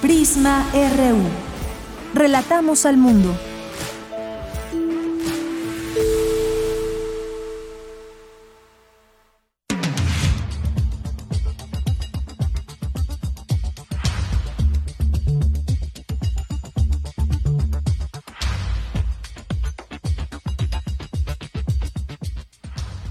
Prisma RU. Relatamos al mundo.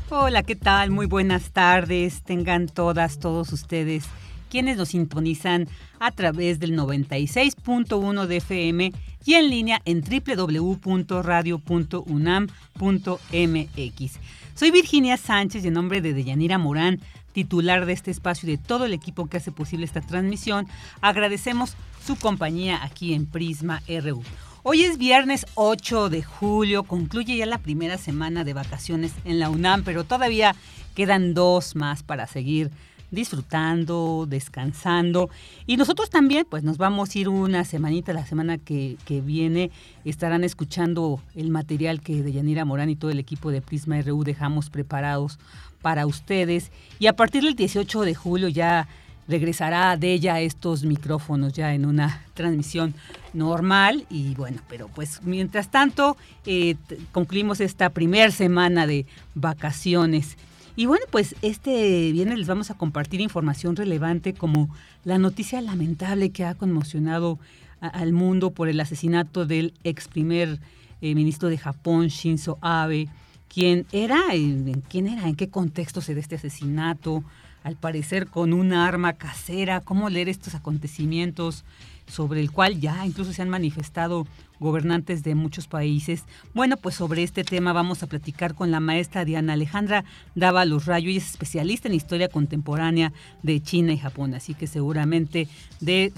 Hola, ¿qué tal? Muy buenas tardes. Tengan todas, todos ustedes quienes nos sintonizan a través del 96.1 de FM y en línea en www.radio.unam.mx. Soy Virginia Sánchez y en nombre de Deyanira Morán, titular de este espacio y de todo el equipo que hace posible esta transmisión, agradecemos su compañía aquí en Prisma RU. Hoy es viernes 8 de julio, concluye ya la primera semana de vacaciones en la UNAM, pero todavía quedan dos más para seguir disfrutando, descansando. Y nosotros también, pues nos vamos a ir una semanita, la semana que, viene, estarán escuchando el material que Deyanira Morán y todo el equipo de Prisma RU dejamos preparados para ustedes. Y a partir del 18 de julio ya regresará de ella estos micrófonos ya en una transmisión normal y bueno, pero pues mientras tanto eh, concluimos esta primera semana de vacaciones. Y bueno, pues este viernes les vamos a compartir información relevante como la noticia lamentable que ha conmocionado al mundo por el asesinato del ex primer eh, ministro de Japón, Shinzo Abe, quien era, en, quién era, en qué contexto se da este asesinato, al parecer con un arma casera, cómo leer estos acontecimientos sobre el cual ya incluso se han manifestado gobernantes de muchos países. Bueno, pues sobre este tema vamos a platicar con la maestra Diana Alejandra Dávalos Rayo, y es especialista en historia contemporánea de China y Japón, así que seguramente eh,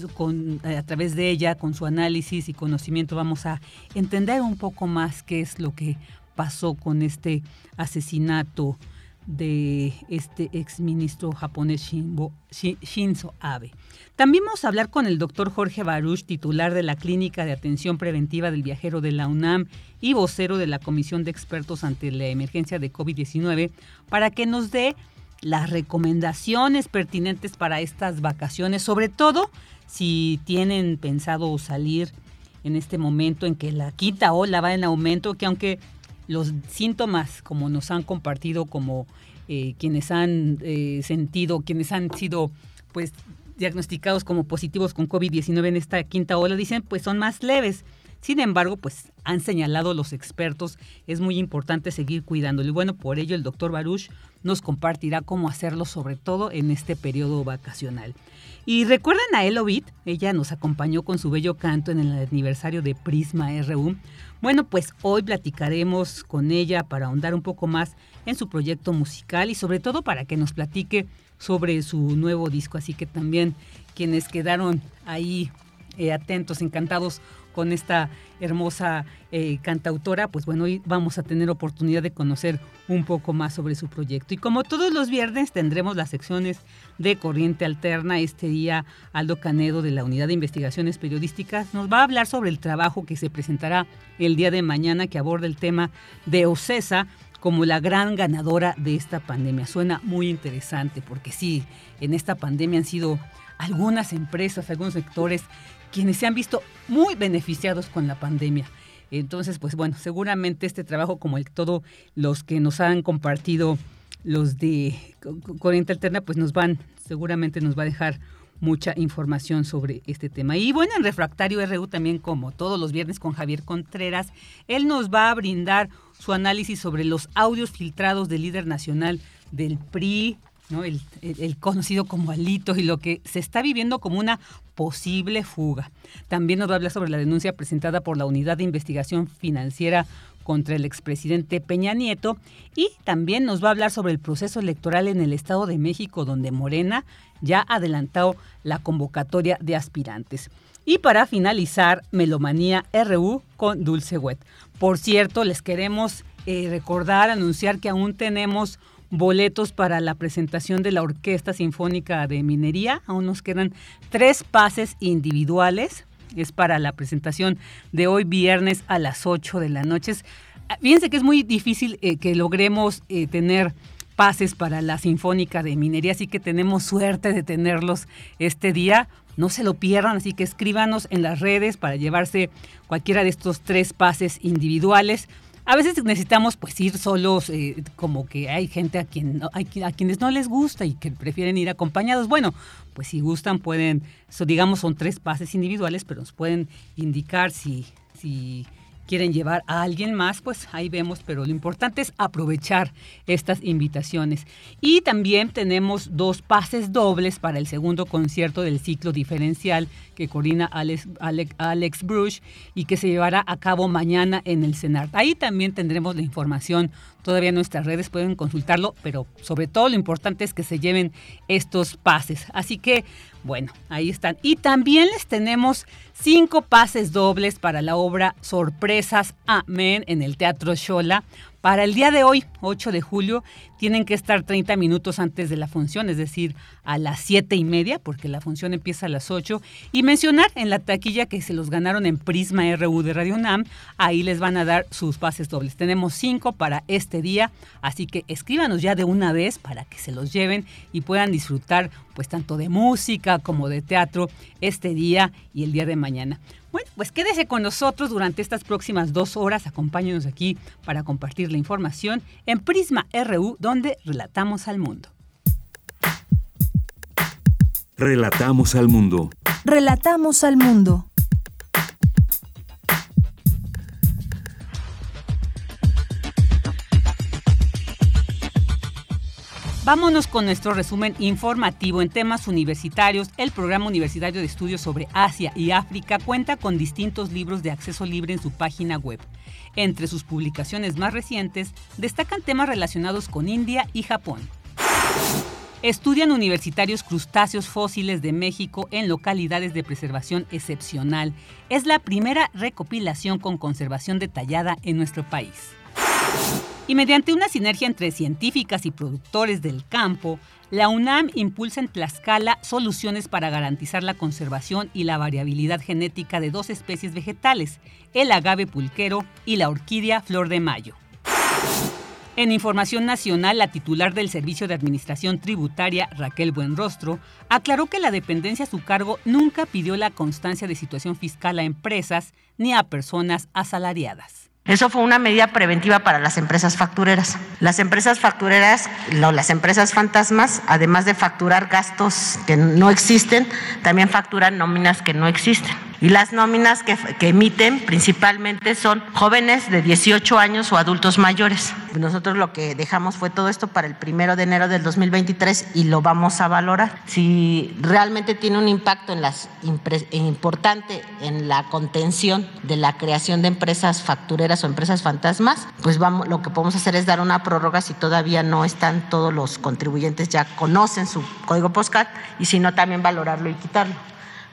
a través de ella, con su análisis y conocimiento, vamos a entender un poco más qué es lo que pasó con este asesinato de este exministro japonés Shinzo Abe. También vamos a hablar con el doctor Jorge Baruch, titular de la Clínica de Atención Preventiva del Viajero de la UNAM y vocero de la Comisión de Expertos ante la Emergencia de COVID-19, para que nos dé las recomendaciones pertinentes para estas vacaciones, sobre todo si tienen pensado salir en este momento en que la quinta ola va en aumento, que aunque los síntomas, como nos han compartido, como eh, quienes han eh, sentido, quienes han sido pues diagnosticados como positivos con COVID-19 en esta quinta ola, dicen pues son más leves. Sin embargo, pues han señalado los expertos, es muy importante seguir cuidándolo. Y bueno, por ello el doctor Baruch nos compartirá cómo hacerlo, sobre todo en este periodo vacacional. Y recuerden a Elovit, ella nos acompañó con su bello canto en el aniversario de Prisma RU. Bueno, pues hoy platicaremos con ella para ahondar un poco más en su proyecto musical y sobre todo para que nos platique sobre su nuevo disco. Así que también quienes quedaron ahí eh, atentos, encantados con esta hermosa eh, cantautora, pues bueno, hoy vamos a tener oportunidad de conocer un poco más sobre su proyecto. Y como todos los viernes tendremos las secciones de Corriente Alterna. Este día Aldo Canedo de la Unidad de Investigaciones Periodísticas nos va a hablar sobre el trabajo que se presentará el día de mañana que aborda el tema de OCESA como la gran ganadora de esta pandemia. Suena muy interesante porque sí, en esta pandemia han sido algunas empresas, algunos sectores quienes se han visto muy beneficiados con la pandemia. Entonces, pues bueno, seguramente este trabajo, como el todo los que nos han compartido los de Corriente Alterna, pues nos van, seguramente nos va a dejar mucha información sobre este tema. Y bueno, en Refractario RU también, como todos los viernes con Javier Contreras, él nos va a brindar su análisis sobre los audios filtrados del líder nacional del PRI, el, conocido como Alito y lo que se está viviendo como una posible fuga. También nos va a hablar sobre la denuncia presentada por la Unidad de Investigación Financiera contra el expresidente Peña Nieto y también nos va a hablar sobre el proceso electoral en el Estado de México donde Morena ya ha adelantado la convocatoria de aspirantes. Y para finalizar, Melomanía RU con Dulce Wet. Por cierto, les queremos eh, recordar, anunciar que aún tenemos boletos para la presentación de la Orquesta Sinfónica de Minería. Aún nos quedan tres pases individuales. Es para la presentación de hoy viernes a las 8 de la noche. Ah, fíjense que es muy difícil eh, que logremos eh, tener pases para la Sinfónica de Minería, así que tenemos suerte de tenerlos este día. No se lo pierdan, así que escríbanos en las redes para llevarse cualquiera de estos tres pases individuales. A veces necesitamos pues ir solos, eh, como que hay gente a, quien, a quienes no les gusta y que prefieren ir acompañados. Bueno, pues si gustan pueden, digamos son tres pases individuales, pero nos pueden indicar si, si quieren llevar a alguien más, pues ahí vemos, pero lo importante es aprovechar estas invitaciones. Y también tenemos dos pases dobles para el segundo concierto del ciclo diferencial que coordina Alex, Alex, Bruch y que se llevará a cabo mañana en el CENART. Ahí también tendremos la información todavía nuestras redes, pueden consultarlo, pero sobre todo lo importante es que se lleven estos pases. Así que, bueno, ahí están. Y también les tenemos cinco pases dobles para la obra Sorpresas Amén en el Teatro Shola para el día de hoy, 8 de julio, tienen que estar 30 minutos antes de la función, es decir, a las 7 y media, porque la función empieza a las 8. Y mencionar en la taquilla que se los ganaron en Prisma RU de Radio UNAM, ahí les van a dar sus pases dobles. Tenemos 5 para este día, así que escríbanos ya de una vez para que se los lleven y puedan disfrutar pues tanto de música como de teatro este día y el día de mañana. Bueno, pues quédese con nosotros durante estas próximas dos horas. Acompáñenos aquí para compartir la información en Prisma RU, donde relatamos al mundo. Relatamos al mundo. Relatamos al mundo. Vámonos con nuestro resumen informativo en temas universitarios. El Programa Universitario de Estudios sobre Asia y África cuenta con distintos libros de acceso libre en su página web. Entre sus publicaciones más recientes destacan temas relacionados con India y Japón. Estudian universitarios crustáceos fósiles de México en localidades de preservación excepcional. Es la primera recopilación con conservación detallada en nuestro país. Y mediante una sinergia entre científicas y productores del campo, la UNAM impulsa en Tlaxcala soluciones para garantizar la conservación y la variabilidad genética de dos especies vegetales, el agave pulquero y la orquídea flor de mayo. En información nacional, la titular del Servicio de Administración Tributaria, Raquel Buenrostro, aclaró que la dependencia a su cargo nunca pidió la constancia de situación fiscal a empresas ni a personas asalariadas. Eso fue una medida preventiva para las empresas factureras. Las empresas factureras, las empresas fantasmas, además de facturar gastos que no existen, también facturan nóminas que no existen. Y las nóminas que, emiten principalmente son jóvenes de 18 años o adultos mayores. Nosotros lo que dejamos fue todo esto para el primero de enero del 2023 y lo vamos a valorar. Si realmente tiene un impacto en las importante en la contención de la creación de empresas factureras o empresas fantasmas, pues vamos, lo que podemos hacer es dar una prórroga si todavía no están todos los contribuyentes ya conocen su código postcat y si no también valorarlo y quitarlo.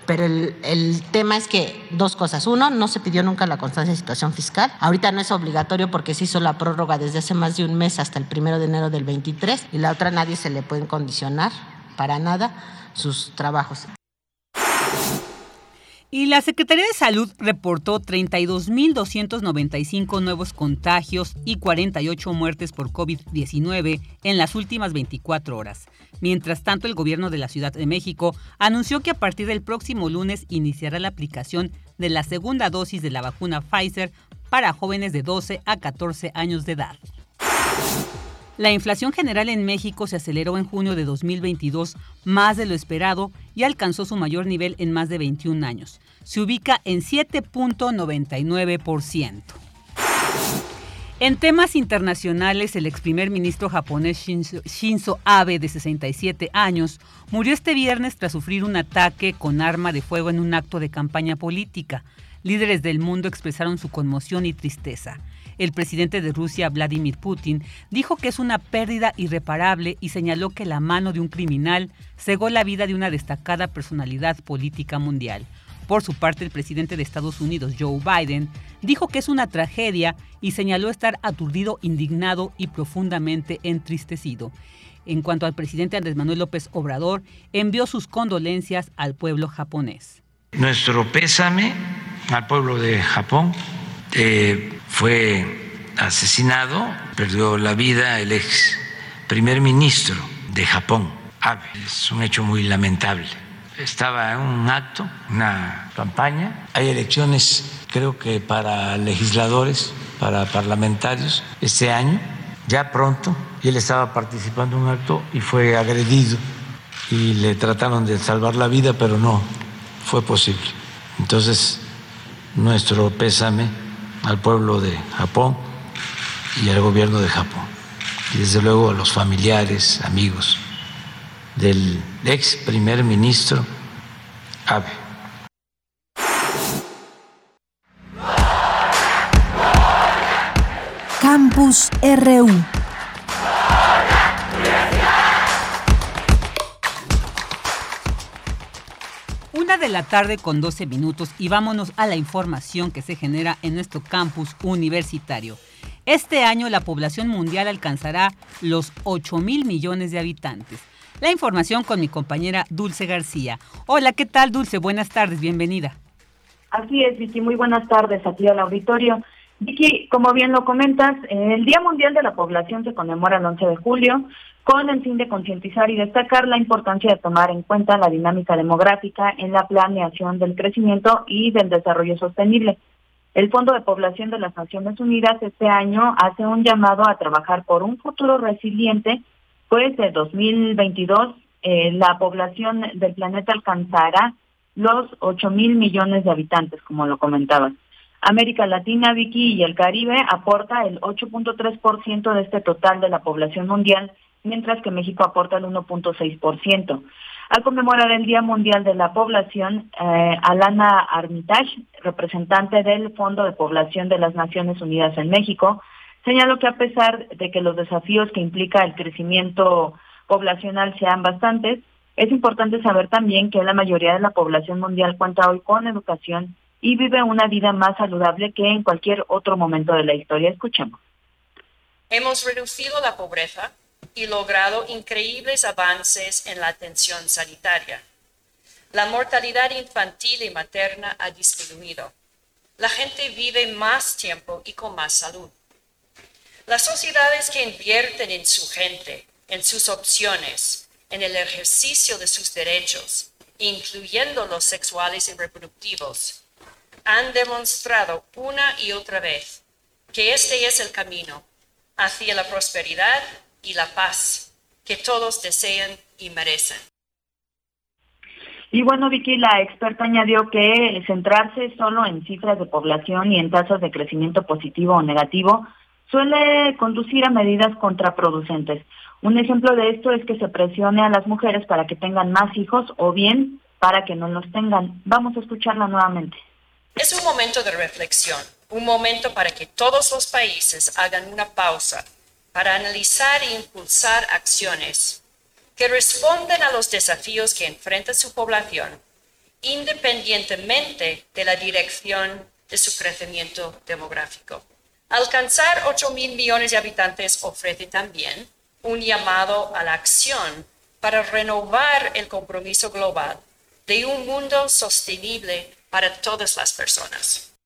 Pero el, tema es que dos cosas. Uno, no se pidió nunca la constancia de situación fiscal. Ahorita no es obligatorio porque se hizo la prórroga desde hace más de un mes hasta el primero de enero del 23. Y la otra, nadie se le puede condicionar para nada sus trabajos. Y la Secretaría de Salud reportó 32.295 nuevos contagios y 48 muertes por COVID-19 en las últimas 24 horas. Mientras tanto, el gobierno de la Ciudad de México anunció que a partir del próximo lunes iniciará la aplicación de la segunda dosis de la vacuna Pfizer para jóvenes de 12 a 14 años de edad. La inflación general en México se aceleró en junio de 2022 más de lo esperado y alcanzó su mayor nivel en más de 21 años. Se ubica en 7.99%. En temas internacionales, el ex primer ministro japonés Shinzo, Abe, de 67 años, murió este viernes tras sufrir un ataque con arma de fuego en un acto de campaña política. Líderes del mundo expresaron su conmoción y tristeza. El presidente de Rusia, Vladimir Putin, dijo que es una pérdida irreparable y señaló que la mano de un criminal cegó la vida de una destacada personalidad política mundial. Por su parte, el presidente de Estados Unidos, Joe Biden, dijo que es una tragedia y señaló estar aturdido, indignado y profundamente entristecido. En cuanto al presidente Andrés Manuel López Obrador, envió sus condolencias al pueblo japonés. Nuestro pésame al pueblo de Japón. Eh, fue asesinado, perdió la vida el ex primer ministro de Japón. es un hecho muy lamentable estaba en un acto, una campaña. Hay elecciones, creo que para legisladores, para parlamentarios, este año, ya pronto, y él estaba participando en un acto y fue agredido y le trataron de salvar la vida, pero no fue posible. Entonces, nuestro pésame al pueblo de Japón y al gobierno de Japón, y desde luego a los familiares, amigos del ex primer ministro Abe. Campus RU. Una de la tarde con 12 minutos y vámonos a la información que se genera en nuestro campus universitario. Este año la población mundial alcanzará los 8 mil millones de habitantes. La información con mi compañera Dulce García. Hola, ¿qué tal Dulce? Buenas tardes, bienvenida. Así es, Vicky, muy buenas tardes aquí al auditorio. Vicky, como bien lo comentas, el Día Mundial de la Población se conmemora el 11 de julio con el fin de concientizar y destacar la importancia de tomar en cuenta la dinámica demográfica en la planeación del crecimiento y del desarrollo sostenible. El Fondo de Población de las Naciones Unidas este año hace un llamado a trabajar por un futuro resiliente pues de 2022 eh, la población del planeta alcanzará los 8 mil millones de habitantes, como lo comentabas. América Latina, Vicky y el Caribe aporta el 8.3% de este total de la población mundial, mientras que México aporta el 1.6%. Al conmemorar el Día Mundial de la Población, eh, Alana Armitage, representante del Fondo de Población de las Naciones Unidas en México, Señalo que a pesar de que los desafíos que implica el crecimiento poblacional sean bastantes, es importante saber también que la mayoría de la población mundial cuenta hoy con educación y vive una vida más saludable que en cualquier otro momento de la historia. Escuchemos. Hemos reducido la pobreza y logrado increíbles avances en la atención sanitaria. La mortalidad infantil y materna ha disminuido. La gente vive más tiempo y con más salud. Las sociedades que invierten en su gente, en sus opciones, en el ejercicio de sus derechos, incluyendo los sexuales y reproductivos, han demostrado una y otra vez que este es el camino hacia la prosperidad y la paz que todos desean y merecen. Y bueno, Vicky, la experta añadió que centrarse solo en cifras de población y en tasas de crecimiento positivo o negativo suele conducir a medidas contraproducentes. Un ejemplo de esto es que se presione a las mujeres para que tengan más hijos o bien para que no los tengan. Vamos a escucharla nuevamente. Es un momento de reflexión, un momento para que todos los países hagan una pausa para analizar e impulsar acciones que responden a los desafíos que enfrenta su población, independientemente de la dirección de su crecimiento demográfico. Alcanzar 8 mil millones de habitantes ofrece también un llamado a la acción para renovar el compromiso global de un mundo sostenible para todas las personas.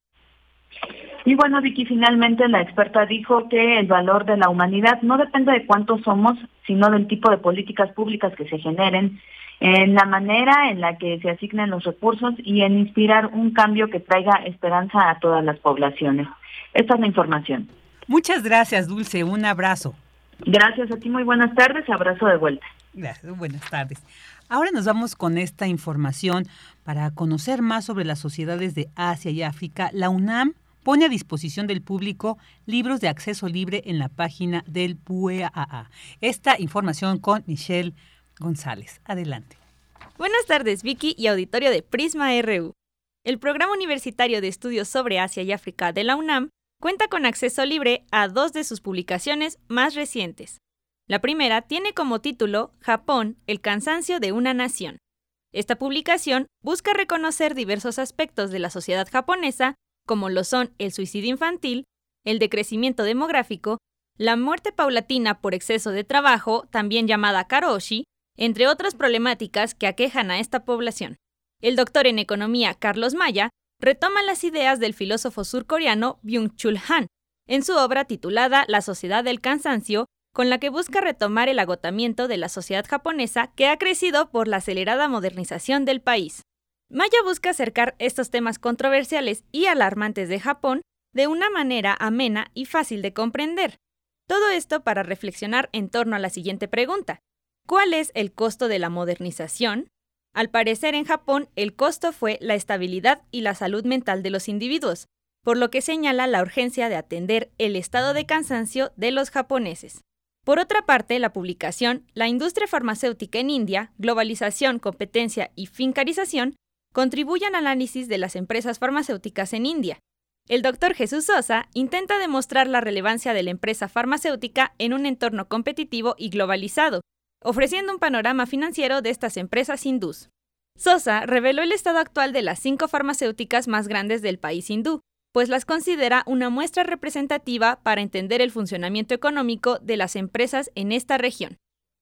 Y bueno, Vicky, finalmente la experta dijo que el valor de la humanidad no depende de cuántos somos, sino del tipo de políticas públicas que se generen, en la manera en la que se asignen los recursos y en inspirar un cambio que traiga esperanza a todas las poblaciones. Esta es la información. Muchas gracias, Dulce. Un abrazo. Gracias a ti. Muy buenas tardes. Abrazo de vuelta. Gracias. Buenas tardes. Ahora nos vamos con esta información para conocer más sobre las sociedades de Asia y África. La UNAM pone a disposición del público libros de acceso libre en la página del PUEAA. Esta información con Michelle González. Adelante. Buenas tardes, Vicky y auditorio de Prisma RU. El Programa Universitario de Estudios sobre Asia y África de la UNAM cuenta con acceso libre a dos de sus publicaciones más recientes. La primera tiene como título Japón, el cansancio de una nación. Esta publicación busca reconocer diversos aspectos de la sociedad japonesa, como lo son el suicidio infantil, el decrecimiento demográfico, la muerte paulatina por exceso de trabajo, también llamada karoshi, entre otras problemáticas que aquejan a esta población. El doctor en economía Carlos Maya retoma las ideas del filósofo surcoreano Byung-Chul Han en su obra titulada La sociedad del cansancio, con la que busca retomar el agotamiento de la sociedad japonesa que ha crecido por la acelerada modernización del país. Maya busca acercar estos temas controversiales y alarmantes de Japón de una manera amena y fácil de comprender. Todo esto para reflexionar en torno a la siguiente pregunta. ¿Cuál es el costo de la modernización? Al parecer en Japón el costo fue la estabilidad y la salud mental de los individuos, por lo que señala la urgencia de atender el estado de cansancio de los japoneses. Por otra parte, la publicación La industria farmacéutica en India, globalización, competencia y fincarización contribuye al análisis de las empresas farmacéuticas en India. El doctor Jesús Sosa intenta demostrar la relevancia de la empresa farmacéutica en un entorno competitivo y globalizado, ofreciendo un panorama financiero de estas empresas hindús. Sosa reveló el estado actual de las cinco farmacéuticas más grandes del país hindú, pues las considera una muestra representativa para entender el funcionamiento económico de las empresas en esta región.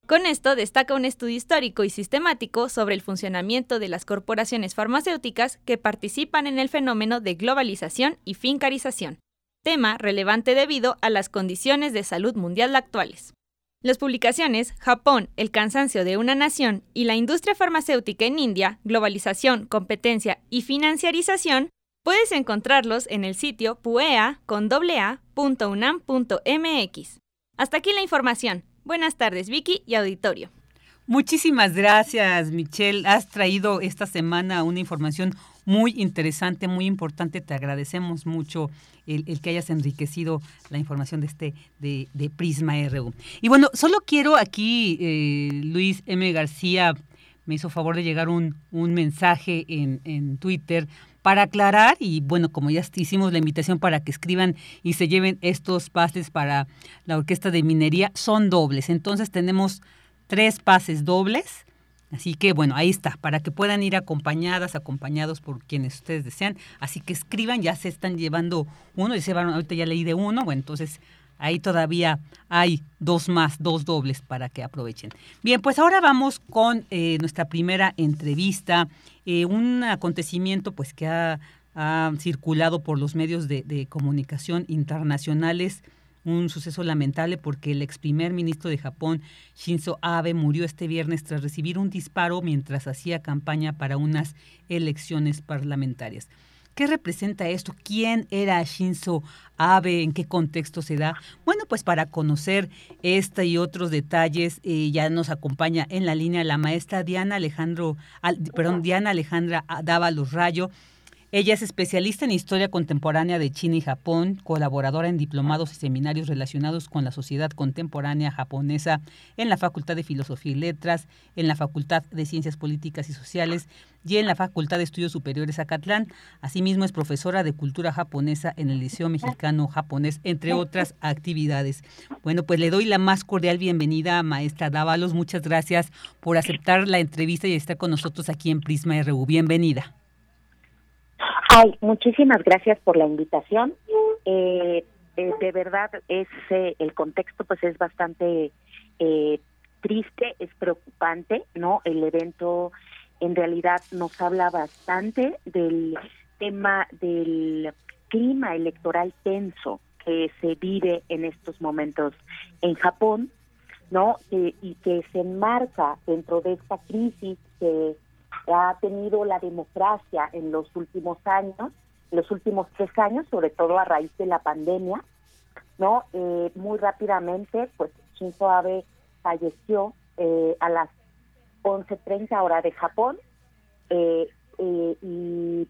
Con esto destaca un estudio histórico y sistemático sobre el funcionamiento de las corporaciones farmacéuticas que participan en el fenómeno de globalización y fincarización, tema relevante debido a las condiciones de salud mundial actuales. Las publicaciones Japón, el cansancio de una nación y la industria farmacéutica en India, globalización, competencia y financiarización, puedes encontrarlos en el sitio puea.unam.mx. Hasta aquí la información. Buenas tardes, Vicky y auditorio. Muchísimas gracias, Michelle. Has traído esta semana una información muy interesante, muy importante. Te agradecemos mucho el, que hayas enriquecido la información de este de, Prisma RU. Y bueno, solo quiero aquí, eh, Luis M. García me hizo favor de llegar un, un mensaje en, en Twitter para aclarar y bueno, como ya hicimos la invitación para que escriban y se lleven estos pases para la Orquesta de Minería, son dobles. Entonces tenemos tres pases dobles Así que bueno, ahí está, para que puedan ir acompañadas, acompañados por quienes ustedes desean. Así que escriban, ya se están llevando uno, y se van, ahorita ya leí de uno, bueno, entonces ahí todavía hay dos más, dos dobles para que aprovechen. Bien, pues ahora vamos con eh, nuestra primera entrevista, eh, un acontecimiento pues que ha, circulado por los medios de comunicación internacionales un suceso lamentable porque el ex primer ministro de Japón, Shinzo Abe, murió este viernes tras recibir un disparo mientras hacía campaña para unas elecciones parlamentarias. ¿Qué representa esto? ¿Quién era Shinzo Abe? ¿En qué contexto se da? Bueno, pues para conocer esta y otros detalles, eh, ya nos acompaña en la línea la maestra Diana Alejandro, perdón, Diana Alejandra Dávalos Rayo. Ella es especialista en historia contemporánea de China y Japón, colaboradora en diplomados y seminarios relacionados con la sociedad contemporánea japonesa en la Facultad de Filosofía y Letras, en la Facultad de Ciencias Políticas y Sociales y en la Facultad de Estudios Superiores Acatlán. Asimismo es profesora de cultura japonesa en el Liceo Mexicano Japonés, entre otras actividades. Bueno, pues le doy la más cordial bienvenida a maestra Dávalos. Muchas gracias por aceptar la entrevista y estar con nosotros aquí en Prisma RU. Bienvenida. Ay, muchísimas gracias por la invitación. Eh, eh, de verdad, es el contexto pues es bastante eh, triste, es preocupante, ¿no? El evento en realidad nos habla bastante del tema del clima electoral tenso que se vive en estos momentos en Japón, ¿no? y que se enmarca dentro de esta crisis que ha tenido la democracia en los últimos años, los últimos tres años, sobre todo a raíz de la pandemia, ¿no? Eh, muy rápidamente, pues Shinzo Abe falleció eh, a las 11.30 hora de Japón eh, y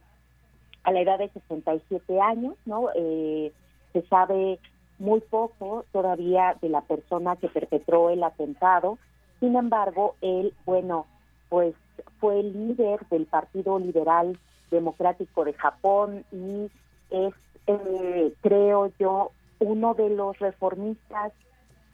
a la edad de 67 años, ¿no? Eh, se sabe muy poco todavía de la persona que perpetró el atentado. Sin embargo, él, bueno, pues fue líder del Partido Liberal Democrático de Japón y es, eh, creo yo, uno de los reformistas,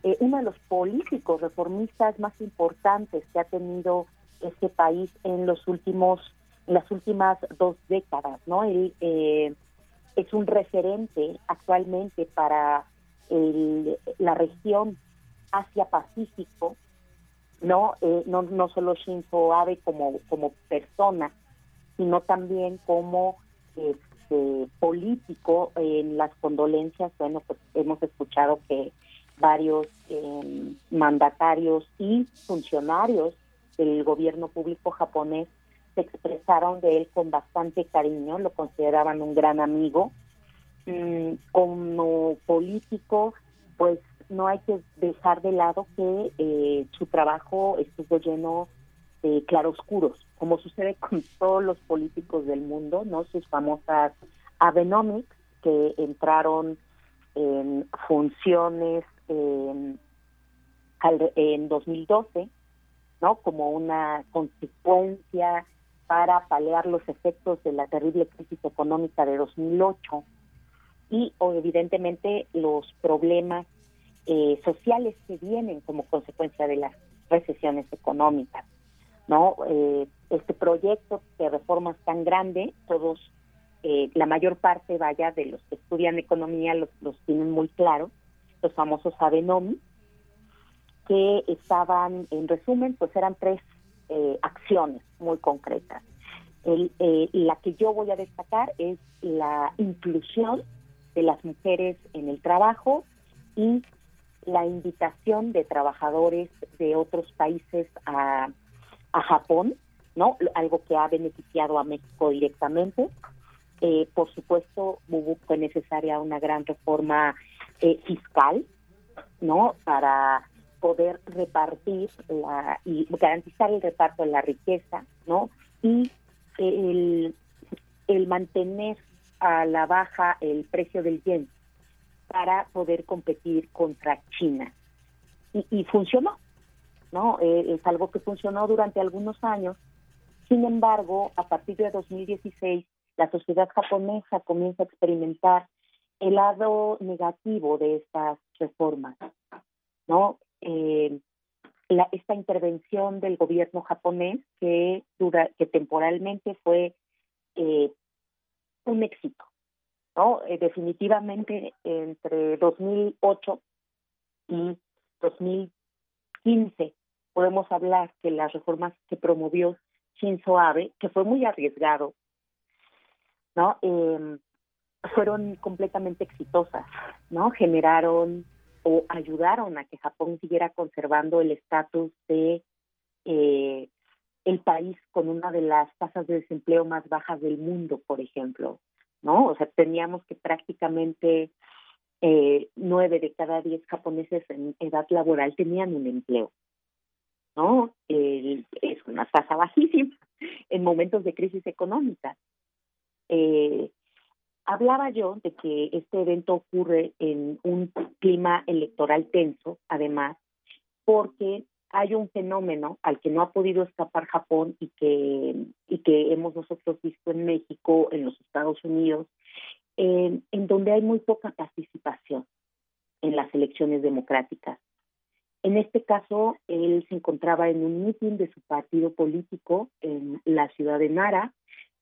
eh, uno de los políticos reformistas más importantes que ha tenido este país en los últimos, en las últimas dos décadas, ¿no? Él eh, es un referente actualmente para el, la región Asia-Pacífico, ¿no? Eh, no no solo Shinzo Abe como como persona, sino también como este, político en las condolencias. Bueno, pues hemos escuchado que varios em, mandatarios y funcionarios del gobierno público japonés se expresaron de él con bastante cariño, lo consideraban un gran amigo. Mm, como político, pues no hay que dejar de lado que eh, su trabajo estuvo lleno de claroscuros, como sucede con todos los políticos del mundo, ¿no? Sus famosas Abenomics, que entraron en funciones en, en 2012, ¿no? Como una consecuencia para paliar los efectos de la terrible crisis económica de 2008 y evidentemente los problemas eh, sociales que vienen como consecuencia de las recesiones económicas. ¿no? Eh, este proyecto de reformas tan grande, todos, eh, la mayor parte, vaya, de los que estudian economía los, tienen muy claro, los famosos Abenomi, que estaban, en resumen, pues eran tres acciones muy concretas. El, la que yo voy a destacar es la inclusión de las mujeres en el trabajo y la invitación de trabajadores de otros países a, Japón, ¿no? Algo que ha beneficiado a México directamente. Eh, por supuesto, fue necesaria una gran reforma eh, fiscal, ¿no? Para poder repartir la, y garantizar el reparto de la riqueza, ¿no? Y el, el mantener a la baja el precio del yen para poder competir contra China. Y, funcionó, ¿no? Eh, es algo que funcionó durante algunos años. Sin embargo, a partir de 2016, la sociedad japonesa comienza a experimentar el lado negativo de estas reformas, ¿no? Eh, la, esta intervención del gobierno japonés que, dura, que temporalmente fue eh, un éxito, ¿no? Eh, definitivamente entre 2008 y 2015 podemos hablar que las reformas que promovió Shinzo Abe, que fue muy arriesgado, ¿no? Eh, fueron completamente exitosas, ¿no? Generaron o ayudaron a que Japón siguiera conservando el estatus de eh, el país con una de las tasas de desempleo más bajas del mundo, por ejemplo, ¿no? O sea, teníamos que prácticamente eh, nueve de cada diez japoneses en edad laboral tenían un empleo, ¿no? es una tasa bajísima en momentos de crisis económica. Eh, hablaba yo de que este evento ocurre en un clima electoral tenso, además, porque hay un fenómeno al que no ha podido escapar Japón y que, y que hemos nosotros visto en México, en los Estados Unidos, en, donde hay muy poca participación en las elecciones democráticas. En este caso, él se encontraba en un mitin de su partido político en la ciudad de Nara.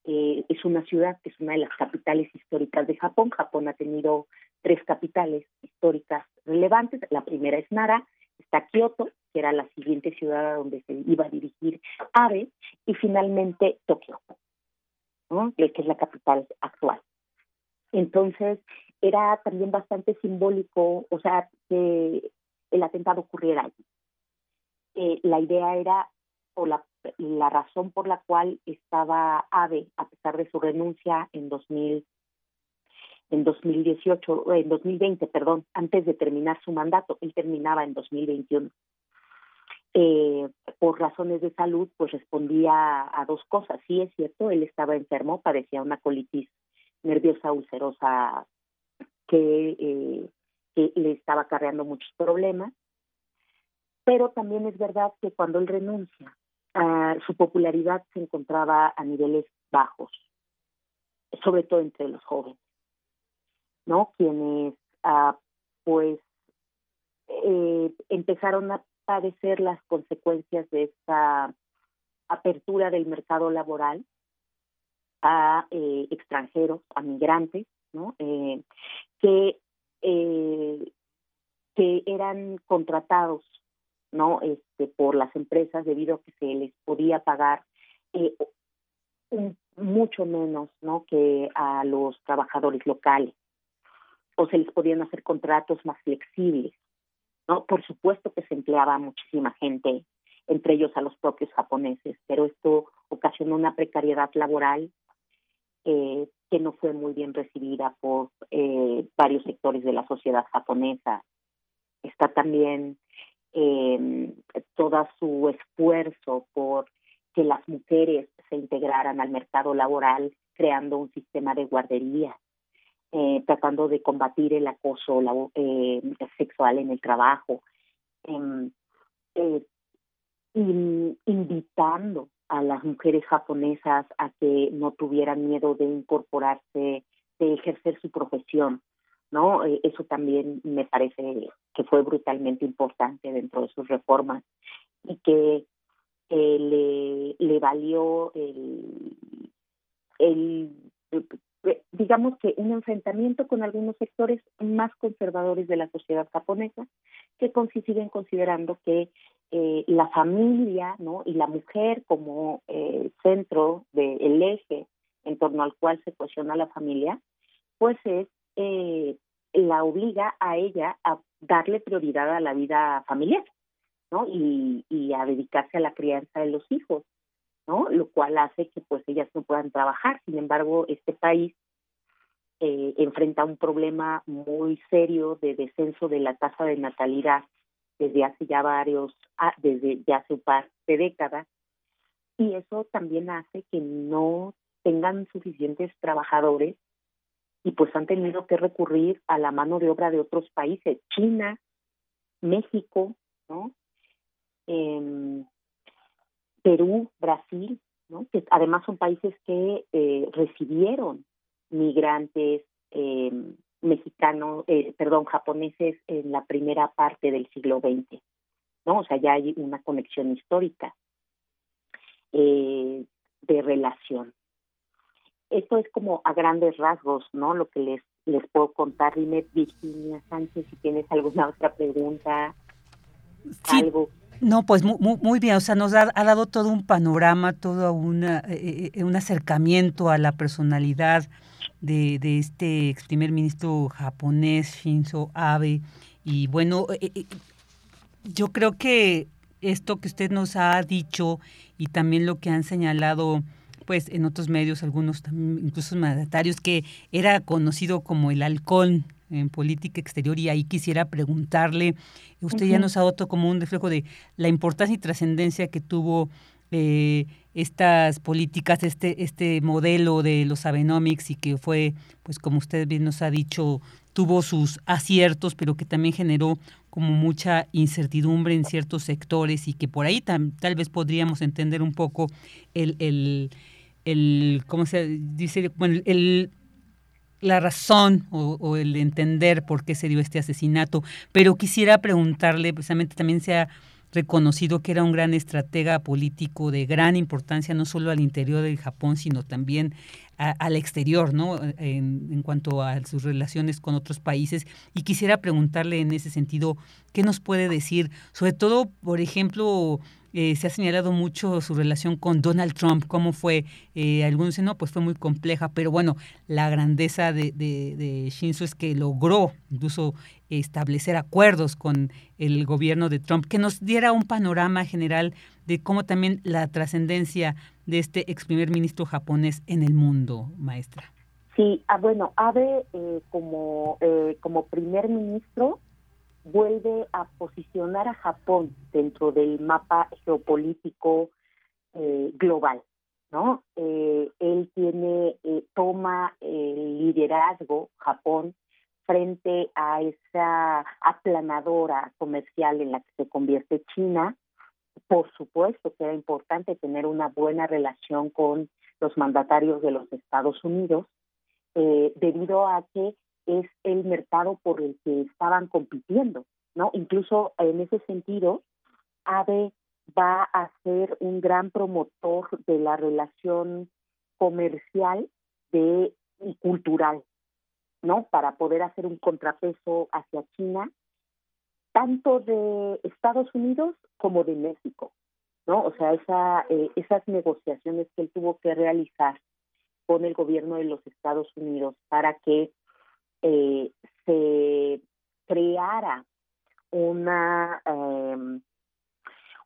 Eh, es una ciudad que es una de las capitales históricas de Japón. Japón ha tenido tres capitales históricas relevantes. La primera es Nara, está Kioto, que era la siguiente ciudad a donde se iba a dirigir Abe, y finalmente Tokio, que es la capital actual. Entonces, era también bastante simbólico, o sea, que el atentado ocurriera allí. Eh, la idea era, o la, razón por la cual estaba Abe, a pesar de su renuncia en 2000, en 2018, en 2020, perdón, antes de terminar su mandato, él terminaba en 2021. Eh, por razones de salud, pues respondía a, dos cosas. Sí, es cierto, él estaba enfermo, padecía una colitis nerviosa ulcerosa que, que le estaba acarreando muchos problemas. Pero también es verdad que cuando él renuncia, su popularidad se encontraba a niveles bajos, sobre todo entre los jóvenes, ¿no? Quienes, ah, pues, eh, empezaron a padecer las consecuencias de esta apertura del mercado laboral a eh, extranjeros, a migrantes, ¿no? Eh, que, que eran contratados no este por las empresas debido a que se les podía pagar mucho menos no que a los trabajadores locales. O se les podían hacer contratos más flexibles no por supuesto que se empleaba muchísima gente entre ellos a los propios japoneses pero esto ocasionó una precariedad laboral eh, que no fue muy bien recibida por eh, varios sectores de la sociedad japonesa. Está también eh, todo su esfuerzo por que las mujeres se integraran al mercado laboral creando un sistema de guardería, eh, tratando de combatir el acoso eh, sexual en el trabajo, em, eh, invitando a las mujeres japonesas a que no tuvieran miedo de incorporarse, de ejercer su profesión, ¿no? eso también me parece que fue brutalmente importante dentro de sus reformas y que le, valió el, digamos que un enfrentamiento con algunos sectores más conservadores de la sociedad japonesa que siguen considerando que eh, la familia ¿no? y la mujer como eh, centro del eje en torno al cual se cuestiona la familia, pues es eh, la obliga a ella a darle prioridad a la vida familiar. Y, a dedicarse a la crianza de los hijos, ¿no? Lo cual hace que pues ellas no puedan trabajar. Sin embargo, este país eh, enfrenta un problema muy serio de descenso de la tasa de natalidad desde hace ya varios, ah, desde ya hace un par de décadas, y eso también hace que no tengan suficientes trabajadores y pues han tenido que recurrir a la mano de obra de otros países, China, México, ¿no? eh, Perú, Brasil, ¿no? que además son países que eh, recibieron migrantes eh, mexicanos, eh, perdón, japoneses en la primera parte del siglo XX. ¿no? O sea, ya hay una conexión histórica eh, de relación. Esto es como a grandes rasgos, ¿no? Lo que les les puedo contar. Dime, Virginia Sánchez, si tienes alguna otra pregunta, algo no, pues muy, muy, bien, o sea, nos ha, dado todo un panorama, todo una, eh, eh, un acercamiento a la personalidad de, de, este ex primer ministro japonés, Shinzo Abe. Y bueno, eh, yo creo que esto que usted nos ha dicho y también lo que han señalado pues en otros medios, algunos también, incluso mandatarios, que era conocido como el halcón en política exterior y ahí quisiera preguntarle, usted ya nos ha dado como un reflejo de la importancia y trascendencia que tuvo eh, estas políticas, este, este modelo de los Abenomics y que fue, pues como usted bien nos ha dicho, tuvo sus aciertos, pero que también generó como mucha incertidumbre en ciertos sectores y que por ahí tal vez podríamos entender un poco el, el, el ¿cómo se dice? Bueno, el la razón o, el entender por qué se dio este asesinato, pero quisiera preguntarle, precisamente también se ha reconocido que era un gran estratega político de gran importancia, no solo al interior del Japón, sino también al exterior, ¿no? En, cuanto a sus relaciones con otros países. Y quisiera preguntarle en ese sentido, ¿qué nos puede decir? Sobre todo, por ejemplo, eh, se ha señalado mucho su relación con Donald Trump, cómo fue, eh, algunos dicen, no, pues fue muy compleja, pero bueno, la grandeza de, de, Shinzo es que logró incluso establecer acuerdos con el gobierno de Trump, que nos diera un panorama general de cómo también la trascendencia de este ex primer ministro japonés en el mundo, maestra. Sí, ah, bueno, Abe eh, como, como primer ministro vuelve a posicionar a Japón dentro del mapa geopolítico eh, global, ¿no? Eh, él tiene, eh, toma el liderazgo, Japón, frente a esa aplanadora comercial en la que se convierte China. Por supuesto que era importante tener una buena relación con los mandatarios de los Estados Unidos, debido a que es el mercado por el que estaban compitiendo, ¿no? Incluso en ese sentido, AVE va a ser un gran promotor de la relación comercial de, y cultural, ¿no? Para poder hacer un contrapeso hacia China, tanto de Estados Unidos como de México, ¿no? O sea, esa, eh, esas negociaciones que él tuvo que realizar con el gobierno de los Estados Unidos para que eh, se creara una eh,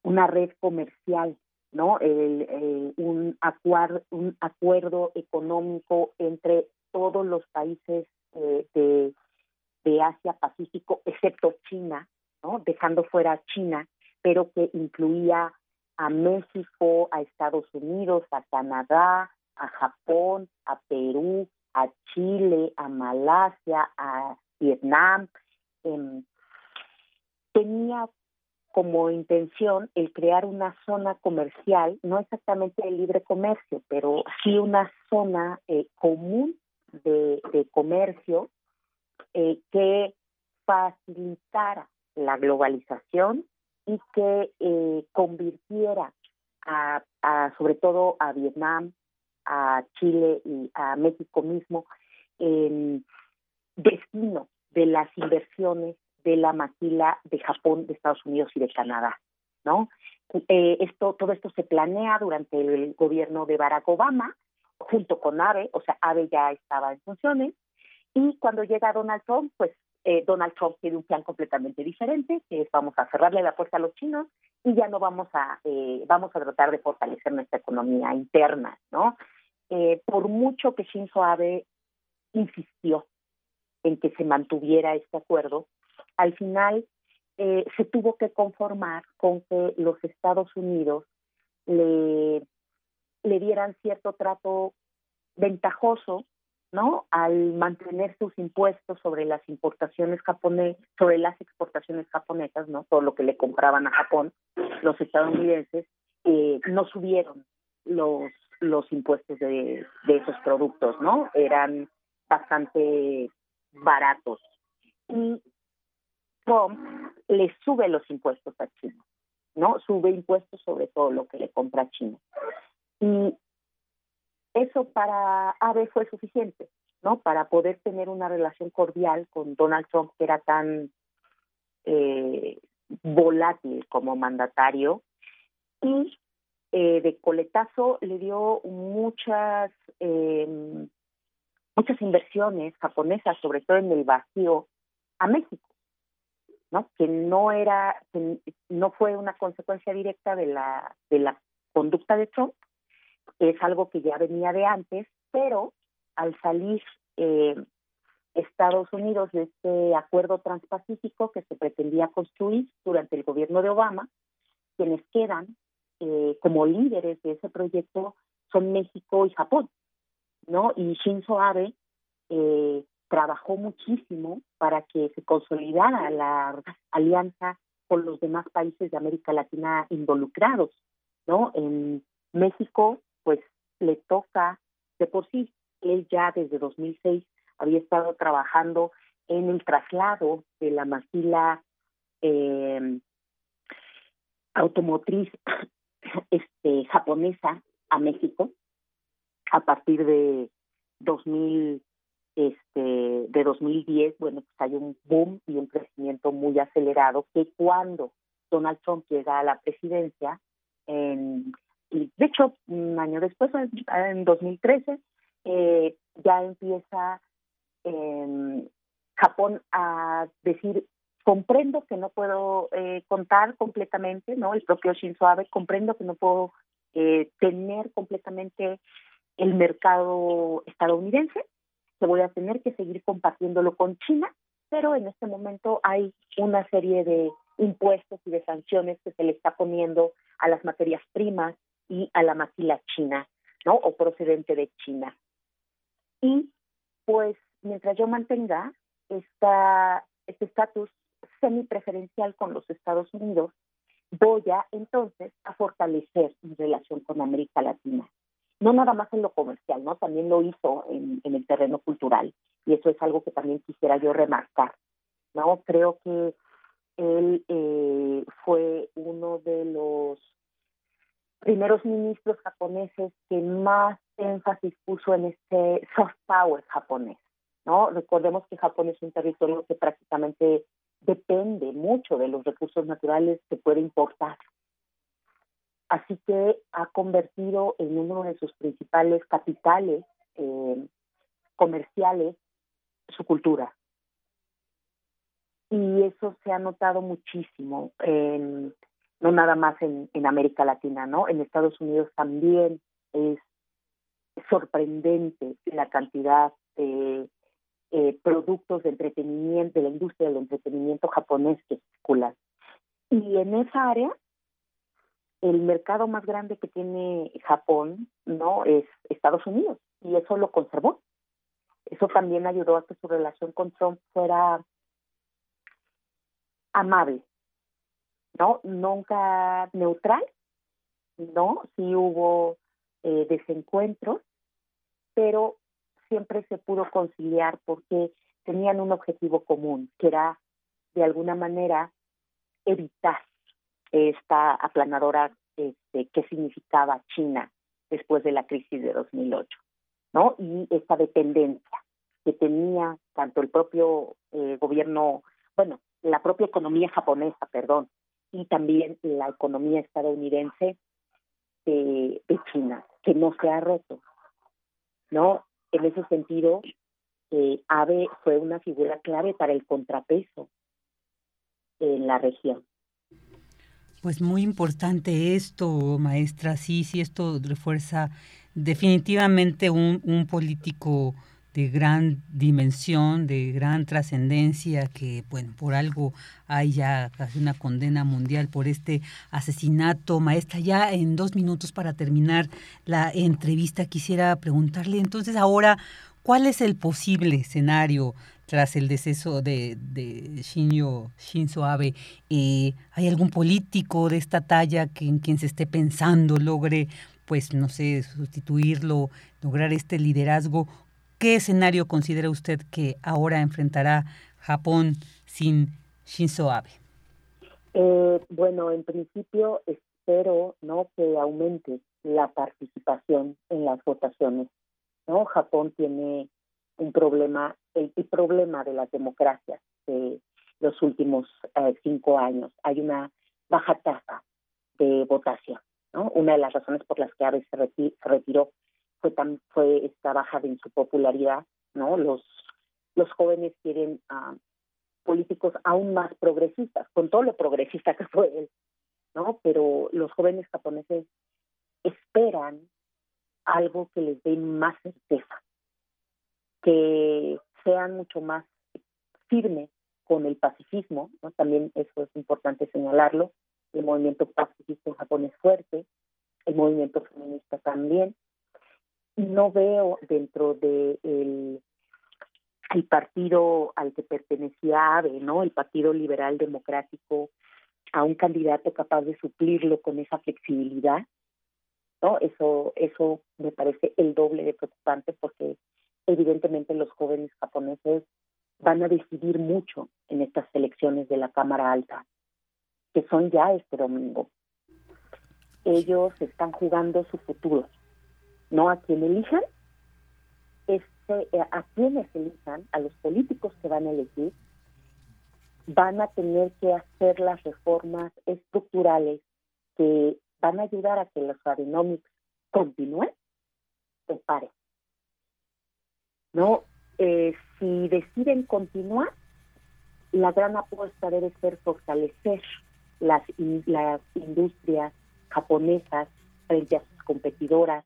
una red comercial, ¿no? El, un, acuerdo, un acuerdo económico entre todos los países eh, de, de Asia Pacífico, excepto China, ¿no? Dejando fuera China, pero que incluía a México, a Estados Unidos, a Canadá, a Japón, a Perú, a Chile, a Malasia, a Vietnam. Eh, tenía como intención el crear una zona comercial, no exactamente de libre comercio, pero sí una zona eh, común de, comercio eh, que facilitara la globalización y que eh, convirtiera a, sobre todo a Vietnam, a Chile y a México mismo en destino de las inversiones de la maquila de Japón, de Estados Unidos y de Canadá, ¿no? Eh, esto, todo esto se planea durante el gobierno de Barack Obama, junto con AVE, o sea, AVE ya estaba en funciones, y cuando llega Donald Trump, pues eh, Donald Trump tiene un plan completamente diferente, que es vamos a cerrarle la puerta a los chinos y ya no vamos a, eh, vamos a tratar de fortalecer nuestra economía interna, ¿no? por mucho que Shinzo Abe insistió en que se mantuviera este acuerdo, al final eh, se tuvo que conformar con que los Estados Unidos le, le dieran cierto trato ventajoso ¿no? Al mantener sus impuestos sobre las importaciones japonesas, sobre las exportaciones japonesas, ¿no? Todo lo que le compraban a Japón, los estadounidenses, eh, no subieron los los impuestos de, de esos productos, ¿no? Eran bastante baratos. Y Trump le sube los impuestos a China, ¿no? Sube impuestos sobre todo lo que le compra a China. Y eso para Abe fue suficiente, ¿no? Para poder tener una relación cordial con Donald Trump, que era tan eh, volátil como mandatario, y eh, de coletazo le dio muchas em, muchas inversiones japonesas, sobre todo en el vacío, a México. ¿no? que no era no fue una consecuencia directa de la de la conducta de Trump es algo que ya venía de antes pero al salir eh, Estados Unidos de este acuerdo transpacífico que se pretendía construir durante el gobierno de Obama quienes quedan eh, como líderes de ese proyecto son México y Japón no y Shinzo Abe eh, trabajó muchísimo para que se consolidara la alianza con los demás países de América Latina involucrados, ¿no? En México, pues le toca, de por sí, él ya desde 2006 había estado trabajando en el traslado de la maquila eh, automotriz este japonesa a México a partir de 2000 este, de 2010, bueno, pues hay un boom y un crecimiento muy acelerado que cuando Donald Trump llega a la presidencia, en, y de hecho, un año después, en 2013, eh, ya empieza eh, Japón a decir, comprendo que no puedo eh, contar completamente, ¿no? El propio Shinzo Abe, comprendo que no puedo eh, tener completamente el mercado estadounidense, que voy a tener que seguir compartiéndolo con China, pero en este momento hay una serie de impuestos y de sanciones que se le está poniendo a las materias primas y a la maquila china, ¿no? O procedente de China. Y pues mientras yo mantenga esta, este estatus semipreferencial con los Estados Unidos, voy a entonces a fortalecer mi relación con América Latina. No nada más en lo comercial, ¿no? También lo hizo en, el terreno cultural. Y eso es algo que también quisiera yo remarcar, ¿no? Creo que él eh, fue uno de los primeros ministros japoneses que más énfasis puso en este soft power japonés, ¿no? Recordemos que Japón es un territorio que prácticamente depende mucho de los recursos naturales que puede importar. Así que ha convertido en uno de sus principales capitales eh, comerciales su cultura. Y eso se ha notado muchísimo, en, no nada más en, en América Latina, ¿no? En Estados Unidos también es sorprendente la cantidad de eh, productos de entretenimiento, de la industria del entretenimiento japonés que circulan. Y en esa área, el mercado más grande que tiene Japón no es Estados Unidos y eso lo conservó. Eso también ayudó a que su relación con Trump fuera amable, ¿no? Nunca neutral, ¿no? Sí hubo eh, desencuentros, pero siempre se pudo conciliar porque tenían un objetivo común, que era de alguna manera evitar esta aplanadora este, que significaba China después de la crisis de 2008, ¿no? Y esta dependencia que tenía tanto el propio eh, gobierno, bueno, la propia economía japonesa, perdón, y también la economía estadounidense de, China, que no se ha roto, ¿no? En ese sentido, eh, AVE fue una figura clave para el contrapeso en la región. Pues muy importante esto, maestra. Sí, sí, esto refuerza definitivamente un, un político de gran dimensión, de gran trascendencia, que bueno, por algo hay ya casi una condena mundial por este asesinato. Maestra, ya en dos minutos para terminar la entrevista quisiera preguntarle entonces ahora, ¿cuál es el posible escenario tras el deceso de, de Shinzo, Shinzo Abe? Eh, ¿Hay algún político de esta talla que en quien se esté pensando logre pues no sé, sustituirlo, lograr este liderazgo ¿Qué escenario considera usted que ahora enfrentará Japón sin Shinzo Abe? Eh, bueno, en principio espero no que aumente la participación en las votaciones. No, Japón tiene un problema, el, problema de las democracias de los últimos eh, cinco años. Hay una baja tasa de votación. ¿no? Una de las razones por las que Abe se retiró fue tan fue esta baja en su popularidad no los los jóvenes quieren a políticos aún más progresistas con todo lo progresista que fue él no pero los jóvenes japoneses esperan algo que les dé más certeza que sean mucho más firmes con el pacifismo ¿no? también eso es importante señalarlo el movimiento pacifista en Japón es fuerte el movimiento feminista también no veo dentro de el, partido al que pertenecía AVE, ¿no? El Partido Liberal Democrático, a un candidato capaz de suplirlo con esa flexibilidad, ¿no? Eso, eso me parece el doble de preocupante porque evidentemente los jóvenes japoneses van a decidir mucho en estas elecciones de la Cámara Alta, que son ya este domingo. Ellos están jugando su futuro no a quien elijan, este, eh, a quienes elijan, a los políticos que van a elegir, van a tener que hacer las reformas estructurales que van a ayudar a que los Abenomics continúen o paren. ¿No? Eh, si deciden continuar, la gran apuesta debe ser fortalecer las, las industrias japonesas frente a sus competidoras,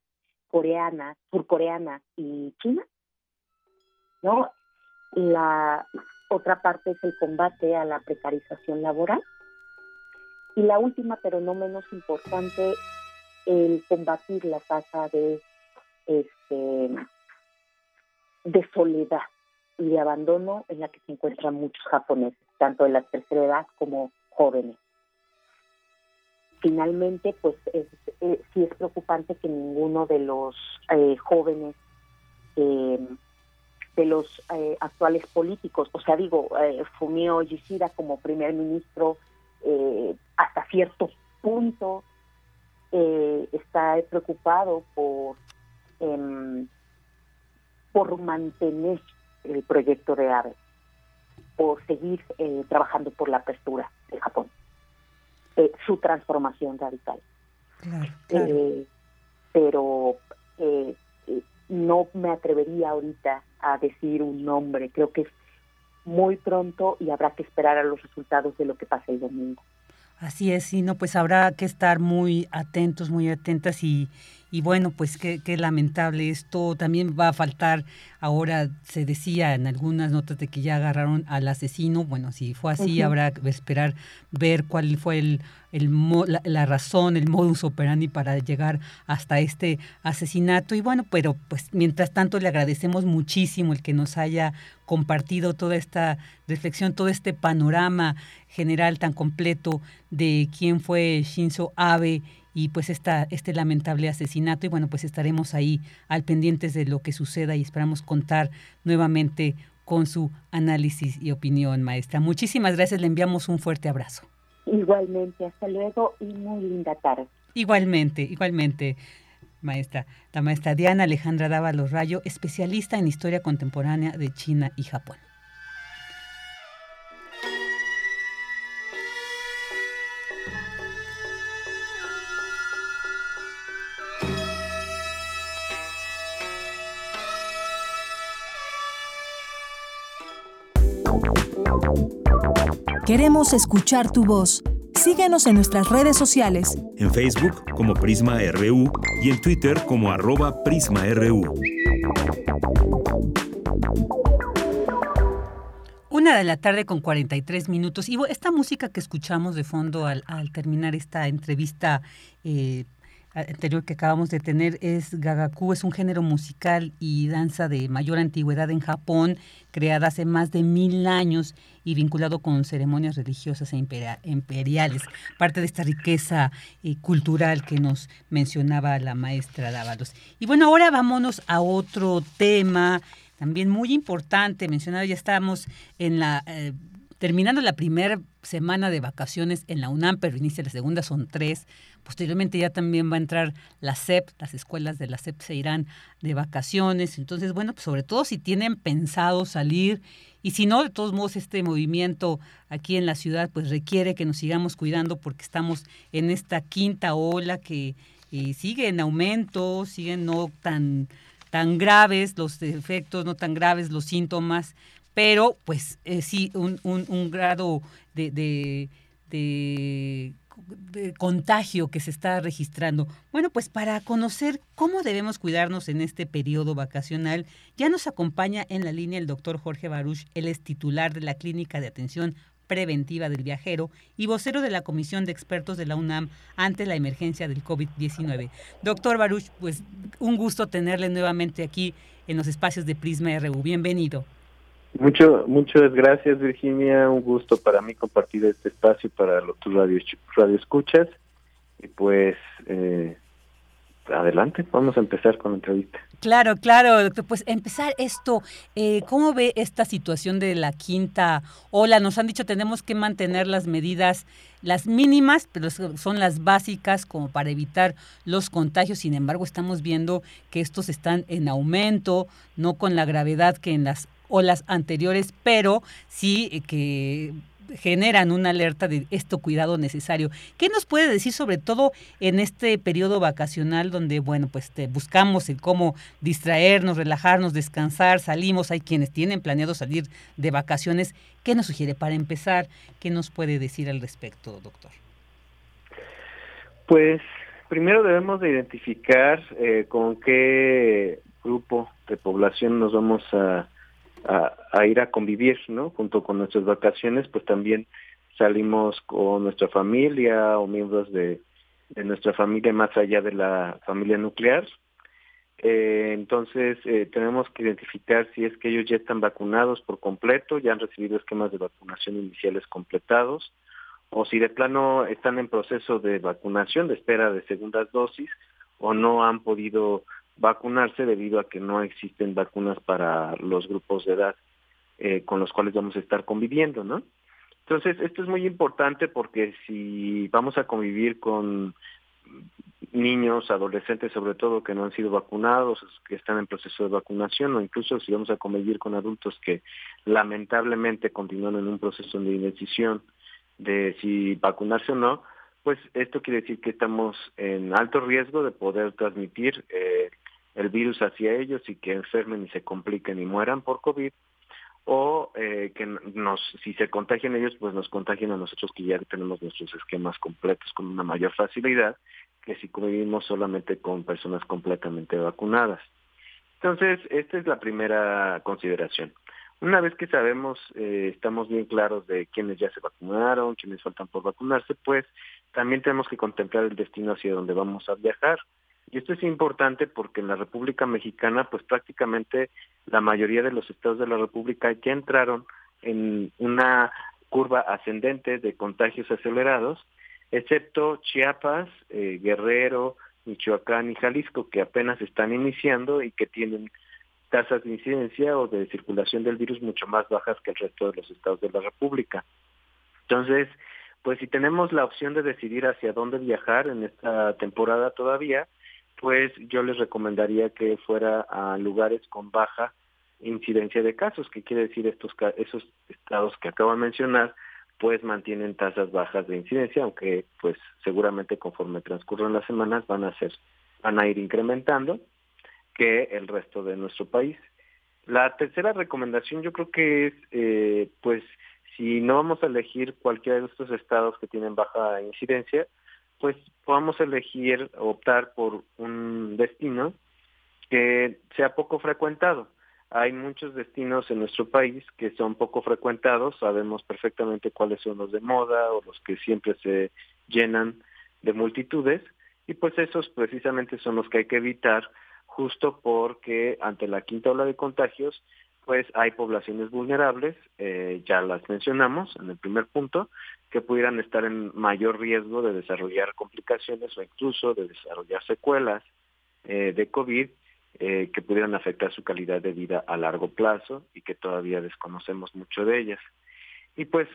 coreana, surcoreana y china. ¿No? La otra parte es el combate a la precarización laboral. Y la última, pero no menos importante, el combatir la tasa de este, de soledad y de abandono en la que se encuentran muchos japoneses, tanto de la tercera edad como jóvenes. Finalmente, pues es, eh, sí es preocupante que ninguno de los eh, jóvenes eh, de los actuales políticos, o sea, digo, Fumio Yoshida como primer ministro hasta cierto punto está preocupado por em, por mantener el proyecto de AVE, por seguir trabajando por la apertura de Japón, eh, su transformación radical. Eh, pero no me atrevería ahorita a decir un nombre, creo que es muy pronto y habrá que esperar a los resultados de lo que pase el domingo. Así es, y no, pues habrá que estar muy atentos, muy atentas y, y bueno, pues qué, qué, lamentable esto. También va a faltar, ahora se decía en algunas notas de que ya agarraron al asesino. Bueno, si fue así, habrá que esperar ver cuál fue el, el la, razón, el modus operandi para llegar hasta este asesinato. Y bueno, pero pues mientras tanto le agradecemos muchísimo el que nos haya compartido toda esta reflexión, todo este panorama general tan completo de quién fue Shinzo Abe y pues esta, este lamentable asesinato y bueno, pues estaremos ahí al pendientes de lo que suceda y esperamos contar nuevamente con su análisis y opinión, maestra. Muchísimas gracias, le enviamos un fuerte abrazo. Igualmente, hasta luego y muy linda tarde. Igualmente, igualmente, maestra. La maestra Diana Alejandra Dávalos Rayo, especialista en historia contemporánea de China y Japón. Queremos escuchar tu voz. Síguenos en nuestras redes sociales. En Facebook como Prisma RU y en Twitter como arroba PrismaRU. Una de la tarde con 43 minutos. Y esta música que escuchamos de fondo al, terminar esta entrevista eh, anterior que acabamos de tener es Gagaku, es un género musical y danza de mayor antigüedad en Japón, creada hace más de mil años y vinculado con ceremonias religiosas e imperiales, parte de esta riqueza eh, cultural que nos mencionaba la maestra Dávalos. Y bueno, ahora vámonos a otro tema también muy importante, mencionado, ya estamos en la... Eh, terminando la primera semana de vacaciones en la UNAM, pero inicia la segunda, son tres. Posteriormente ya también va a entrar la SEP, las escuelas de la SEP se irán de vacaciones. Entonces, bueno, pues sobre todo si tienen pensado salir y si no, de todos modos, este movimiento aquí en la ciudad pues requiere que nos sigamos cuidando porque estamos en esta quinta ola que eh, sigue en aumento, siguen no tan, tan graves los efectos, no tan graves los síntomas, pero pues eh, sí un, un, grado de, de, de contagio que se está registrando. Bueno, pues para conocer cómo debemos cuidarnos en este periodo vacacional, ya nos acompaña en la línea el doctor Jorge Baruch, él es titular de la Clínica de Atención Preventiva del Viajero y vocero de la Comisión de Expertos de la UNAM ante la emergencia del COVID-19. Doctor Baruch, pues un gusto tenerle nuevamente aquí en los espacios de Prisma RU. Bienvenido. Mucho, muchas gracias Virginia, un gusto para mí compartir este espacio para los, tus radio, radio escuchas y pues eh, adelante, vamos a empezar con la entrevista. Claro, claro, doctor. Pues empezar esto, eh, ¿cómo ve esta situación de la quinta ola? Nos han dicho tenemos que mantener las medidas, las mínimas, pero son las básicas como para evitar los contagios. Sin embargo, estamos viendo que estos están en aumento, no con la gravedad que en las o las anteriores, pero sí eh, que generan una alerta de esto cuidado necesario. ¿Qué nos puede decir sobre todo en este periodo vacacional donde, bueno, pues buscamos el cómo distraernos, relajarnos, descansar, salimos, hay quienes tienen planeado salir de vacaciones? ¿Qué nos sugiere para empezar? ¿Qué nos puede decir al respecto, doctor? Pues primero debemos de identificar eh, con qué grupo de población nos vamos a a, ir a convivir, ¿no? Junto con nuestras vacaciones, pues también salimos con nuestra familia o miembros de, nuestra familia más allá de la familia nuclear. Eh, entonces, eh, tenemos que identificar si es que ellos ya están vacunados por completo, ya han recibido esquemas de vacunación iniciales completados, o si de plano están en proceso de vacunación, de espera de segundas dosis, o no han podido vacunarse debido a que no existen vacunas para los grupos de edad eh, con los cuales vamos a estar conviviendo, ¿no? Entonces, esto es muy importante porque si vamos a convivir con niños, adolescentes sobre todo que no han sido vacunados, que están en proceso de vacunación o incluso si vamos a convivir con adultos que lamentablemente continúan en un proceso de indecisión de si vacunarse o no, pues esto quiere decir que estamos en alto riesgo de poder transmitir eh, el virus hacia ellos y que enfermen y se compliquen y mueran por COVID o eh, que nos si se contagian ellos pues nos contagien a nosotros que ya tenemos nuestros esquemas completos con una mayor facilidad que si convivimos solamente con personas completamente vacunadas. Entonces, esta es la primera consideración. Una vez que sabemos, eh, estamos bien claros de quiénes ya se vacunaron, quiénes faltan por vacunarse, pues también tenemos que contemplar el destino hacia donde vamos a viajar. Y esto es importante porque en la República Mexicana, pues prácticamente la mayoría de los estados de la República ya entraron en una curva ascendente de contagios acelerados, excepto Chiapas, eh, Guerrero, Michoacán y Jalisco, que apenas están iniciando y que tienen tasas de incidencia o de circulación del virus mucho más bajas que el resto de los estados de la República. Entonces, pues si tenemos la opción de decidir hacia dónde viajar en esta temporada todavía, pues yo les recomendaría que fuera a lugares con baja incidencia de casos, que quiere decir estos esos estados que acabo de mencionar, pues mantienen tasas bajas de incidencia, aunque pues seguramente conforme transcurran las semanas van a ser van a ir incrementando que el resto de nuestro país. La tercera recomendación yo creo que es eh, pues si no vamos a elegir cualquiera de estos estados que tienen baja incidencia, pues podamos elegir, optar por un destino que sea poco frecuentado. Hay muchos destinos en nuestro país que son poco frecuentados, sabemos perfectamente cuáles son los de moda o los que siempre se llenan de multitudes y pues esos precisamente son los que hay que evitar justo porque ante la quinta ola de contagios pues hay poblaciones vulnerables, eh, ya las mencionamos en el primer punto, que pudieran estar en mayor riesgo de desarrollar complicaciones o incluso de desarrollar secuelas eh, de COVID eh, que pudieran afectar su calidad de vida a largo plazo y que todavía desconocemos mucho de ellas. Y pues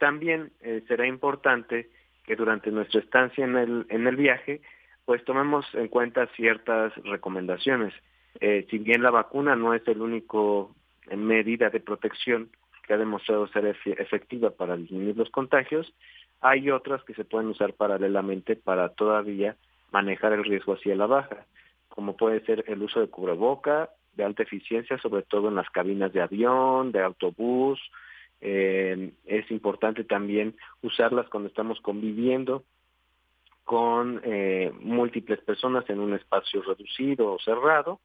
también será importante que durante nuestra estancia en el, en el viaje, pues tomemos en cuenta ciertas recomendaciones. Eh, si bien la vacuna no es el único medida de protección que ha demostrado ser efectiva para disminuir los contagios, hay otras que se pueden usar paralelamente para todavía manejar el riesgo hacia la baja, como puede ser el uso de cubreboca de alta eficiencia, sobre todo en las cabinas de avión, de autobús. Eh, es importante también usarlas cuando estamos conviviendo con eh, múltiples personas en un espacio reducido o cerrado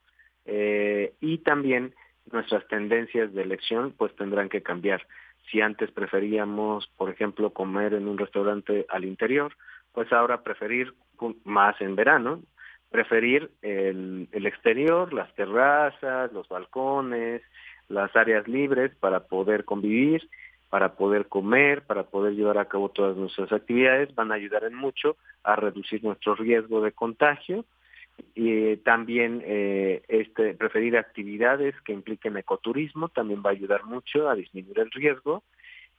eh, y también nuestras tendencias de elección pues tendrán que cambiar. Si antes preferíamos, por ejemplo, comer en un restaurante al interior, pues ahora preferir más en verano, preferir el, el exterior, las terrazas, los balcones, las áreas libres para poder convivir, para poder comer, para poder llevar a cabo todas nuestras actividades, van a ayudar en mucho a reducir nuestro riesgo de contagio y también eh, este, preferir actividades que impliquen ecoturismo también va a ayudar mucho a disminuir el riesgo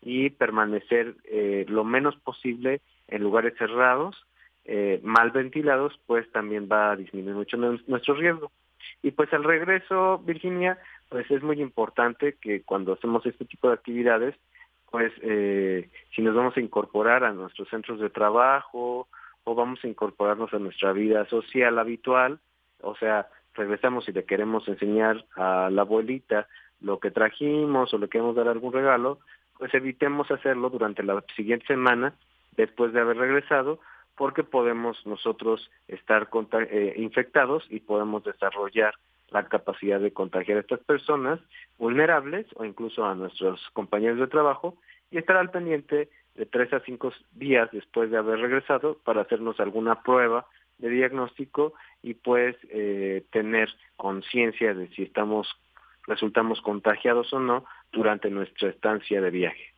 y permanecer eh, lo menos posible en lugares cerrados, eh, mal ventilados, pues también va a disminuir mucho nuestro riesgo. Y pues al regreso, Virginia, pues es muy importante que cuando hacemos este tipo de actividades, pues si nos vamos a incorporar a nuestros centros de trabajo o vamos a incorporarnos a nuestra vida social habitual, o sea, regresamos y le queremos enseñar a la abuelita lo que trajimos o le queremos dar algún regalo, pues evitemos hacerlo durante la siguiente semana después de haber regresado, porque podemos nosotros estar eh, infectados y podemos desarrollar la capacidad de contagiar a estas personas vulnerables o incluso a nuestros compañeros de trabajo y estar al pendiente de tres a cinco días después de haber regresado para hacernos alguna prueba de diagnóstico y pues tener conciencia de si estamos resultamos contagiados o no durante nuestra estancia de viaje.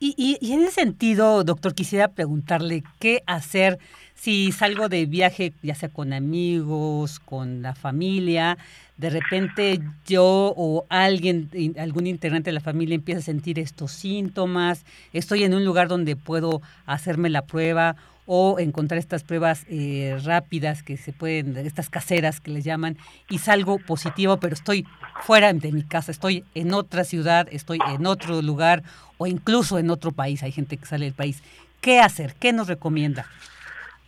Y, y, en ese sentido, doctor, quisiera preguntarle qué hacer si salgo de viaje, ya sea con amigos, con la familia, de repente yo o alguien, algún integrante de la familia empieza a sentir estos síntomas, estoy en un lugar donde puedo hacerme la prueba o encontrar estas pruebas eh, rápidas que se pueden, estas caseras que les llaman, y salgo positivo, pero estoy fuera de mi casa, estoy en otra ciudad, estoy en otro lugar o incluso en otro país, hay gente que sale del país. ¿Qué hacer? ¿Qué nos recomienda?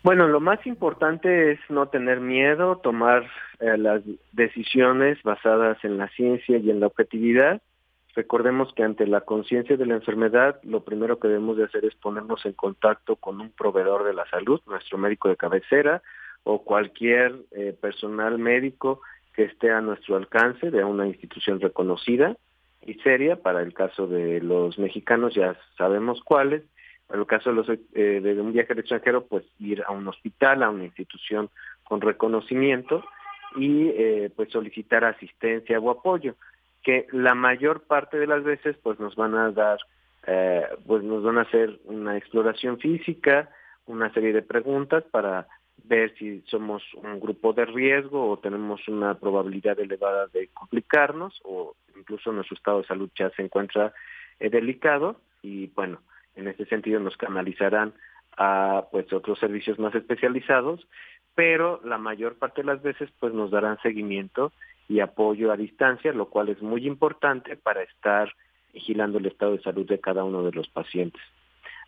Bueno, lo más importante es no tener miedo, tomar eh, las decisiones basadas en la ciencia y en la objetividad Recordemos que ante la conciencia de la enfermedad, lo primero que debemos de hacer es ponernos en contacto con un proveedor de la salud, nuestro médico de cabecera o cualquier eh, personal médico que esté a nuestro alcance de una institución reconocida y seria. Para el caso de los mexicanos ya sabemos cuáles. Para el caso de, los, eh, de un viaje al extranjero, pues ir a un hospital, a una institución con reconocimiento y eh, pues solicitar asistencia o apoyo que la mayor parte de las veces pues nos van a dar, eh, pues nos van a hacer una exploración física, una serie de preguntas para ver si somos un grupo de riesgo o tenemos una probabilidad elevada de complicarnos o incluso nuestro estado de salud ya se encuentra eh, delicado y bueno, en ese sentido nos canalizarán a pues otros servicios más especializados, pero la mayor parte de las veces pues nos darán seguimiento y apoyo a distancia, lo cual es muy importante para estar vigilando el estado de salud de cada uno de los pacientes.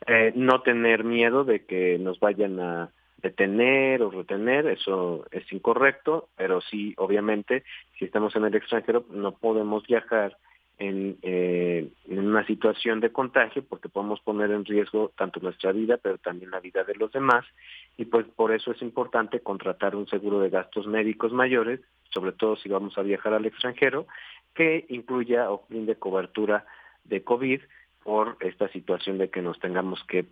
Eh, no tener miedo de que nos vayan a detener o retener, eso es incorrecto, pero sí, obviamente, si estamos en el extranjero, no podemos viajar en, eh, en una situación de contagio porque podemos poner en riesgo tanto nuestra vida, pero también la vida de los demás. Y pues por eso es importante contratar un seguro de gastos médicos mayores sobre todo si vamos a viajar al extranjero, que incluya o brinde cobertura de COVID por esta situación de que nos tengamos que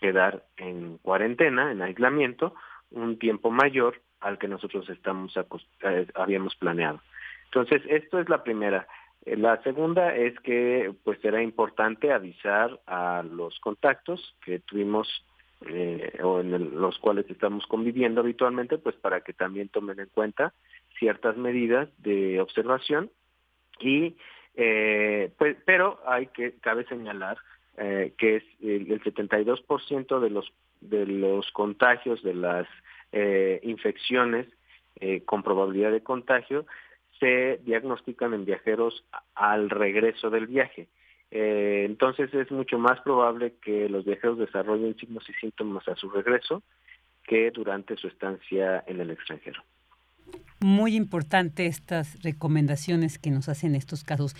quedar en cuarentena, en aislamiento, un tiempo mayor al que nosotros estamos eh, habíamos planeado. Entonces, esto es la primera. La segunda es que pues será importante avisar a los contactos que tuvimos eh, o en los cuales estamos conviviendo habitualmente, pues para que también tomen en cuenta ciertas medidas de observación y eh, pues, pero hay que cabe señalar eh, que es el, el 72% de los de los contagios de las infecciones con probabilidad de contagio se diagnostican en viajeros al regreso del viaje. Eh, entonces es mucho más probable que los viajeros desarrollen signos y síntomas a su regreso que durante su estancia en el extranjero. Muy importante estas recomendaciones que nos hacen estos casos.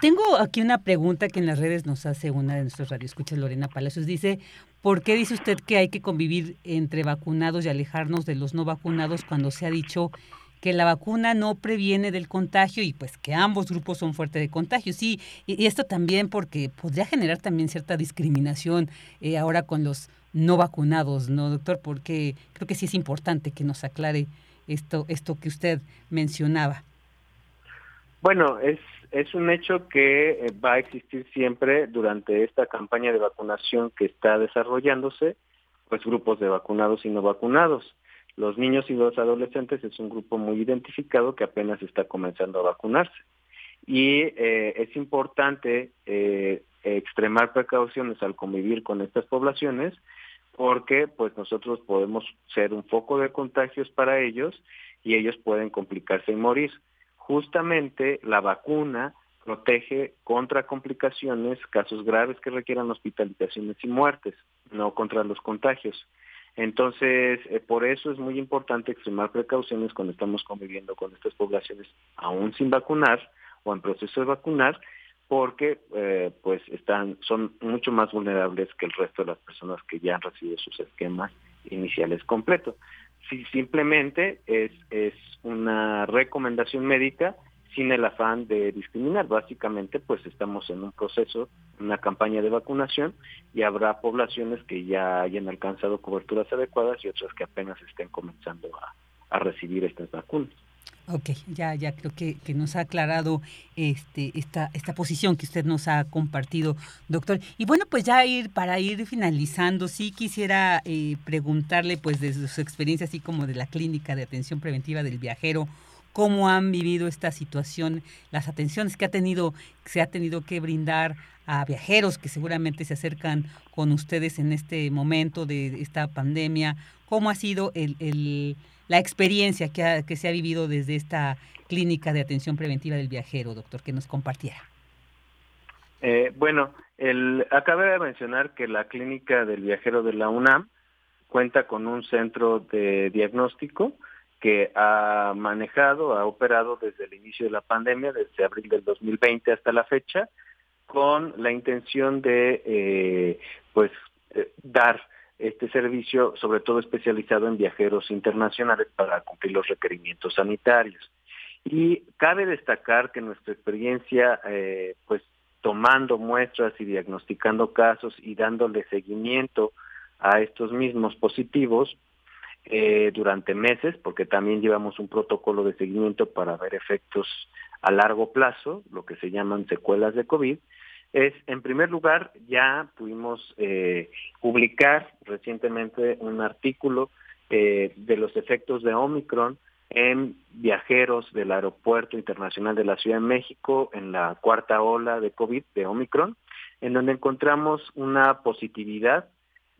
Tengo aquí una pregunta que en las redes nos hace una de nuestros radioescuchas, Lorena Palacios. Dice, ¿por qué dice usted que hay que convivir entre vacunados y alejarnos de los no vacunados cuando se ha dicho que la vacuna no previene del contagio y pues que ambos grupos son fuertes de contagio. Sí, y, esto también porque podría generar también cierta discriminación eh, ahora con los no vacunados, ¿no, doctor? Porque creo que sí es importante que nos aclare esto, esto que usted mencionaba? Bueno, es, es un hecho que eh, va a existir siempre durante esta campaña de vacunación que está desarrollándose, pues grupos de vacunados y no vacunados. Los niños y los adolescentes es un grupo muy identificado que apenas está comenzando a vacunarse. Y eh, es importante eh, extremar precauciones al convivir con estas poblaciones porque pues nosotros podemos ser un foco de contagios para ellos y ellos pueden complicarse y morir. Justamente la vacuna protege contra complicaciones, casos graves que requieran hospitalizaciones y muertes, no contra los contagios. Entonces, eh, por eso es muy importante extremar precauciones cuando estamos conviviendo con estas poblaciones aún sin vacunar o en proceso de vacunar porque eh, pues están son mucho más vulnerables que el resto de las personas que ya han recibido sus esquemas iniciales completos. Si simplemente es es una recomendación médica sin el afán de discriminar. Básicamente, pues estamos en un proceso, una campaña de vacunación y habrá poblaciones que ya hayan alcanzado coberturas adecuadas y otras que apenas estén comenzando a, a recibir estas vacunas. Ok, ya, ya creo que, nos ha aclarado este, esta, esta posición que usted nos ha compartido, doctor. Y bueno, pues ya ir para ir finalizando, sí quisiera eh, preguntarle, pues desde su experiencia, así como de la clínica de atención preventiva del viajero, cómo han vivido esta situación, las atenciones que ha tenido, se ha tenido que brindar a viajeros que seguramente se acercan con ustedes en este momento de esta pandemia, cómo ha sido el, la experiencia que, que se ha vivido desde esta clínica de atención preventiva del viajero, doctor, que nos compartiera. Eh, bueno, el, acabé de mencionar que la clínica del viajero de la UNAM cuenta con un centro de diagnóstico que ha manejado, ha operado desde el inicio de la pandemia, desde abril del 2020 hasta la fecha, con la intención de eh, pues eh, dar este servicio, sobre todo especializado en viajeros internacionales para cumplir los requerimientos sanitarios. Y cabe destacar que nuestra experiencia, eh, pues tomando muestras y diagnosticando casos y dándole seguimiento a estos mismos positivos eh, durante meses, porque también llevamos un protocolo de seguimiento para ver efectos a largo plazo, lo que se llaman secuelas de COVID, es, en primer lugar, ya pudimos eh, publicar recientemente un artículo eh, de los efectos de Omicron en viajeros del Aeropuerto Internacional de la Ciudad de México en la cuarta ola de COVID de Omicron, en donde encontramos una positividad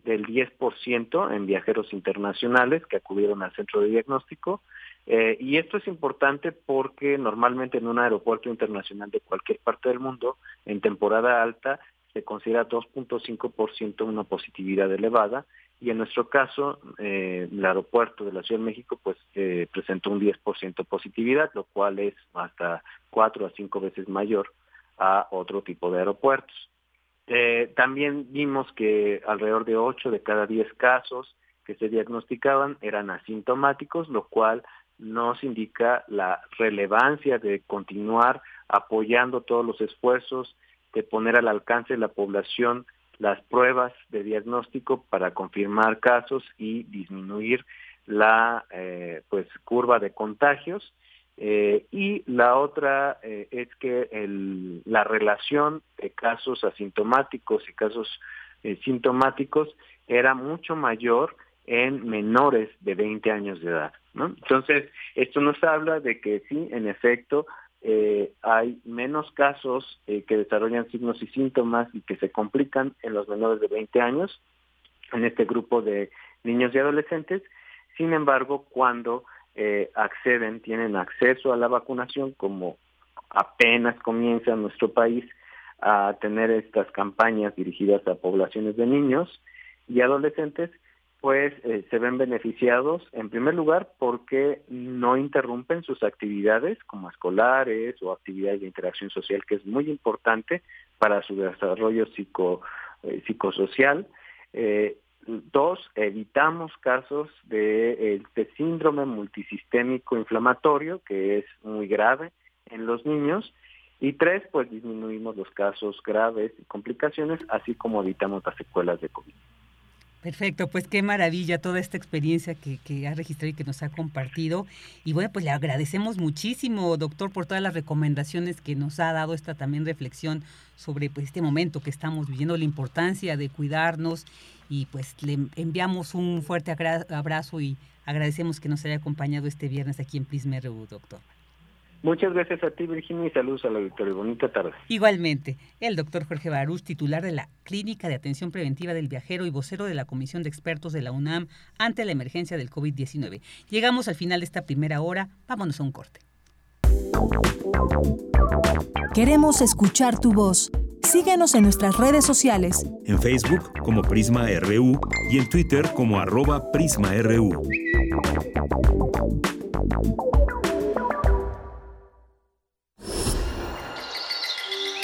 del 10% en viajeros internacionales que acudieron al centro de diagnóstico eh, y esto es importante porque normalmente en un aeropuerto internacional de cualquier parte del mundo, en temporada alta, se considera 2.5% una positividad elevada y en nuestro caso eh, el aeropuerto de la Ciudad de México pues eh, presentó un 10% positividad, lo cual es hasta cuatro a cinco veces mayor a otro tipo de aeropuertos. También vimos que alrededor de 8 de cada 10 casos que se diagnosticaban eran asintomáticos, lo cual nos indica la relevancia de continuar apoyando todos los esfuerzos de poner al alcance de la población las pruebas de diagnóstico para confirmar casos y disminuir la eh, pues curva de contagios eh, y la otra eh, es que la relación de casos asintomáticos y casos sintomáticos era mucho mayor en menores de 20 años de edad. Entonces, esto nos habla de que sí, en efecto, eh, hay menos casos eh, que desarrollan signos y síntomas y que se complican en los menores de 20 años, en este grupo de niños y adolescentes. Sin embargo, cuando eh, acceden, tienen acceso a la vacunación, como apenas comienza nuestro país a tener estas campañas dirigidas a poblaciones de niños y adolescentes, pues eh, se ven beneficiados en primer lugar porque no interrumpen sus actividades como escolares o actividades de interacción social que es muy importante para su desarrollo psico, eh, psicosocial. Dos, evitamos casos de, de síndrome multisistémico inflamatorio que es muy grave en los niños y tres, pues disminuimos los casos graves y complicaciones, así como evitamos las secuelas de COVID. Perfecto, pues qué maravilla toda esta experiencia que, ha registrado y que nos ha compartido. Y bueno, pues le agradecemos muchísimo, doctor, por todas las recomendaciones que nos ha dado esta también reflexión sobre pues, este momento que estamos viviendo, la importancia de cuidarnos y pues le enviamos un fuerte abrazo y agradecemos que nos haya acompañado este viernes aquí en Prisma RU, doctor. Muchas gracias a ti, Virginia, y saludos a la Victoria. Bonita tarde. Igualmente, el doctor Jorge Barús, titular de la Clínica de Atención Preventiva del Viajero y vocero de la Comisión de Expertos de la UNAM ante la emergencia del COVID-19. Llegamos al final de esta primera hora. Vámonos a un corte. Queremos escuchar tu voz. Síguenos en nuestras redes sociales. En Facebook como Prisma RU y en Twitter como arroba PrismaRU.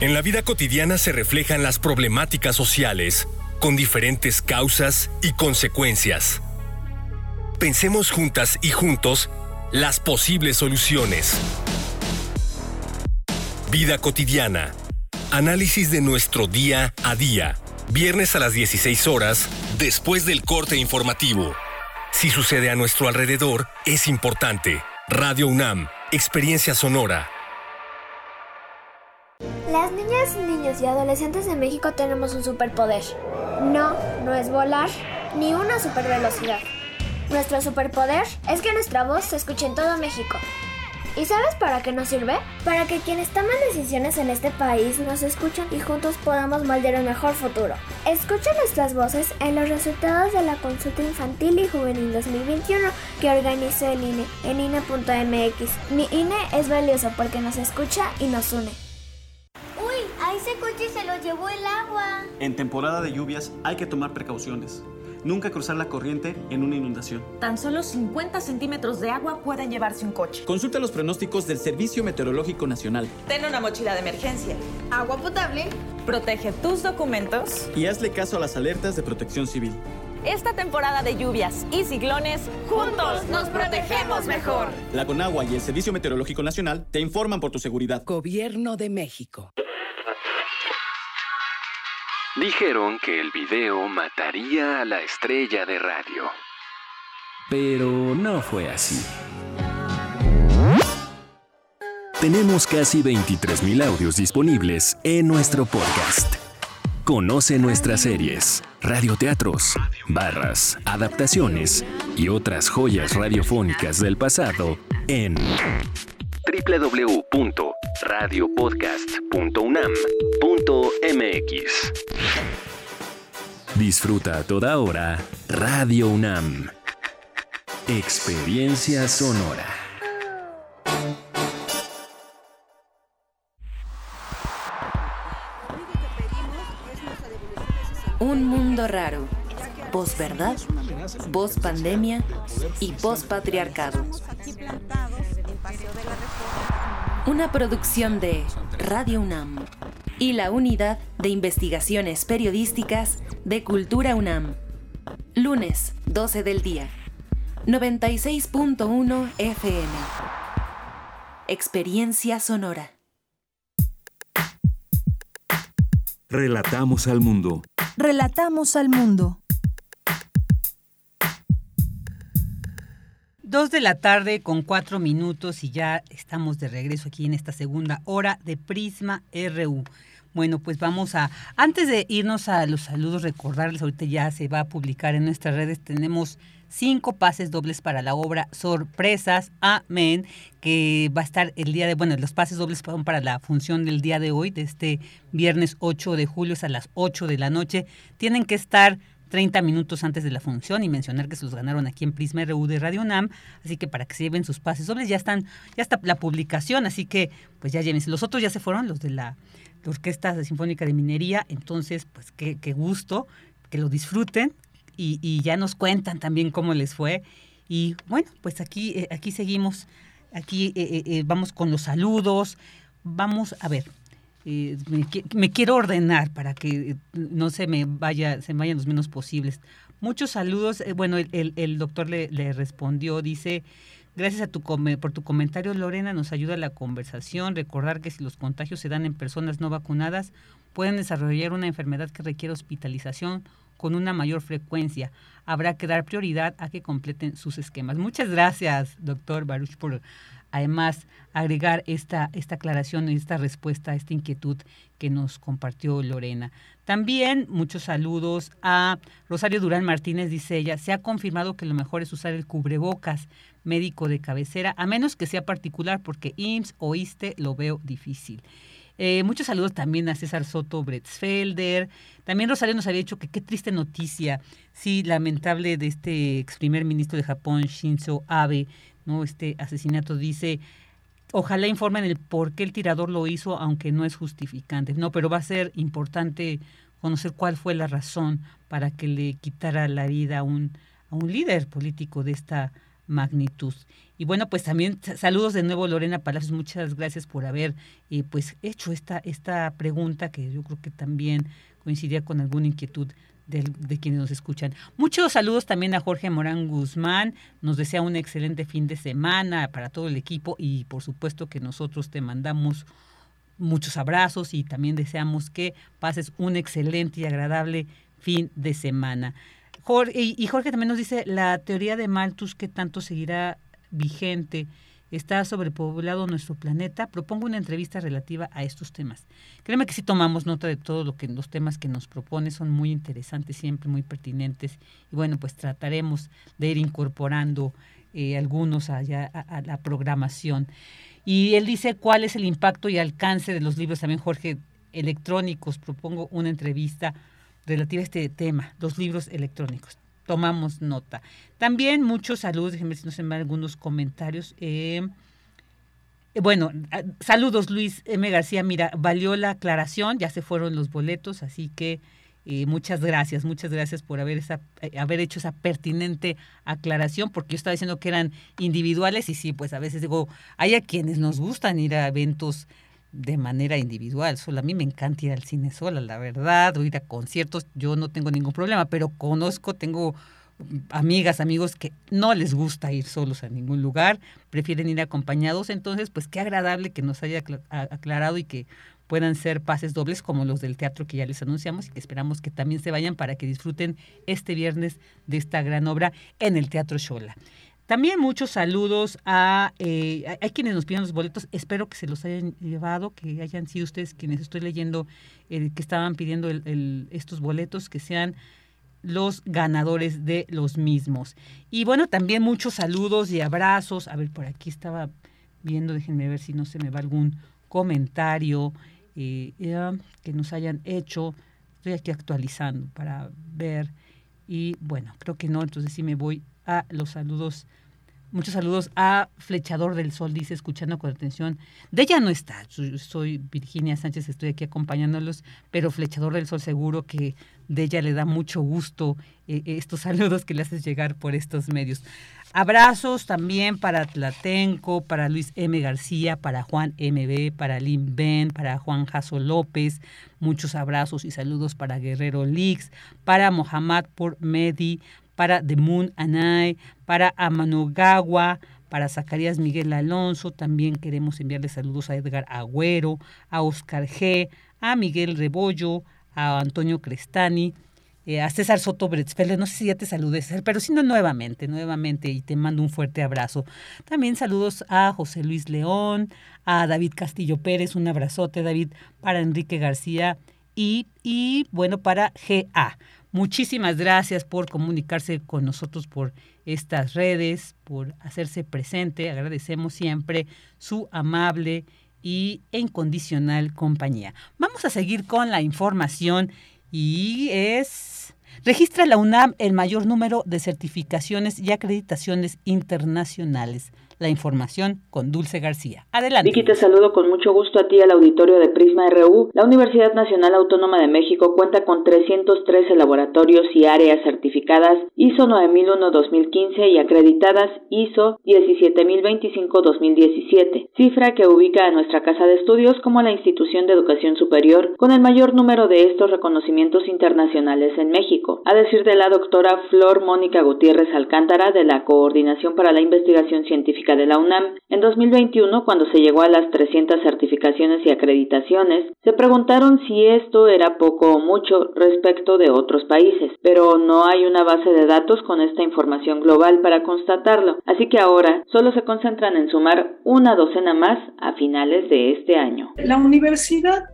En la vida cotidiana se reflejan las problemáticas sociales, con diferentes causas y consecuencias. Pensemos juntas y juntos las posibles soluciones. Vida cotidiana. Análisis de nuestro día a día. Viernes a las 16 horas, después del corte informativo. Si sucede a nuestro alrededor, es importante. Radio UNAM, Experiencia Sonora. Las niñas, niños y adolescentes de México tenemos un superpoder. No, no es volar, ni una supervelocidad. Nuestro superpoder es que nuestra voz se escuche en todo México. ¿Y sabes para qué nos sirve? Para que quienes toman decisiones en este país nos escuchen y juntos podamos moldear un mejor futuro. Escucha nuestras voces en los resultados de la consulta infantil y juvenil 2021 que organizó el INE en INE.mx. Mi INE es valioso porque nos escucha y nos une. ¡Uy! A ese coche se lo llevó el agua. En temporada de lluvias hay que tomar precauciones. Nunca cruzar la corriente en una inundación. Tan solo 50 centímetros de agua pueden llevarse un coche. Consulta los pronósticos del Servicio Meteorológico Nacional. Ten una mochila de emergencia. Agua potable. Protege tus documentos. Y hazle caso a las alertas de protección civil. Esta temporada de lluvias y ciclones, juntos nos protegemos mejor. La Conagua y el Servicio Meteorológico Nacional te informan por tu seguridad. Gobierno de México. Dijeron que el video mataría a la estrella de radio. Pero no fue así. Tenemos casi 23.000 audios disponibles en nuestro podcast. Conoce nuestras series, radioteatros, barras, adaptaciones y otras joyas radiofónicas del pasado en www.radiopodcast.unam.mx. Disfruta a toda hora Radio UNAM. Experiencia sonora. Un mundo raro. Posverdad, voz pandemia y voz patriarcado. Una producción de Radio UNAM y la Unidad de Investigaciones Periodísticas de Cultura UNAM. Lunes, 12 del día. 96.1 FM. Experiencia sonora. Relatamos al mundo. Relatamos al mundo. Dos de la tarde con cuatro minutos y ya estamos de regreso aquí en esta segunda hora de Prisma RU. Bueno, pues vamos a, antes de irnos a los saludos, recordarles, ahorita ya se va a publicar en nuestras redes, tenemos cinco pases dobles para la obra Sorpresas, amén, que va a estar el día de, bueno, los pases dobles para la función del día de hoy, de este viernes 8 de julio, es a las 8 de la noche. Tienen que estar 30 minutos antes de la función y mencionar que se los ganaron aquí en Prisma RU de Radio UNAM, así que para que se lleven sus pases dobles ya están, ya está la publicación, así que pues ya llévense. Los otros ya se fueron, los de la, Orquesta Sinfónica de Minería, entonces pues qué, qué gusto, que lo disfruten y, y, ya nos cuentan también cómo les fue. Y bueno, pues aquí, eh, aquí seguimos, aquí eh, eh, vamos con los saludos, vamos a ver, me, me, quiero ordenar para que no se me vaya, se me vayan los menos posibles. Muchos saludos. bueno, el, el, doctor le, le, respondió, dice, gracias a tu por tu comentario, Lorena, nos ayuda la conversación. Recordar que si los contagios se dan en personas no vacunadas, pueden desarrollar una enfermedad que requiere hospitalización con una mayor frecuencia. Habrá que dar prioridad a que completen sus esquemas. Muchas gracias, doctor Baruch, por además agregar esta, esta aclaración y esta respuesta a esta inquietud que nos compartió Lorena. También muchos saludos a Rosario Durán Martínez, dice ella, se ha confirmado que lo mejor es usar el cubrebocas médico de cabecera, a menos que sea particular, porque IMSS o ISTE lo veo difícil. Eh, muchos saludos también a César Soto Bretzfelder. También Rosario nos había dicho que qué triste noticia, sí, lamentable de este ex primer ministro de Japón, Shinzo Abe, ¿no? Este asesinato dice, ojalá informen el por qué el tirador lo hizo, aunque no es justificante. No, pero va a ser importante conocer cuál fue la razón para que le quitara la vida a un, a un líder político de esta magnitud. Y bueno, pues también saludos de nuevo Lorena Palacios, muchas gracias por haber eh, pues hecho esta, esta pregunta que yo creo que también coincidía con alguna inquietud de, quienes nos escuchan. Muchos saludos también a Jorge Morán Guzmán, nos desea un excelente fin de semana para todo el equipo y por supuesto que nosotros te mandamos muchos abrazos y también deseamos que pases un excelente y agradable fin de semana. Jorge, y Jorge también nos dice, la teoría de Malthus, ¿qué tanto seguirá vigente? ¿Está sobrepoblado nuestro planeta? Propongo una entrevista relativa a estos temas. Créeme que si tomamos nota de todo lo que los temas que nos propone, son muy interesantes, siempre muy pertinentes. Y bueno, pues trataremos de ir incorporando eh, algunos allá a la programación. Y él dice cuál es el impacto y alcance de los libros, también Jorge, electrónicos. Propongo una entrevista relativa a este tema, los libros electrónicos. Tomamos nota. También muchos saludos, déjenme si no se me algunos comentarios. Eh, bueno, saludos Luis M. García. Mira, valió la aclaración, ya se fueron los boletos, así que eh, muchas gracias, muchas gracias por haber, esa, eh, haber hecho esa pertinente aclaración, porque yo estaba diciendo que eran individuales y sí, pues a veces digo, hay a quienes nos gustan ir a eventos de manera individual. Solo a mí me encanta ir al cine sola, la verdad, o ir a conciertos, yo no tengo ningún problema, pero conozco, tengo amigas, amigos que no les gusta ir solos a ningún lugar, prefieren ir acompañados, entonces pues qué agradable que nos haya aclarado y que puedan ser pases dobles como los del teatro que ya les anunciamos y que esperamos que también se vayan para que disfruten este viernes de esta gran obra en el Teatro Shola. También muchos saludos a, eh, hay quienes nos piden los boletos, espero que se los hayan llevado, que hayan sido ustedes quienes estoy leyendo eh, que estaban pidiendo estos boletos, que sean los ganadores de los mismos. Y bueno, también muchos saludos y abrazos. A ver, por aquí estaba viendo, déjenme ver si no se me va algún comentario. Eh, que nos hayan hecho. Estoy aquí actualizando para ver. Y bueno, creo que no, entonces sí me voy a los saludos. Muchos saludos a Flechador del Sol, dice, escuchando con atención. De ella no está, soy Virginia Sánchez, estoy aquí acompañándolos, pero Flechador del Sol seguro que de ella le da mucho gusto eh, estos saludos que le haces llegar por estos medios. Abrazos también para Tlatenco, para Luis M. García, para Juan MB, para Lynn Ben, para Juan Jaso López. Muchos abrazos y saludos para Guerrero Lix, para Mohamed Por Medi, para The Moon Anay, para Amanogawa, para Zacarías Miguel Alonso. También queremos enviarle saludos a Edgar Agüero, a Oscar G., a Miguel Rebollo, a Antonio Crestani, eh, a César Soto Bretzfelder, no sé si ya te saludé, César, pero si no, nuevamente, nuevamente, y te mando un fuerte abrazo. También saludos a José Luis León, a David Castillo Pérez, un abrazote, David, para Enrique García y, y bueno, para GA. Muchísimas gracias por comunicarse con nosotros por estas redes, por hacerse presente. Agradecemos siempre su amable y incondicional compañía. Vamos a seguir con la información y es... Registra la UNAM el mayor número de certificaciones y acreditaciones internacionales la información con Dulce García. Adelante. Vicky, te saludo con mucho gusto a ti al auditorio de Prisma RU. La Universidad Nacional Autónoma de México cuenta con 313 laboratorios y áreas certificadas ISO 9001-2015 y acreditadas ISO 17025-2017, cifra que ubica a nuestra casa de estudios como la institución de educación superior con el mayor número de estos reconocimientos internacionales en México. A decir de la doctora Flor Mónica Gutiérrez Alcántara de la Coordinación para la Investigación Científica de la UNAM. En 2021, cuando se llegó a las 300 certificaciones y acreditaciones, se preguntaron si esto era poco o mucho respecto de otros países, pero no hay una base de datos con esta información global para constatarlo, así que ahora solo se concentran en sumar una docena más a finales de este año. La universidad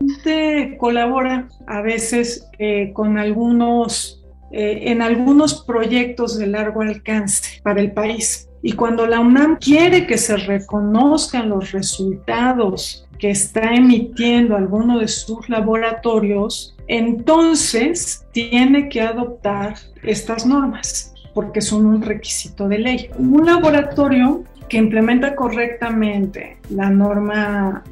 colabora a veces eh, con algunos eh, en algunos proyectos de largo alcance para el país. Y cuando la UNAM quiere que se reconozcan los resultados que está emitiendo alguno de sus laboratorios, entonces tiene que adoptar estas normas porque son un requisito de ley. Un laboratorio que implementa correctamente la norma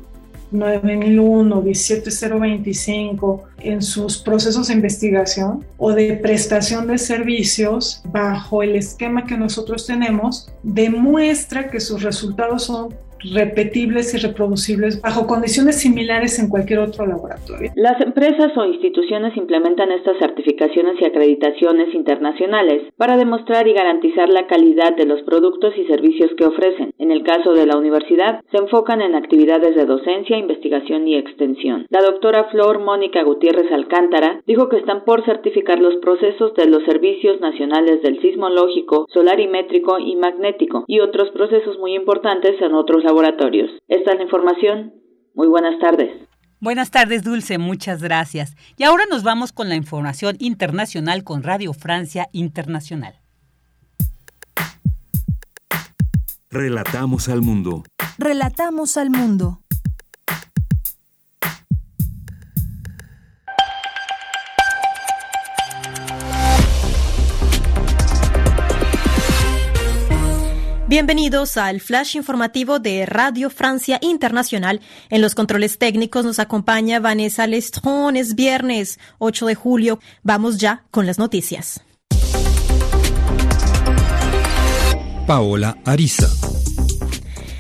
9001, 17025 en sus procesos de investigación o de prestación de servicios bajo el esquema que nosotros tenemos, demuestra que sus resultados son repetibles y reproducibles bajo condiciones similares en cualquier otro laboratorio. Las empresas o instituciones implementan estas certificaciones y acreditaciones internacionales para demostrar y garantizar la calidad de los productos y servicios que ofrecen. En el caso de la universidad, se enfocan en actividades de docencia, investigación y extensión. La doctora Flor Mónica Gutiérrez Alcántara dijo que están por certificar los procesos de los servicios nacionales del sismológico, solarimétrico y magnético y otros procesos muy importantes en otros laboratorios laboratorios. Esta es la información. Muy buenas tardes. Buenas tardes, Dulce, muchas gracias. Y ahora nos vamos con la información internacional con Radio Francia Internacional. Relatamos al mundo. Relatamos al mundo. Bienvenidos al flash informativo de Radio Francia Internacional. En los controles técnicos nos acompaña Vanessa Lestron. Es viernes 8 de julio. Vamos ya con las noticias. Paola Ariza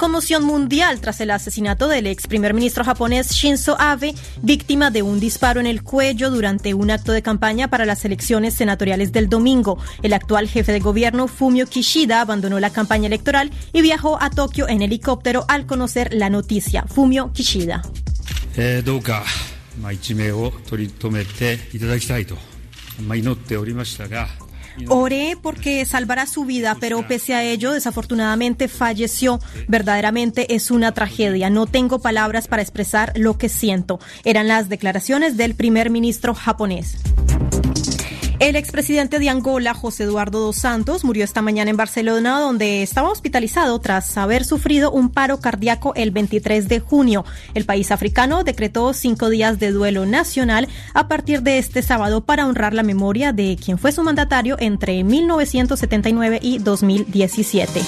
conmoción mundial tras el asesinato del ex primer ministro japonés Shinzo Abe, víctima de un disparo en el cuello durante un acto de campaña para las elecciones senatoriales del domingo. El actual jefe de gobierno, Fumio Kishida, abandonó la campaña electoral y viajó a Tokio en helicóptero al conocer la noticia. Fumio Kishida. Eh, Oré porque salvará su vida, pero pese a ello, desafortunadamente falleció. Verdaderamente es una tragedia. No tengo palabras para expresar lo que siento. Eran las declaraciones del primer ministro japonés. El expresidente de Angola, José Eduardo dos Santos, murió esta mañana en Barcelona, donde estaba hospitalizado tras haber sufrido un paro cardíaco el 23 de junio. El país africano decretó cinco días de duelo nacional a partir de este sábado para honrar la memoria de quien fue su mandatario entre 1979 y 2017.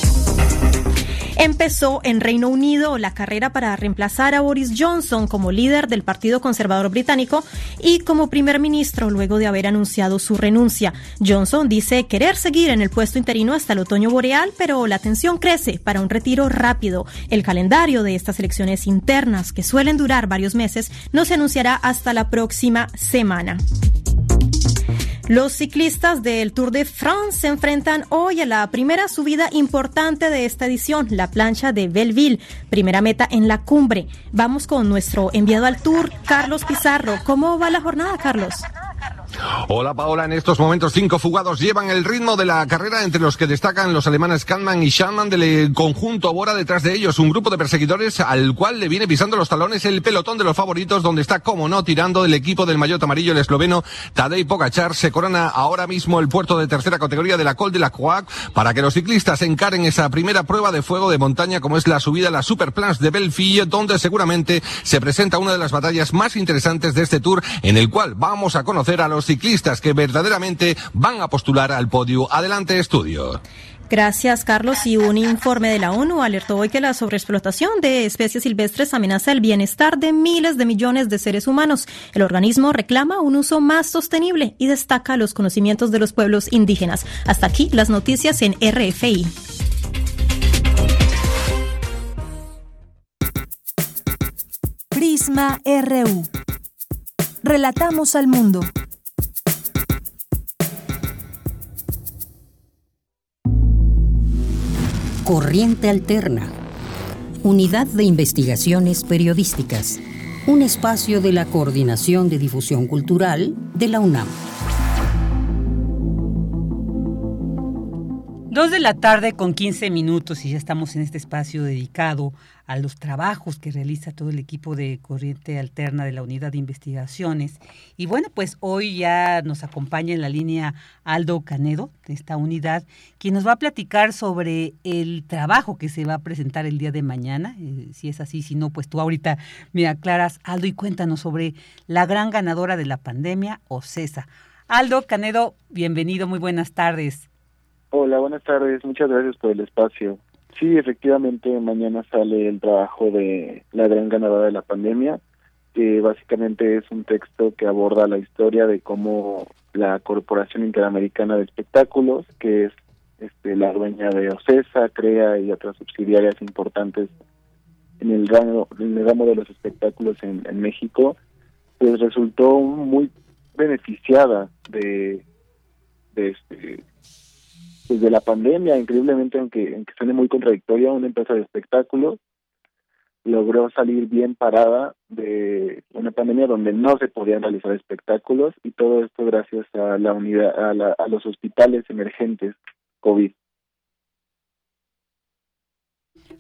Empezó en Reino Unido la carrera para reemplazar a Boris Johnson como líder del Partido Conservador Británico y como primer ministro luego de haber anunciado su renuncia. Johnson dice querer seguir en el puesto interino hasta el otoño boreal, pero la tensión crece para un retiro rápido. El calendario de estas elecciones internas, que suelen durar varios meses, no se anunciará hasta la próxima semana. Los ciclistas del Tour de France se enfrentan hoy a la primera subida importante de esta edición, la plancha de Belleville, primera meta en la cumbre. Vamos con nuestro enviado al Tour, Carlos Pizarro. ¿Cómo va la jornada, Carlos? Hola Paola, en estos momentos cinco fugados llevan el ritmo de la carrera entre los que destacan los alemanes Kahneman y Schanman del conjunto Bora. Detrás de ellos, un grupo de perseguidores al cual le viene pisando los talones el pelotón de los favoritos donde está como no tirando del equipo del maillot amarillo el esloveno Tadej Pogacar se corona ahora mismo el puerto de tercera categoría de la Col de la Croix para que los ciclistas encaren esa primera prueba de fuego de montaña como es la subida a la Superplans de Belfille donde seguramente se presenta una de las batallas más interesantes de este tour en el cual vamos a conocer a los ciclistas que verdaderamente van a postular al podio. Adelante, estudio. Gracias, Carlos. Y un informe de la ONU alertó hoy que la sobreexplotación de especies silvestres amenaza el bienestar de miles de millones de seres humanos. El organismo reclama un uso más sostenible y destaca los conocimientos de los pueblos indígenas. Hasta aquí las noticias en RFI. Prisma RU. Relatamos al mundo. Corriente Alterna, Unidad de Investigaciones Periodísticas, un espacio de la Coordinación de Difusión Cultural de la UNAM. Dos de la tarde con 15 minutos y ya estamos en este espacio dedicado a los trabajos que realiza todo el equipo de Corriente Alterna de la Unidad de Investigaciones. Y bueno, pues hoy ya nos acompaña en la línea Aldo Canedo de esta unidad, quien nos va a platicar sobre el trabajo que se va a presentar el día de mañana. Eh, si es así, si no, pues tú ahorita me aclaras, Aldo, y cuéntanos sobre la gran ganadora de la pandemia, OCESA. Aldo Canedo, bienvenido, muy buenas tardes. Hola, buenas tardes. Muchas gracias por el espacio. Sí, efectivamente, mañana sale el trabajo de La gran ganadora de la pandemia, que básicamente es un texto que aborda la historia de cómo la Corporación Interamericana de Espectáculos, que es este, la dueña de OCESA, CREA y otras subsidiarias importantes en el ramo, en el ramo de los espectáculos en, México, pues resultó muy beneficiada de, de este pues de la pandemia, increíblemente, aunque, aunque suene muy contradictoria, una empresa de espectáculos logró salir bien parada de una pandemia donde no se podían realizar espectáculos y todo esto gracias a la unidad a, la, a los hospitales emergentes COVID.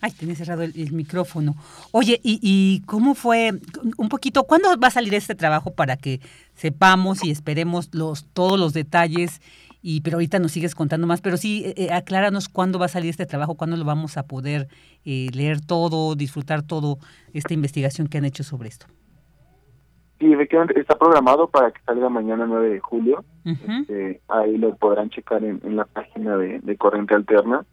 Ay, tenía cerrado el, el micrófono. Oye, ¿y, ¿y cómo fue un poquito? ¿Cuándo va a salir este trabajo para que sepamos y esperemos los todos los detalles? Y pero ahorita nos sigues contando más, pero sí, eh, eh, acláranos cuándo va a salir este trabajo, cuándo lo vamos a poder eh, leer todo, disfrutar todo esta investigación que han hecho sobre esto. Sí, efectivamente está programado para que salga mañana 9 de julio. este, ahí lo podrán checar en, en la página de, de Corriente Alterna.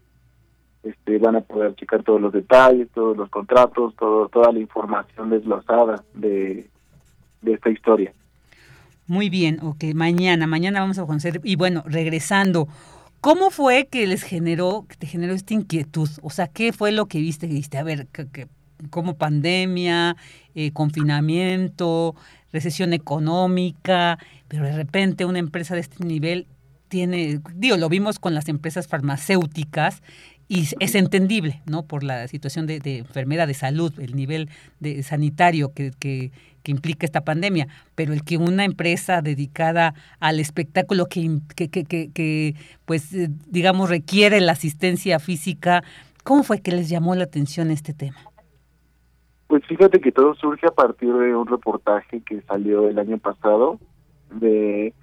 Este, van a poder checar todos los detalles, todos los contratos, todo, toda la información desglosada de, de esta historia. Muy bien, ok, mañana, mañana vamos a conocer. Y bueno, regresando, ¿cómo fue que les generó, que te generó esta inquietud? O sea, ¿qué fue lo que viste? Viste, a ver, que, como pandemia, eh, confinamiento, recesión económica, pero de repente una empresa de este nivel tiene, digo, lo vimos con las empresas farmacéuticas y es entendible, ¿no? Por la situación de, de enfermedad, de salud, el nivel de sanitario que, que, que, implica esta pandemia, pero el que una empresa dedicada al espectáculo que, que, que, que pues, eh, digamos, requiere la asistencia física, ¿cómo fue que les llamó la atención este tema? Pues fíjate que todo surge a partir de un reportaje que salió el año pasado de,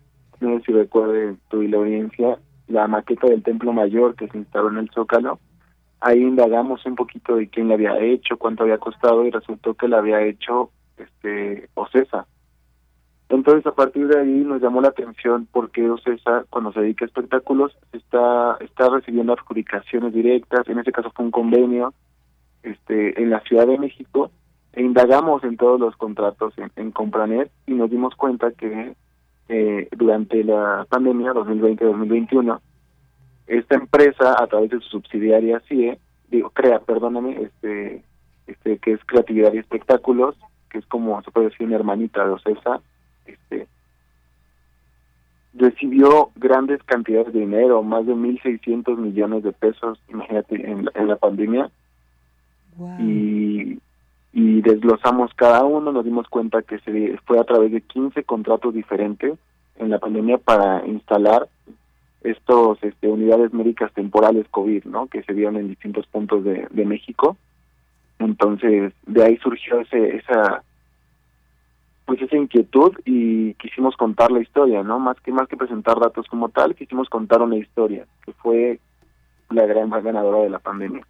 no sé si recuerden tú y la audiencia, la maqueta del Templo Mayor que se instaló en el Zócalo. Ahí indagamos un poquito de quién la había hecho, cuánto había costado y resultó que la había hecho este Ocesa. Entonces a partir de ahí nos llamó la atención porque Ocesa cuando se dedica a espectáculos está está recibiendo adjudicaciones directas, en este caso fue un convenio este en la Ciudad de México e indagamos en todos los contratos en, en Compranet y nos dimos cuenta que eh, durante la pandemia 2020-2021, esta empresa, a través de su subsidiaria CIE, digo, crea, perdóname, este, este, que es Creatividad y Espectáculos, que es como se puede decir una hermanita de OCESA, este, recibió grandes cantidades de dinero, más de 1.600 millones de pesos, imagínate, en, en la pandemia. Wow. Y y desglosamos cada uno, nos dimos cuenta que se fue a través de 15 contratos diferentes en la pandemia para instalar estos este, unidades médicas temporales COVID, ¿no? Que se dieron en distintos puntos de, de México. Entonces, de ahí surgió ese, esa pues esa inquietud y quisimos contar la historia, ¿no? Más que más que presentar datos como tal, quisimos contar una historia, que fue la gran ganadora de la pandemia.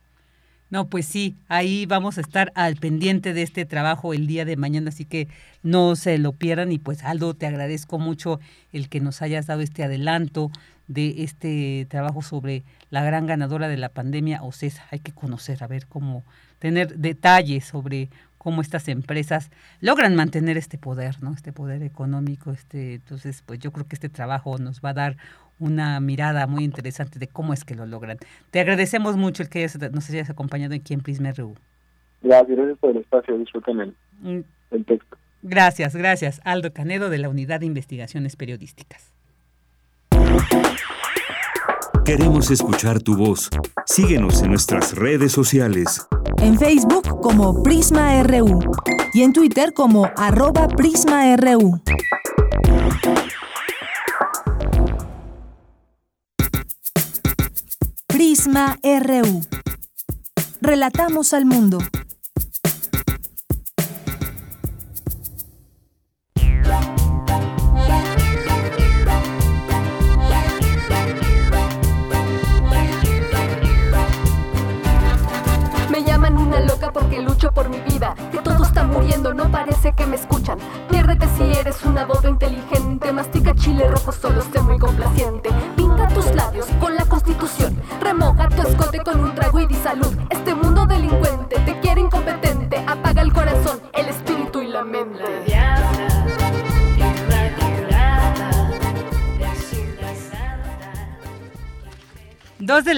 No, pues sí, ahí vamos a estar al pendiente de este trabajo el día de mañana, así que no se lo pierdan y pues Aldo, te agradezco mucho el que nos hayas dado este adelanto de este trabajo sobre la gran ganadora de la pandemia, OCESA. Hay que conocer, a ver cómo tener detalles sobre cómo estas empresas logran mantener este poder, ¿no? Este poder económico, este, entonces, pues yo creo que este trabajo nos va a dar una mirada muy interesante de cómo es que lo logran. Te agradecemos mucho el que nos hayas acompañado aquí en Prisma RU. Gracias, gracias por el espacio, disfruten el, mm. el texto. Gracias, gracias. Aldo Canedo de la Unidad de Investigaciones Periodísticas. Queremos escuchar tu voz. Síguenos en nuestras redes sociales. En Facebook como Prisma RU y en Twitter como arroba PrismaRU. Prisma RU. Relatamos al mundo.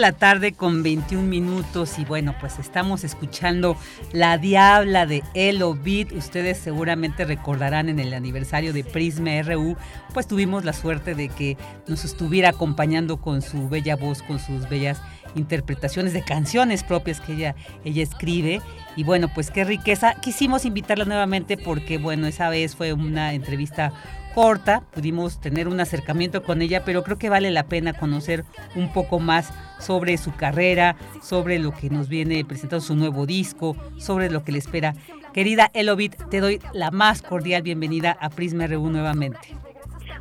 La tarde con 21 minutos y bueno, pues estamos escuchando La Diabla de Elo Beat. Ustedes seguramente recordarán en el aniversario de Prisma RU, pues tuvimos la suerte de que nos estuviera acompañando con su bella voz, con sus bellas interpretaciones de canciones propias que ella, ella escribe. Y bueno, pues qué riqueza. Quisimos invitarla nuevamente porque bueno, esa vez fue una entrevista corta, pudimos tener un acercamiento con ella, pero creo que vale la pena conocer un poco más sobre su carrera, sobre lo que nos viene presentando su nuevo disco, sobre lo que le espera. Querida Elobit, te doy la más cordial bienvenida a Prisma RU nuevamente.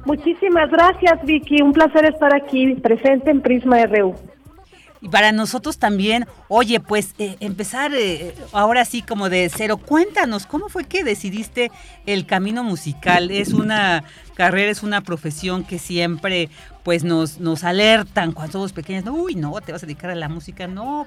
Muchísimas gracias, Vicky. Un placer estar aquí presente en Prisma RU. Y para nosotros también, oye, pues eh, empezar eh, ahora sí como de cero, cuéntanos, ¿cómo fue que decidiste el camino musical? Es una carrera, es una profesión que siempre pues nos, nos alertan cuando somos pequeños, no, uy, no, te vas a dedicar a la música, no,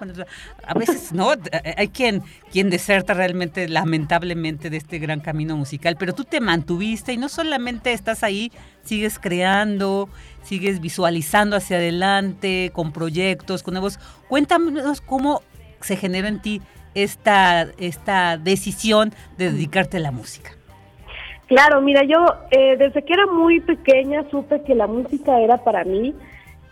a veces no, hay quien, quien deserta realmente, lamentablemente, de este gran camino musical, pero tú te mantuviste y no solamente estás ahí, sigues creando, sigues visualizando hacia adelante, con proyectos, con nuevos. Cuéntanos cómo se generó en ti esta, esta decisión de dedicarte a la música. Claro, mira, yo eh, desde que era muy pequeña supe que la música era para mí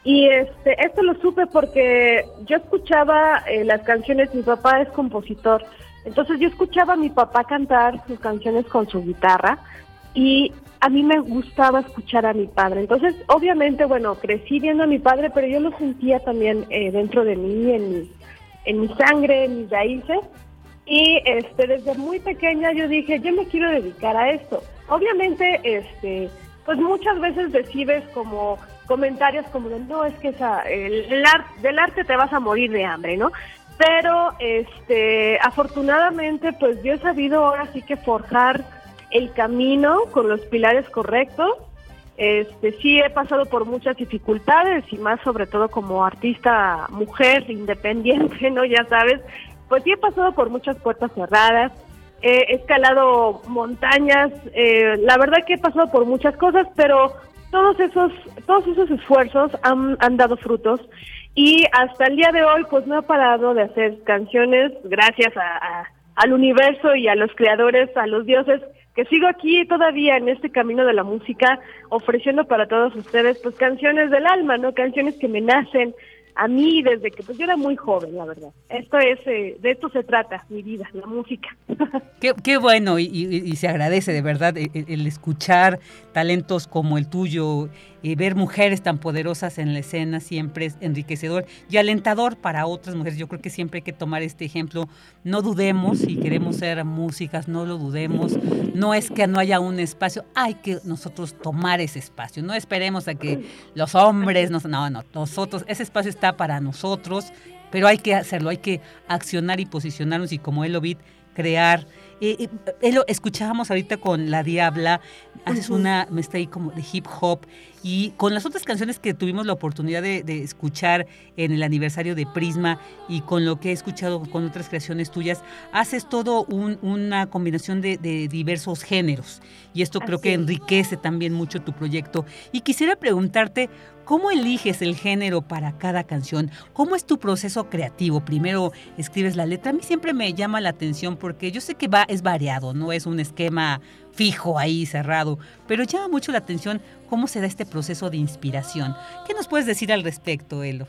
y este esto lo supe porque yo escuchaba eh, las canciones, mi papá es compositor, entonces yo escuchaba a mi papá cantar sus canciones con su guitarra y a mí me gustaba escuchar a mi padre. Entonces, obviamente, bueno, crecí viendo a mi padre, pero yo lo sentía también eh, dentro de mí, en mi, en mi sangre, en mis raíces. Y este, desde muy pequeña yo dije, yo me quiero dedicar a esto. Obviamente, este, pues muchas veces recibes como comentarios como de, no, es que esa, el, del arte te vas a morir de hambre, ¿no? Pero, este, afortunadamente, pues yo he sabido ahora sí que forjar el camino con los pilares correctos. Este, sí he pasado por muchas dificultades y más sobre todo como artista mujer independiente, ¿no? Ya sabes, pues sí he pasado por muchas puertas cerradas, he escalado montañas, eh, la verdad que he pasado por muchas cosas, pero todos esos, todos esos esfuerzos han, han dado frutos y hasta el día de hoy pues no he parado de hacer canciones gracias a, al universo y a los creadores, a los dioses que sigo aquí todavía en este camino de la música ofreciendo para todos ustedes pues canciones del alma, ¿no? Canciones que me nacen a mí desde que pues yo era muy joven, la verdad. Esto es, eh, de esto se trata, mi vida, la música. Qué, qué bueno y, se agradece de verdad el, el, escuchar talentos como el tuyo y ver mujeres tan poderosas en la escena siempre es enriquecedor y alentador para otras mujeres. Yo creo que siempre hay que tomar este ejemplo. No dudemos si queremos ser músicas, no lo dudemos. No es que no haya un espacio, hay que nosotros tomar ese espacio. No esperemos a que los hombres nos... No, no, nosotros, ese espacio está para nosotros, pero hay que hacerlo, hay que accionar y posicionarnos y como él lo vi, crear eh, eh, lo escuchábamos ahorita con La Diabla, haces una, me está ahí como de hip hop, y con las otras canciones que tuvimos la oportunidad de, escuchar en el aniversario de Prisma y con lo que he escuchado con otras creaciones tuyas, haces todo una combinación de, diversos géneros. Y esto creo que enriquece también mucho tu proyecto. Y quisiera preguntarte, ¿Cómo eliges el género para cada canción? ¿Cómo es tu proceso creativo? Primero escribes la letra. A mí siempre me llama la atención porque yo sé que va, es variado, no es un esquema fijo ahí cerrado, pero llama mucho la atención cómo se da este proceso de inspiración. ¿Qué nos puedes decir al respecto, Elo?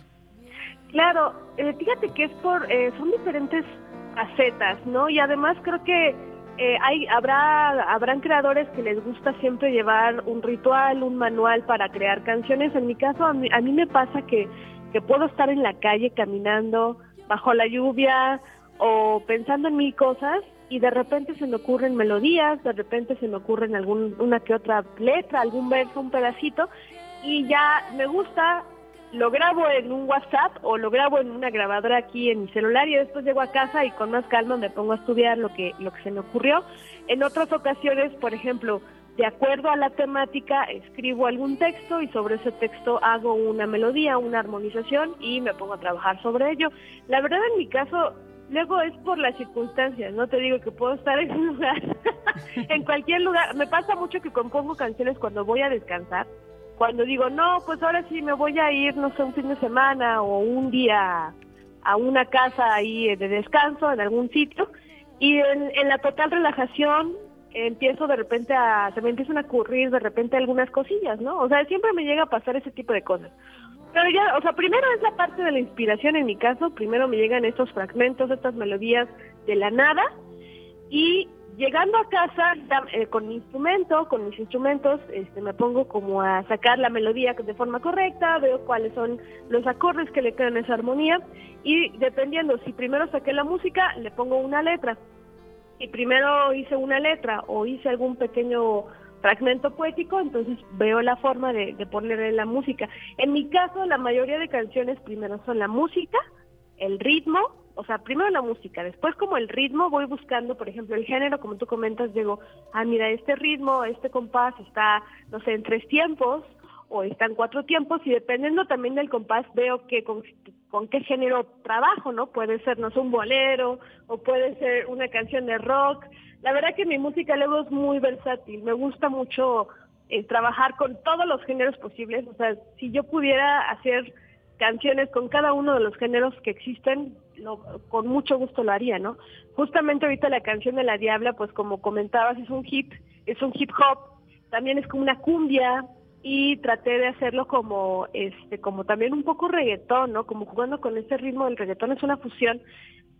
Claro, eh, fíjate que es por, eh, son diferentes facetas, ¿no? Y además creo que eh, hay, habrá, habrán creadores que les gusta siempre llevar un ritual, un manual para crear canciones. En mi caso, a mí, a mí me pasa que, que puedo estar en la calle caminando bajo la lluvia o pensando en mil cosas y de repente se me ocurren melodías, de repente se me ocurren algún, una que otra letra, algún verso, un pedacito y ya me gusta lo grabo en un WhatsApp o lo grabo en una grabadora aquí en mi celular y después llego a casa y con más calma me pongo a estudiar lo que, lo que se me ocurrió. En otras ocasiones, por ejemplo, de acuerdo a la temática, escribo algún texto y sobre ese texto hago una melodía, una armonización y me pongo a trabajar sobre ello. La verdad, en mi caso, luego es por las circunstancias, no te digo que puedo estar en un lugar, en cualquier lugar. Me pasa mucho que compongo canciones cuando voy a descansar, cuando digo, no, pues ahora sí me voy a ir, no sé, un fin de semana o un día a una casa ahí de descanso en algún sitio y en, la total relajación empiezo de repente a, se me empiezan a ocurrir de repente algunas cosillas, ¿no? O sea, siempre me llega a pasar ese tipo de cosas. Pero ya, o sea, primero es la parte de la inspiración en mi caso, primero me llegan estos fragmentos, estas melodías de la nada y llegando a casa eh, con mi instrumento, con mis instrumentos, este, me pongo como a sacar la melodía de forma correcta, veo cuáles son los acordes que le quedan esa armonía y dependiendo si primero saqué la música, le pongo una letra y primero hice una letra o hice algún pequeño fragmento poético, entonces veo la forma de, ponerle la música. En mi caso, la mayoría de canciones primero son la música, el ritmo, o sea, primero la música, después como el ritmo voy buscando, por ejemplo, el género, como tú comentas, digo, ah, mira, este ritmo, este compás está, no sé, en tres tiempos, o están cuatro tiempos y dependiendo también del compás veo que con, qué género trabajo, ¿no? Puede ser, no sé, un bolero o puede ser una canción de rock. La verdad que mi música luego es muy versátil, me gusta mucho eh, trabajar con todos los géneros posibles, o sea, si yo pudiera hacer canciones con cada uno de los géneros que existen, con mucho gusto lo haría, ¿no? Justamente ahorita la canción de La Diabla, pues como comentabas, es un hip, es un hip hop, también es como una cumbia, y traté de hacerlo como este como también un poco reggaetón, ¿no? Como jugando con ese ritmo del reggaetón, es una fusión.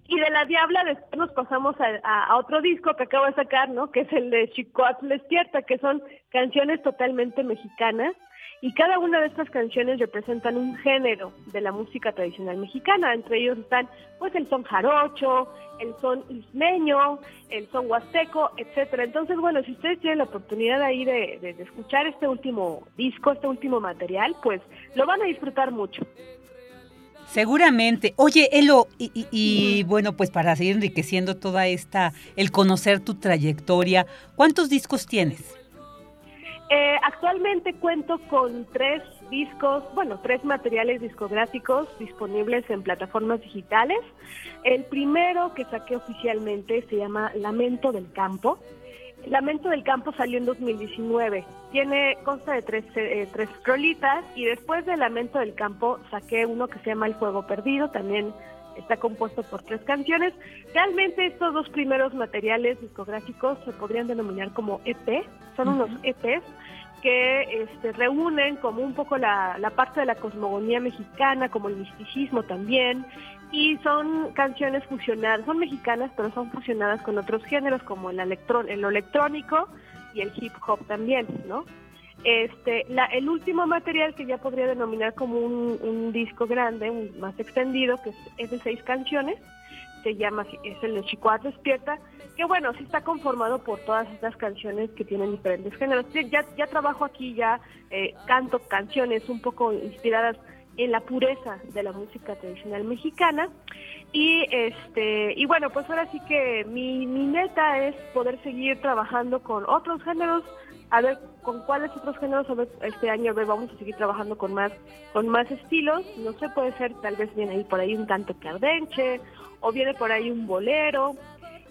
Y de La Diabla después nos pasamos a, otro disco que acabo de sacar, ¿no? Que es el de Chicoat Despierta, que son canciones totalmente mexicanas y cada una de estas canciones representan un género de la música tradicional mexicana. Entre ellos están pues el son jarocho, el son ismeño, el son huasteco, etcétera. Entonces, bueno, si ustedes tienen la oportunidad ahí de, de, escuchar este último disco, este último material, pues lo van a disfrutar mucho. Seguramente. Oye, Elo, y, y, bueno, pues para seguir enriqueciendo toda esta, el conocer tu trayectoria, ¿cuántos discos tienes? Eh, actualmente cuento con tres discos, bueno, tres materiales discográficos disponibles en plataformas digitales. El primero que saqué oficialmente se llama Lamento del Campo. Lamento del Campo salió en 2019. Tiene, consta de tres, eh, tres rolitas y después de Lamento del Campo saqué uno que se llama El Fuego Perdido, también está compuesto por tres canciones. Realmente estos dos primeros materiales discográficos se podrían denominar como EP, son unos EPs que este, reúnen como un poco la, parte de la cosmogonía mexicana, como el misticismo también, y son canciones fusionadas, son mexicanas, pero son fusionadas con otros géneros como el, electrón, el electrónico y el hip hop también, ¿no? Este, la, el último material que ya podría denominar como un, disco grande, un, más extendido, que es, de seis canciones, se llama, es el de Chicoat Despierta, que bueno, sí está conformado por todas estas canciones que tienen diferentes géneros. Ya, ya trabajo aquí, ya eh, canto canciones un poco inspiradas en la pureza de la música tradicional mexicana y este y bueno pues ahora sí que mi, mi meta es poder seguir trabajando con otros géneros a ver con cuáles otros géneros este año vamos a seguir trabajando con más con más estilos. No sé puede ser tal vez viene ahí por ahí un canto cardenche o viene por ahí un bolero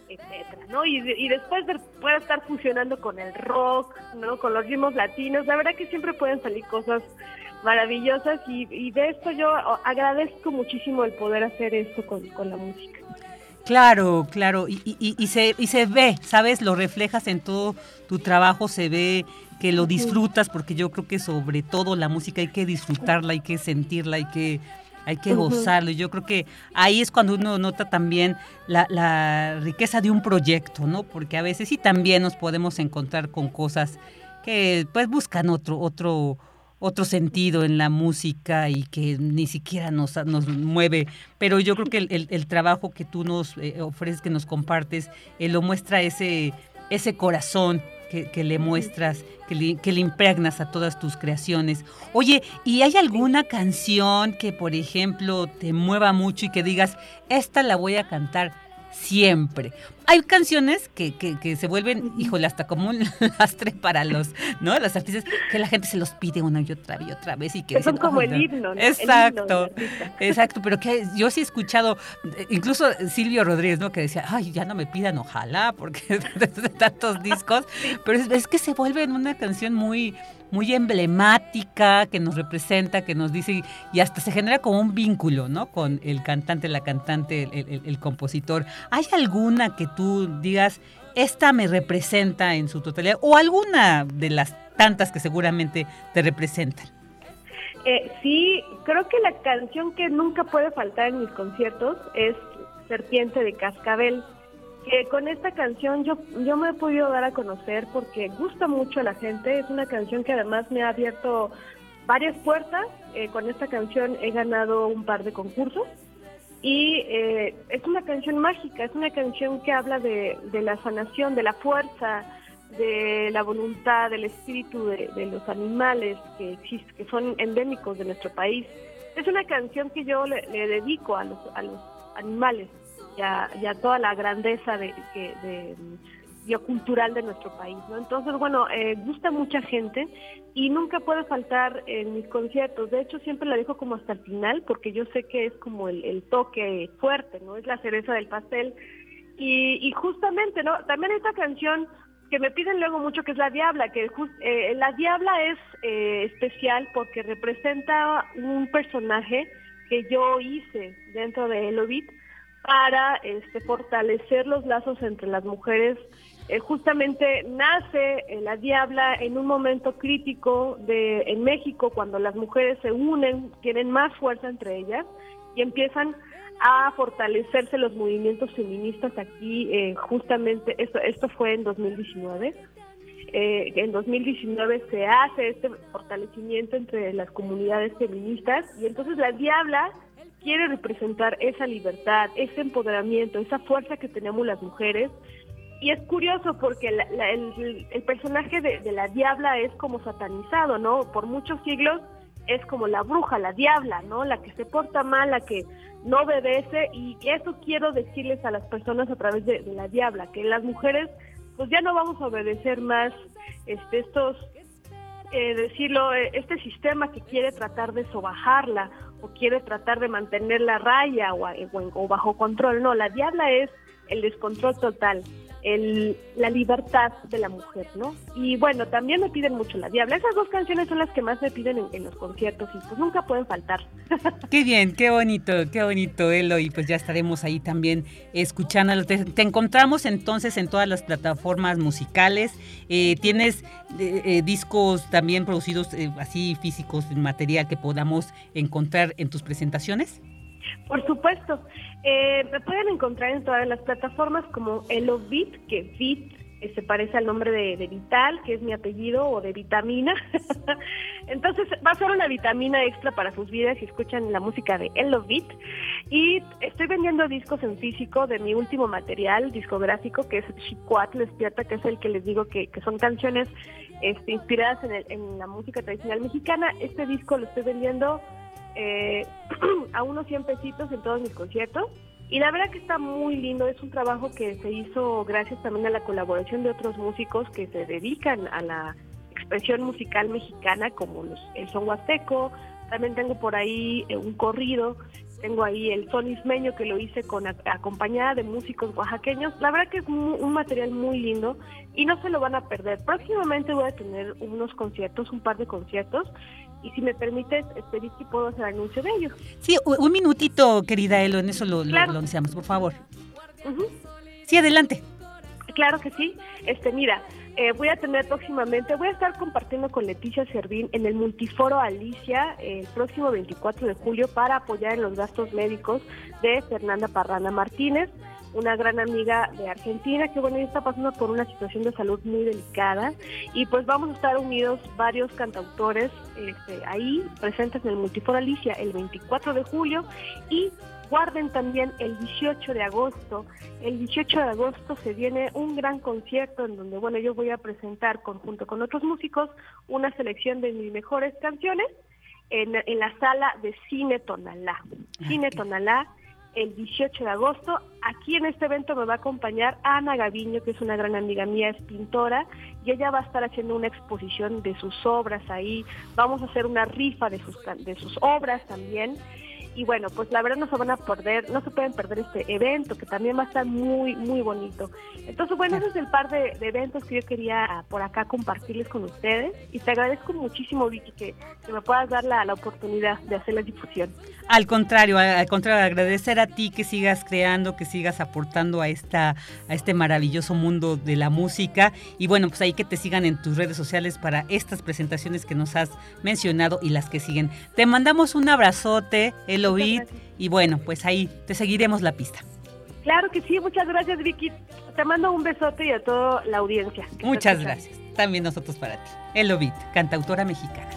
etcétera no y, después de, puede estar funcionando con el rock no con los ritmos latinos. La verdad que siempre pueden salir cosas maravillosas y, y de esto yo agradezco muchísimo el poder hacer esto con, con la música Claro, claro, y, y, y, se, y se ve, ¿sabes? Lo reflejas en todo tu trabajo, se ve que lo disfrutas, porque yo creo que sobre todo la música hay que disfrutarla, hay que sentirla, hay que, hay que gozarlo. Y yo creo que ahí es cuando uno nota también la, la riqueza de un proyecto, ¿no? Porque a veces sí también nos podemos encontrar con cosas que pues buscan otro, otro, otro sentido en la música y que ni siquiera nos, nos mueve. Pero yo creo que el, el, trabajo que tú nos eh, ofreces, que nos compartes, eh, lo muestra ese, ese corazón que, que le muestras, que le, que le, impregnas a todas tus creaciones. Oye, ¿y hay alguna canción que, por ejemplo, te mueva mucho y que digas, esta la voy a cantar? siempre. Hay canciones que, que, se vuelven, híjole, hasta como un lastre para los, ¿no? Los artistas, que la gente se los pide una y otra y otra vez y que, son como el himno, ¿no? Exacto, exacto, pero que yo sí he escuchado, incluso Silvio Rodríguez, ¿no? Que decía, ay, ya no me pidan ojalá, porque de, tantos discos, pero es, es que se vuelve en una canción muy muy emblemática, que nos representa, que nos dice, y hasta se genera como un vínculo, ¿no? Con el cantante, la cantante, el, compositor. ¿Hay alguna que tú digas, esta me representa en su totalidad, o alguna de las tantas que seguramente te representan? Eh, sí, creo que la canción que nunca puede faltar en mis conciertos es Serpiente de Cascabel que con esta canción yo, yo me he podido dar a conocer porque gusta mucho a la gente. Es una canción que además me ha abierto varias puertas. Eh, con esta canción he ganado un par de concursos. Y eh, es una canción mágica, es una canción que habla de, de, la sanación, de la fuerza, de la voluntad, del espíritu de, los animales que, que son endémicos de nuestro país. Es una canción que yo le, dedico a los, a los animales y a, toda la grandeza de, de, biocultural de nuestro país. ¿no? Entonces, bueno, eh, gusta mucha gente y nunca puede faltar en mis conciertos. De hecho, siempre la dejo como hasta el final porque yo sé que es como el, toque fuerte, ¿no? Es la cereza del pastel. Y, justamente, ¿no? También esta canción que me piden luego mucho que es La Diabla, que eh, La Diabla es eh, especial porque representa un personaje que yo hice dentro de Elovit para este, fortalecer los lazos entre las mujeres. Eh, justamente nace eh, la Diabla en un momento crítico de, en México, cuando las mujeres se unen, tienen más fuerza entre ellas y empiezan a fortalecerse los movimientos feministas aquí, eh, justamente, esto, esto fue en 2019. en 2019 se hace este fortalecimiento entre las comunidades feministas y entonces la Diabla quiere representar esa libertad, ese empoderamiento, esa fuerza que tenemos las mujeres. Y es curioso porque el, personaje de, la diabla es como satanizado, ¿no? Por muchos siglos es como la bruja, la diabla, ¿no? La que se porta mal, la que no obedece. Y eso quiero decirles a las personas a través de, la diabla, que las mujeres pues ya no vamos a obedecer más este, estos, eh, decirlo, eh, este sistema que quiere tratar de sobajarla o quiere tratar de mantener la raya o, bajo control. No, la diabla es el descontrol total, el, la libertad de la mujer, ¿no? Y bueno, también me piden mucho la diabla. Esas dos canciones son las que más me piden en, los conciertos y pues nunca pueden faltar. Qué bien, qué bonito, qué bonito, Elo, y pues ya estaremos ahí también escuchándolo. Te, encontramos entonces en todas las plataformas musicales. Eh, ¿Tienes eh, eh, discos también producidos así físicos, en material que podamos encontrar en tus presentaciones? Por supuesto. Eh, me pueden encontrar en todas las plataformas como Elovit, que Vit eh, se parece al nombre de, Vital, que es mi apellido, o de vitamina. Entonces va a ser una vitamina extra para sus vidas si escuchan la música de Elovit. Y estoy vendiendo discos en físico de mi último material discográfico, que es Chicuat Despierta, que es el que les digo que, son canciones este, inspiradas en, en la música tradicional mexicana. Este disco lo estoy vendiendo eh, a unos 100 pesitos en todos mis conciertos. Y la verdad que está muy lindo, es un trabajo que se hizo gracias también a la colaboración de otros músicos que se dedican a la expresión musical mexicana, como los, el son huasteco, también tengo por ahí eh, un corrido, tengo ahí el son ismeño que lo hice con acompañada de músicos oaxaqueños. La verdad que es un material muy lindo y no se lo van a perder. Próximamente voy a tener unos conciertos, un par de conciertos y si me permites, pedir si puedo hacer anuncio de ellos. Sí, un minutito, querida Elo, en eso lo, anunciamos, por favor. Sí, adelante. Claro que sí. Este, mira, eh, voy a tener próximamente, voy a estar compartiendo con Leticia Servín en el Multiforo Alicia el próximo 24 de julio para apoyar en los gastos médicos de Fernanda Parrana Martínez una gran amiga de Argentina que bueno, ella está pasando por una situación de salud muy delicada y pues vamos a estar unidos varios cantautores este, ahí presentes en el Multiforo Alicia el 24 de julio y guarden también el 18 de agosto. El 18 de agosto se viene un gran concierto en donde, bueno, yo voy a presentar conjunto con otros músicos una selección de mis mejores canciones en, en la sala de Cine Tonalá. Cine Tonalá el 18 de agosto. Aquí en este evento me va a acompañar Ana Gaviño, que es una gran amiga mía, es pintora, y ella va a estar haciendo una exposición de sus obras ahí. Vamos a hacer una rifa de sus, de sus obras también y bueno, pues la verdad no se van a perder, no se pueden perder este evento que también va a estar muy, muy bonito. Entonces, bueno, ese es el par de, eventos que yo quería por acá compartirles con ustedes y te agradezco muchísimo, Vicky, que, me puedas dar la, la, oportunidad de hacer la difusión. Al contrario, al contrario, agradecer a ti que sigas creando, que sigas aportando a, esta, a este maravilloso mundo de la música y bueno, pues ahí que te sigan en tus redes sociales para estas presentaciones que nos has mencionado y las que siguen. Te mandamos un abrazote, el y bueno, pues ahí te seguiremos la pista. Claro que sí, muchas gracias Vicky. Te mando un besote y a toda la audiencia. Muchas gracias. También nosotros para ti. Elovit, cantautora mexicana.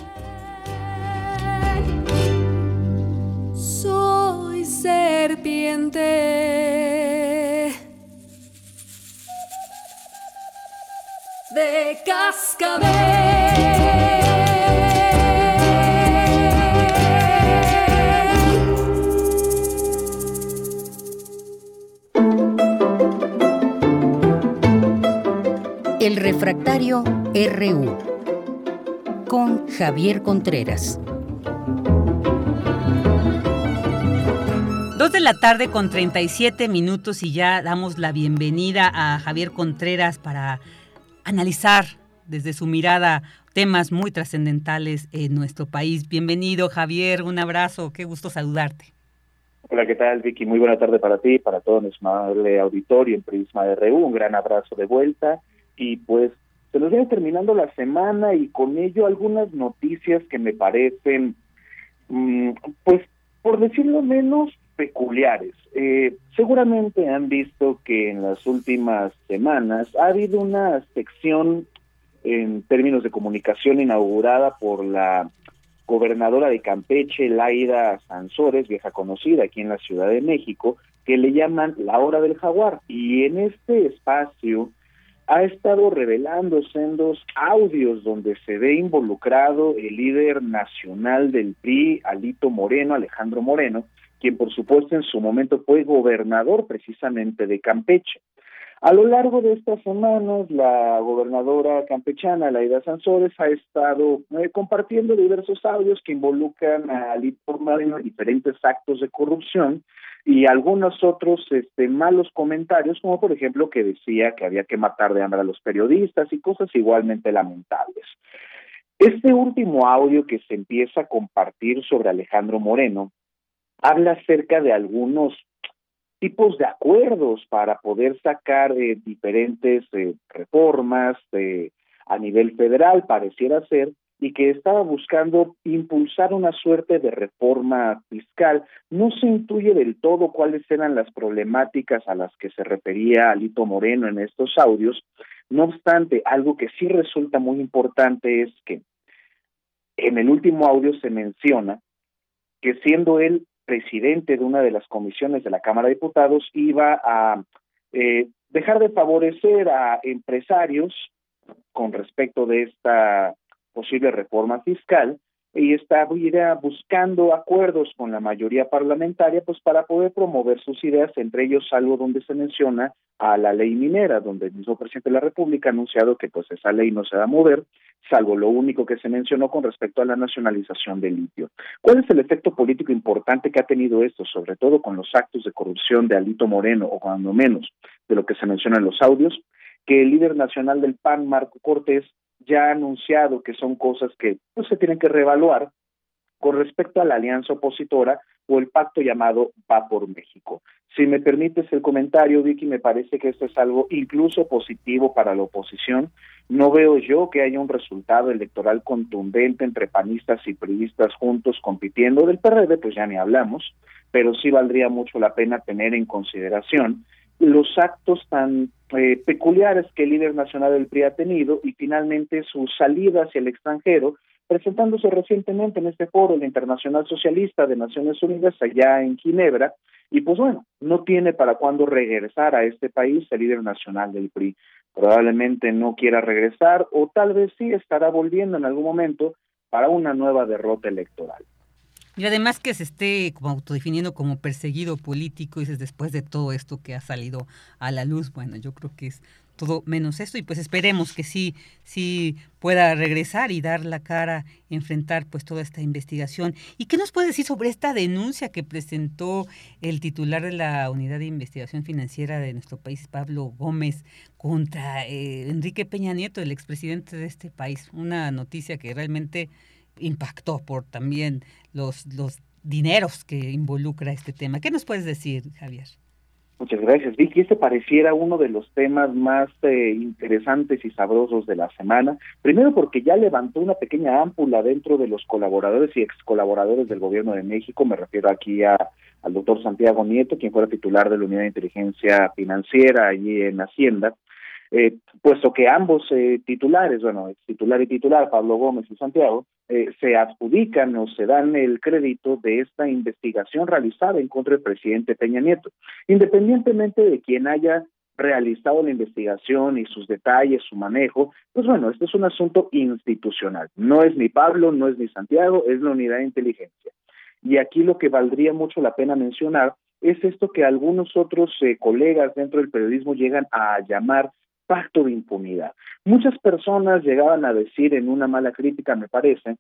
Soy serpiente. De cascabel. El refractario RU con Javier Contreras. Dos de la tarde con 37 minutos y ya damos la bienvenida a Javier Contreras para analizar desde su mirada temas muy trascendentales en nuestro país. Bienvenido Javier, un abrazo, qué gusto saludarte. Hola, ¿qué tal Vicky? Muy buena tarde para ti, para todo nuestro auditorio en Prisma RU. Un gran abrazo de vuelta y pues se nos viene terminando la semana y con ello algunas noticias que me parecen, mm, pues por decirlo menos, peculiares. Eh, seguramente han visto que en las últimas semanas ha habido una sección en términos de comunicación inaugurada por la gobernadora de Campeche, Laida Sansores, vieja conocida aquí en la Ciudad de México, que le llaman la hora del jaguar. Y en este espacio ha estado revelando sendos audios donde se ve involucrado el líder nacional del PRI, Alito Moreno, Alejandro Moreno, quien por supuesto en su momento fue gobernador precisamente de Campeche. A lo largo de estas semanas, la gobernadora campechana, Laida Sansores, ha estado eh, compartiendo diversos audios que involucran a Alito Moreno en diferentes actos de corrupción, y algunos otros este, malos comentarios, como por ejemplo que decía que había que matar de hambre a los periodistas y cosas igualmente lamentables. Este último audio que se empieza a compartir sobre Alejandro Moreno habla acerca de algunos tipos de acuerdos para poder sacar eh, diferentes eh, reformas eh, a nivel federal, pareciera ser, y que estaba buscando impulsar una suerte de reforma fiscal. No se intuye del todo cuáles eran las problemáticas a las que se refería Alito Moreno en estos audios. No obstante, algo que sí resulta muy importante es que en el último audio se menciona que siendo él presidente de una de las comisiones de la Cámara de Diputados iba a eh, dejar de favorecer a empresarios con respecto de esta posible reforma fiscal y está buscando acuerdos con la mayoría parlamentaria pues para poder promover sus ideas, entre ellos algo donde se menciona a la ley minera, donde el mismo presidente de la República ha anunciado que pues esa ley no se va a mover, salvo lo único que se mencionó con respecto a la nacionalización del litio. ¿Cuál es el efecto político importante que ha tenido esto, sobre todo con los actos de corrupción de Alito Moreno, o cuando menos de lo que se menciona en los audios? Que el líder nacional del PAN, Marco Cortés, ya ha anunciado que son cosas que pues, se tienen que reevaluar con respecto a la alianza opositora o el pacto llamado Va por México. Si me permites el comentario, Vicky, me parece que esto es algo incluso positivo para la oposición. No veo yo que haya un resultado electoral contundente entre panistas y priistas juntos compitiendo. Del PRD, pues ya ni hablamos, pero sí valdría mucho la pena tener en consideración los actos tan eh, peculiares que el líder nacional del PRI ha tenido y finalmente su salida hacia el extranjero, presentándose recientemente en este foro, la Internacional Socialista de Naciones Unidas, allá en Ginebra, y pues bueno, no tiene para cuándo regresar a este país el líder nacional del PRI. Probablemente no quiera regresar o tal vez sí estará volviendo en algún momento para una nueva derrota electoral. Y además que se esté como autodefiniendo como perseguido político, dices, después de todo esto que ha salido a la luz, bueno, yo creo que es todo menos esto y pues esperemos que sí, sí pueda regresar y dar la cara, enfrentar pues toda esta investigación. ¿Y qué nos puede decir sobre esta denuncia que presentó el titular de la Unidad de Investigación Financiera de nuestro país, Pablo Gómez, contra eh, Enrique Peña Nieto, el expresidente de este país? Una noticia que realmente impactó por también los, los dineros que involucra este tema. ¿Qué nos puedes decir, Javier? Muchas gracias, Vicky. Este pareciera uno de los temas más eh, interesantes y sabrosos de la semana. Primero porque ya levantó una pequeña ámpula dentro de los colaboradores y ex colaboradores del gobierno de México. Me refiero aquí a, al doctor Santiago Nieto, quien fuera titular de la Unidad de Inteligencia Financiera allí en Hacienda, eh, puesto que ambos eh, titulares, bueno, titular y titular, Pablo Gómez y Santiago, eh, se adjudican o se dan el crédito de esta investigación realizada en contra del presidente Peña Nieto, independientemente de quien haya realizado la investigación y sus detalles, su manejo, pues bueno, este es un asunto institucional. No es ni Pablo, no es ni Santiago, es la unidad de inteligencia. Y aquí lo que valdría mucho la pena mencionar es esto que algunos otros colegas dentro del periodismo llegan a llamar pacto de impunidad. Muchas personas llegaban a decir en una mala crítica, me parece,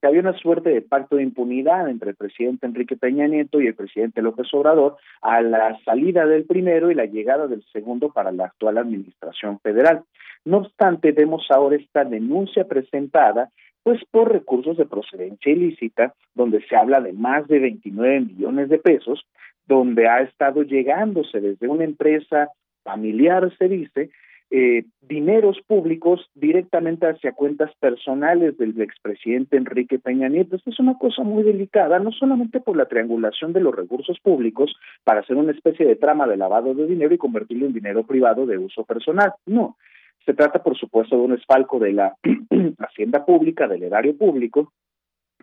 que había una suerte de pacto de impunidad entre el presidente Enrique Peña Nieto y el presidente López Obrador a la salida del primero y la llegada del segundo para la actual administración federal. No obstante, vemos ahora esta denuncia presentada pues por recursos de procedencia ilícita, donde se habla de más de 29 millones de pesos, donde ha estado llegándose desde una empresa familiar, se dice, eh, dineros públicos directamente hacia cuentas personales del expresidente Enrique Peña Nieto. Esto es una cosa muy delicada, no solamente por la triangulación de los recursos públicos para hacer una especie de trama de lavado de dinero y convertirlo en dinero privado de uso personal, no. Se trata, por supuesto, de un esfalco de la hacienda pública, del erario público,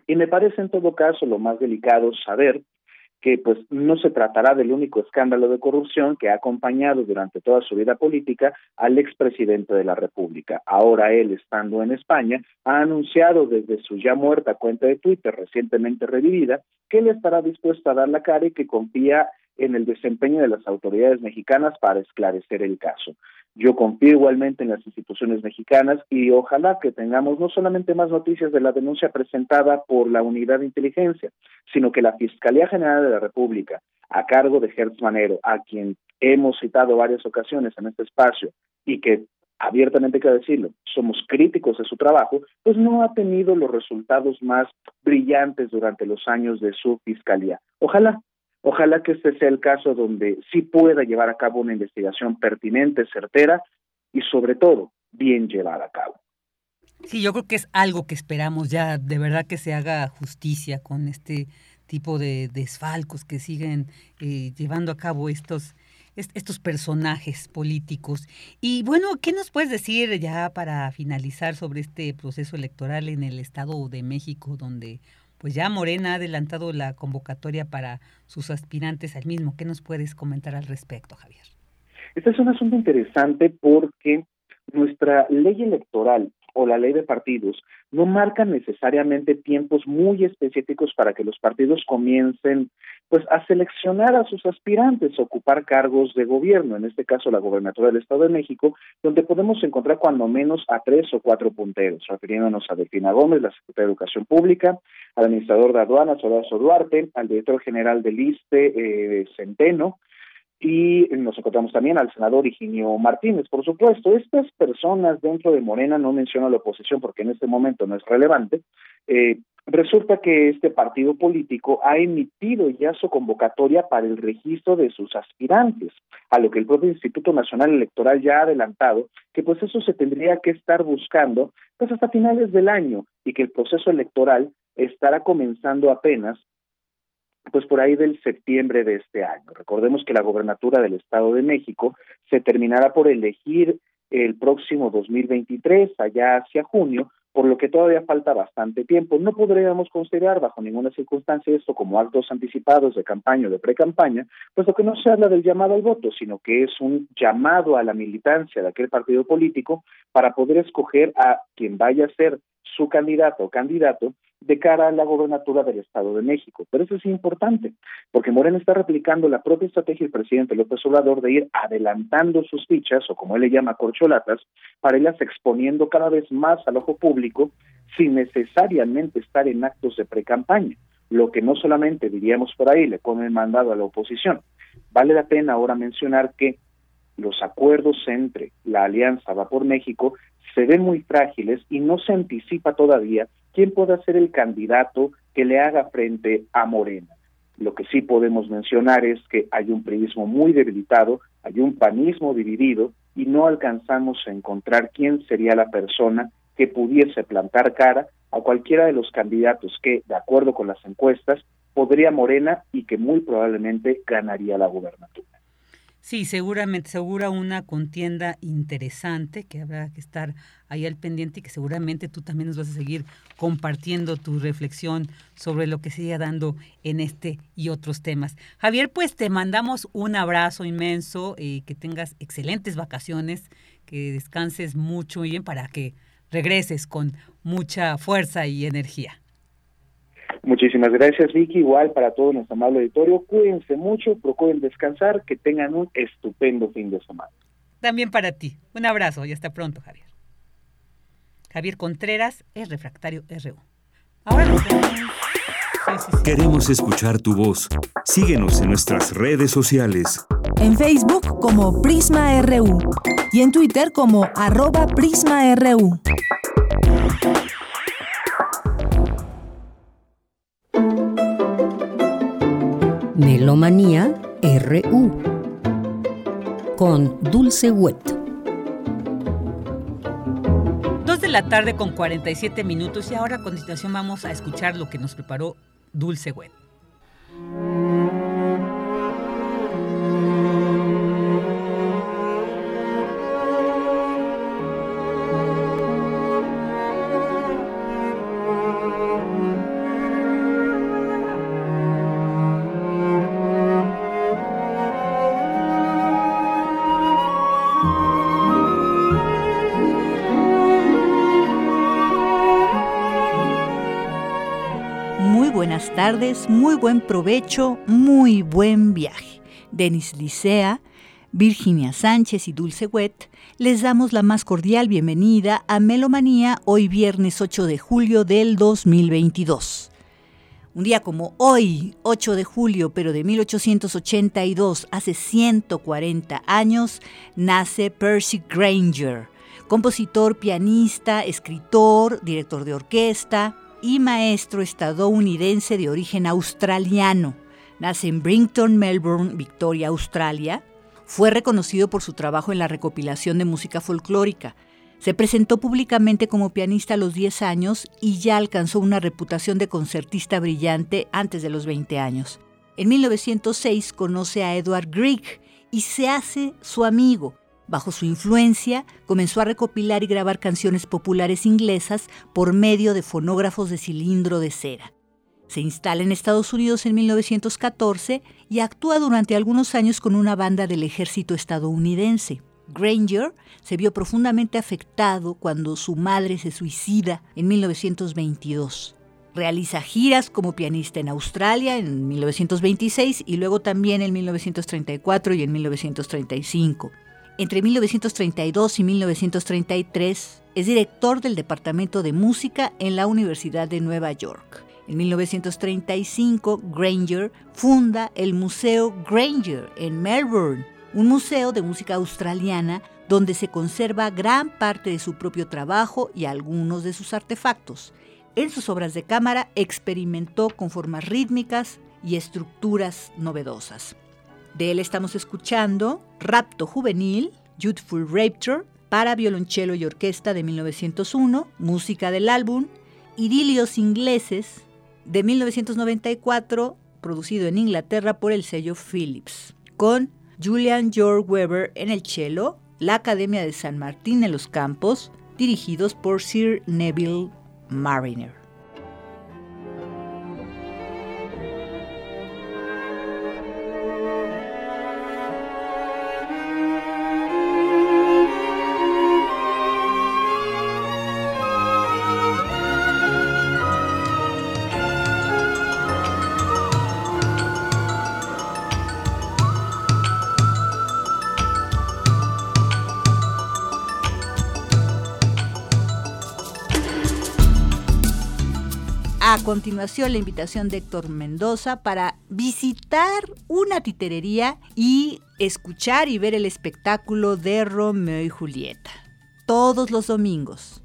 y me parece en todo caso lo más delicado saber que pues no se tratará del único escándalo de corrupción que ha acompañado durante toda su vida política al expresidente de la República. Ahora él, estando en España, ha anunciado desde su ya muerta cuenta de Twitter recientemente revivida que él estará dispuesto a dar la cara y que confía en el desempeño de las autoridades mexicanas para esclarecer el caso. Yo confío igualmente en las instituciones mexicanas y ojalá que tengamos no solamente más noticias de la denuncia presentada por la unidad de inteligencia, sino que la Fiscalía General de la República, a cargo de Hertz Manero, a quien hemos citado varias ocasiones en este espacio y que abiertamente hay que decirlo, somos críticos de su trabajo, pues no ha tenido los resultados más brillantes durante los años de su fiscalía. Ojalá Ojalá que este sea el caso donde sí pueda llevar a cabo una investigación pertinente, certera y sobre todo bien llevada a cabo. Sí, yo creo que es algo que esperamos ya, de verdad que se haga justicia con este tipo de desfalcos que siguen eh, llevando a cabo estos, estos personajes políticos. Y bueno, ¿qué nos puedes decir ya para finalizar sobre este proceso electoral en el Estado de México, donde pues ya Morena ha adelantado la convocatoria para sus aspirantes al mismo. ¿Qué nos puedes comentar al respecto, Javier? Este es un asunto interesante porque nuestra ley electoral o la ley de partidos no marcan necesariamente tiempos muy específicos para que los partidos comiencen pues a seleccionar a sus aspirantes a ocupar cargos de gobierno, en este caso la gobernatura del Estado de México, donde podemos encontrar cuando menos a tres o cuatro punteros, refiriéndonos a Delfina Gómez, la secretaria de Educación Pública, al administrador de aduanas, Horacio Duarte, al director general del ISTE, eh, Centeno, y nos encontramos también al senador Higinio Martínez, por supuesto. Estas personas dentro de Morena, no menciono la oposición porque en este momento no es relevante, eh, resulta que este partido político ha emitido ya su convocatoria para el registro de sus aspirantes, a lo que el propio Instituto Nacional Electoral ya ha adelantado que pues eso se tendría que estar buscando pues hasta finales del año y que el proceso electoral estará comenzando apenas pues por ahí del septiembre de este año. Recordemos que la gobernatura del Estado de México se terminará por elegir el próximo 2023, allá hacia junio, por lo que todavía falta bastante tiempo. No podríamos considerar bajo ninguna circunstancia esto como actos anticipados de campaña o de pre-campaña, puesto que no se habla del llamado al voto, sino que es un llamado a la militancia de aquel partido político para poder escoger a quien vaya a ser su candidato o candidato de cara a la gobernatura del Estado de México. Pero eso es importante, porque Morena está replicando la propia estrategia del presidente López Obrador de ir adelantando sus fichas, o como él le llama, corcholatas, para irlas exponiendo cada vez más al ojo público sin necesariamente estar en actos de precampaña, lo que no solamente, diríamos por ahí, le pone el mandado a la oposición. Vale la pena ahora mencionar que los acuerdos entre la Alianza Va por México se ven muy frágiles y no se anticipa todavía quién pueda ser el candidato que le haga frente a Morena. Lo que sí podemos mencionar es que hay un priismo muy debilitado, hay un panismo dividido y no alcanzamos a encontrar quién sería la persona que pudiese plantar cara a cualquiera de los candidatos que, de acuerdo con las encuestas, podría Morena y que muy probablemente ganaría la gubernatura. Sí, seguramente, segura una contienda interesante que habrá que estar ahí al pendiente y que seguramente tú también nos vas a seguir compartiendo tu reflexión sobre lo que sigue dando en este y otros temas. Javier, pues te mandamos un abrazo inmenso, y eh, que tengas excelentes vacaciones, que descanses mucho bien para que regreses con mucha fuerza y energía. Muchísimas gracias, Vicky. Igual para todo nuestro amable auditorio. Cuídense mucho, procuren descansar, que tengan un estupendo fin de semana. También para ti. Un abrazo y hasta pronto, Javier. Javier Contreras es refractario RU. Ahora Queremos escuchar tu voz. Síguenos en nuestras redes sociales. En Facebook como Prisma RU y en Twitter como arroba PrismaRU. Melomanía RU con Dulce Wet. Dos de la tarde con 47 minutos y ahora a continuación vamos a escuchar lo que nos preparó Dulce Wet. Muy buen provecho, muy buen viaje. Denis Licea, Virginia Sánchez y Dulce Wet les damos la más cordial bienvenida a Melomanía hoy viernes 8 de julio del 2022. Un día como hoy, 8 de julio, pero de 1882, hace 140 años, nace Percy Granger, compositor, pianista, escritor, director de orquesta, y maestro estadounidense de origen australiano. Nace en Brington, Melbourne, Victoria, Australia. Fue reconocido por su trabajo en la recopilación de música folclórica. Se presentó públicamente como pianista a los 10 años y ya alcanzó una reputación de concertista brillante antes de los 20 años. En 1906 conoce a Edward Grieg y se hace su amigo, Bajo su influencia, comenzó a recopilar y grabar canciones populares inglesas por medio de fonógrafos de cilindro de cera. Se instala en Estados Unidos en 1914 y actúa durante algunos años con una banda del ejército estadounidense. Granger se vio profundamente afectado cuando su madre se suicida en 1922. Realiza giras como pianista en Australia en 1926 y luego también en 1934 y en 1935. Entre 1932 y 1933 es director del Departamento de Música en la Universidad de Nueva York. En 1935, Granger funda el Museo Granger en Melbourne, un museo de música australiana donde se conserva gran parte de su propio trabajo y algunos de sus artefactos. En sus obras de cámara experimentó con formas rítmicas y estructuras novedosas. De él estamos escuchando Rapto Juvenil, Youthful Rapture, para violonchelo y orquesta de 1901, música del álbum Idilios Ingleses de 1994, producido en Inglaterra por el sello Philips, con Julian George Weber en el cello, la Academia de San Martín en los Campos, dirigidos por Sir Neville Mariner. Continuación, la invitación de Héctor Mendoza para visitar una titerería y escuchar y ver el espectáculo de Romeo y Julieta. Todos los domingos.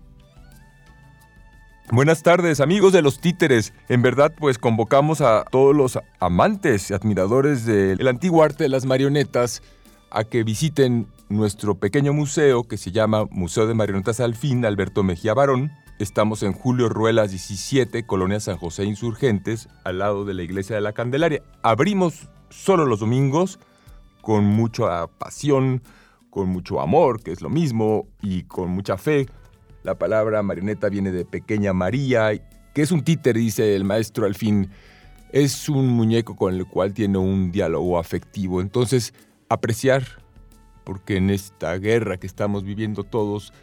Buenas tardes, amigos de los títeres. En verdad, pues convocamos a todos los amantes y admiradores del antiguo arte de las marionetas a que visiten nuestro pequeño museo que se llama Museo de Marionetas Alfín Alberto Mejía Barón. Estamos en Julio Ruelas 17, Colonia San José Insurgentes, al lado de la Iglesia de la Candelaria. Abrimos solo los domingos con mucha pasión, con mucho amor, que es lo mismo, y con mucha fe la palabra marioneta viene de pequeña María, que es un títer, dice el maestro al fin. Es un muñeco con el cual tiene un diálogo afectivo. Entonces, apreciar, porque en esta guerra que estamos viviendo todos,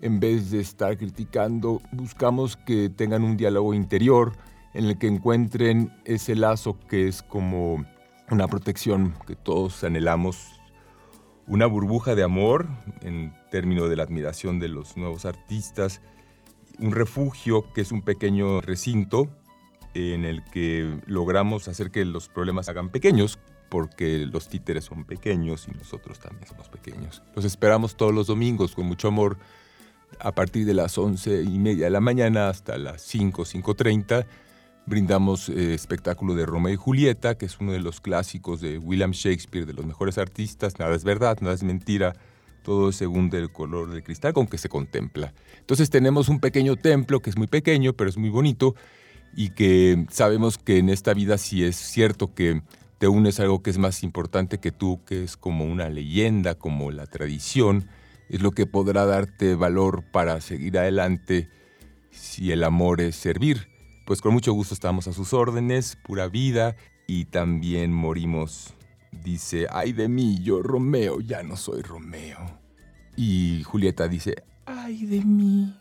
en vez de estar criticando, buscamos que tengan un diálogo interior en el que encuentren ese lazo que es como una protección que todos anhelamos una burbuja de amor en términos de la admiración de los nuevos artistas, un refugio que es un pequeño recinto en el que logramos hacer que los problemas hagan pequeños, porque los títeres son pequeños y nosotros también somos pequeños. Los esperamos todos los domingos con mucho amor a partir de las once y media de la mañana hasta las 5, 5.30 brindamos eh, espectáculo de Romeo y Julieta, que es uno de los clásicos de William Shakespeare, de los mejores artistas. Nada es verdad, nada es mentira, todo según el color del cristal con que se contempla. Entonces tenemos un pequeño templo que es muy pequeño, pero es muy bonito y que sabemos que en esta vida sí es cierto que te unes algo que es más importante que tú, que es como una leyenda, como la tradición, es lo que podrá darte valor para seguir adelante si el amor es servir pues con mucho gusto estamos a sus órdenes, pura vida, y también morimos. Dice, ay de mí, yo Romeo, ya no soy Romeo. Y Julieta dice, ay de mí.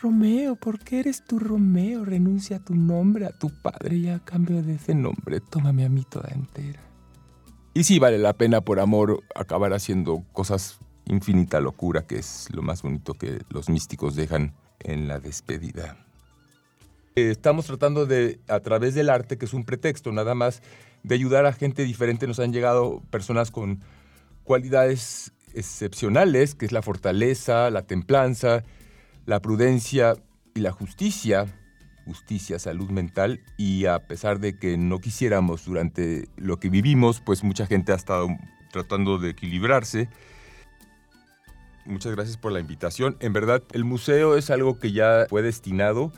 Romeo, ¿por qué eres tú Romeo? Renuncia a tu nombre, a tu padre, y a cambio de ese nombre, tómame a mí toda entera. Y sí vale la pena por amor acabar haciendo cosas infinita locura, que es lo más bonito que los místicos dejan en la despedida. Eh, estamos tratando de, a través del arte, que es un pretexto nada más, de ayudar a gente diferente. Nos han llegado personas con cualidades excepcionales, que es la fortaleza, la templanza, la prudencia y la justicia, justicia, salud mental, y a pesar de que no quisiéramos durante lo que vivimos, pues mucha gente ha estado tratando de equilibrarse. Muchas gracias por la invitación. En verdad, el museo es algo que ya fue destinado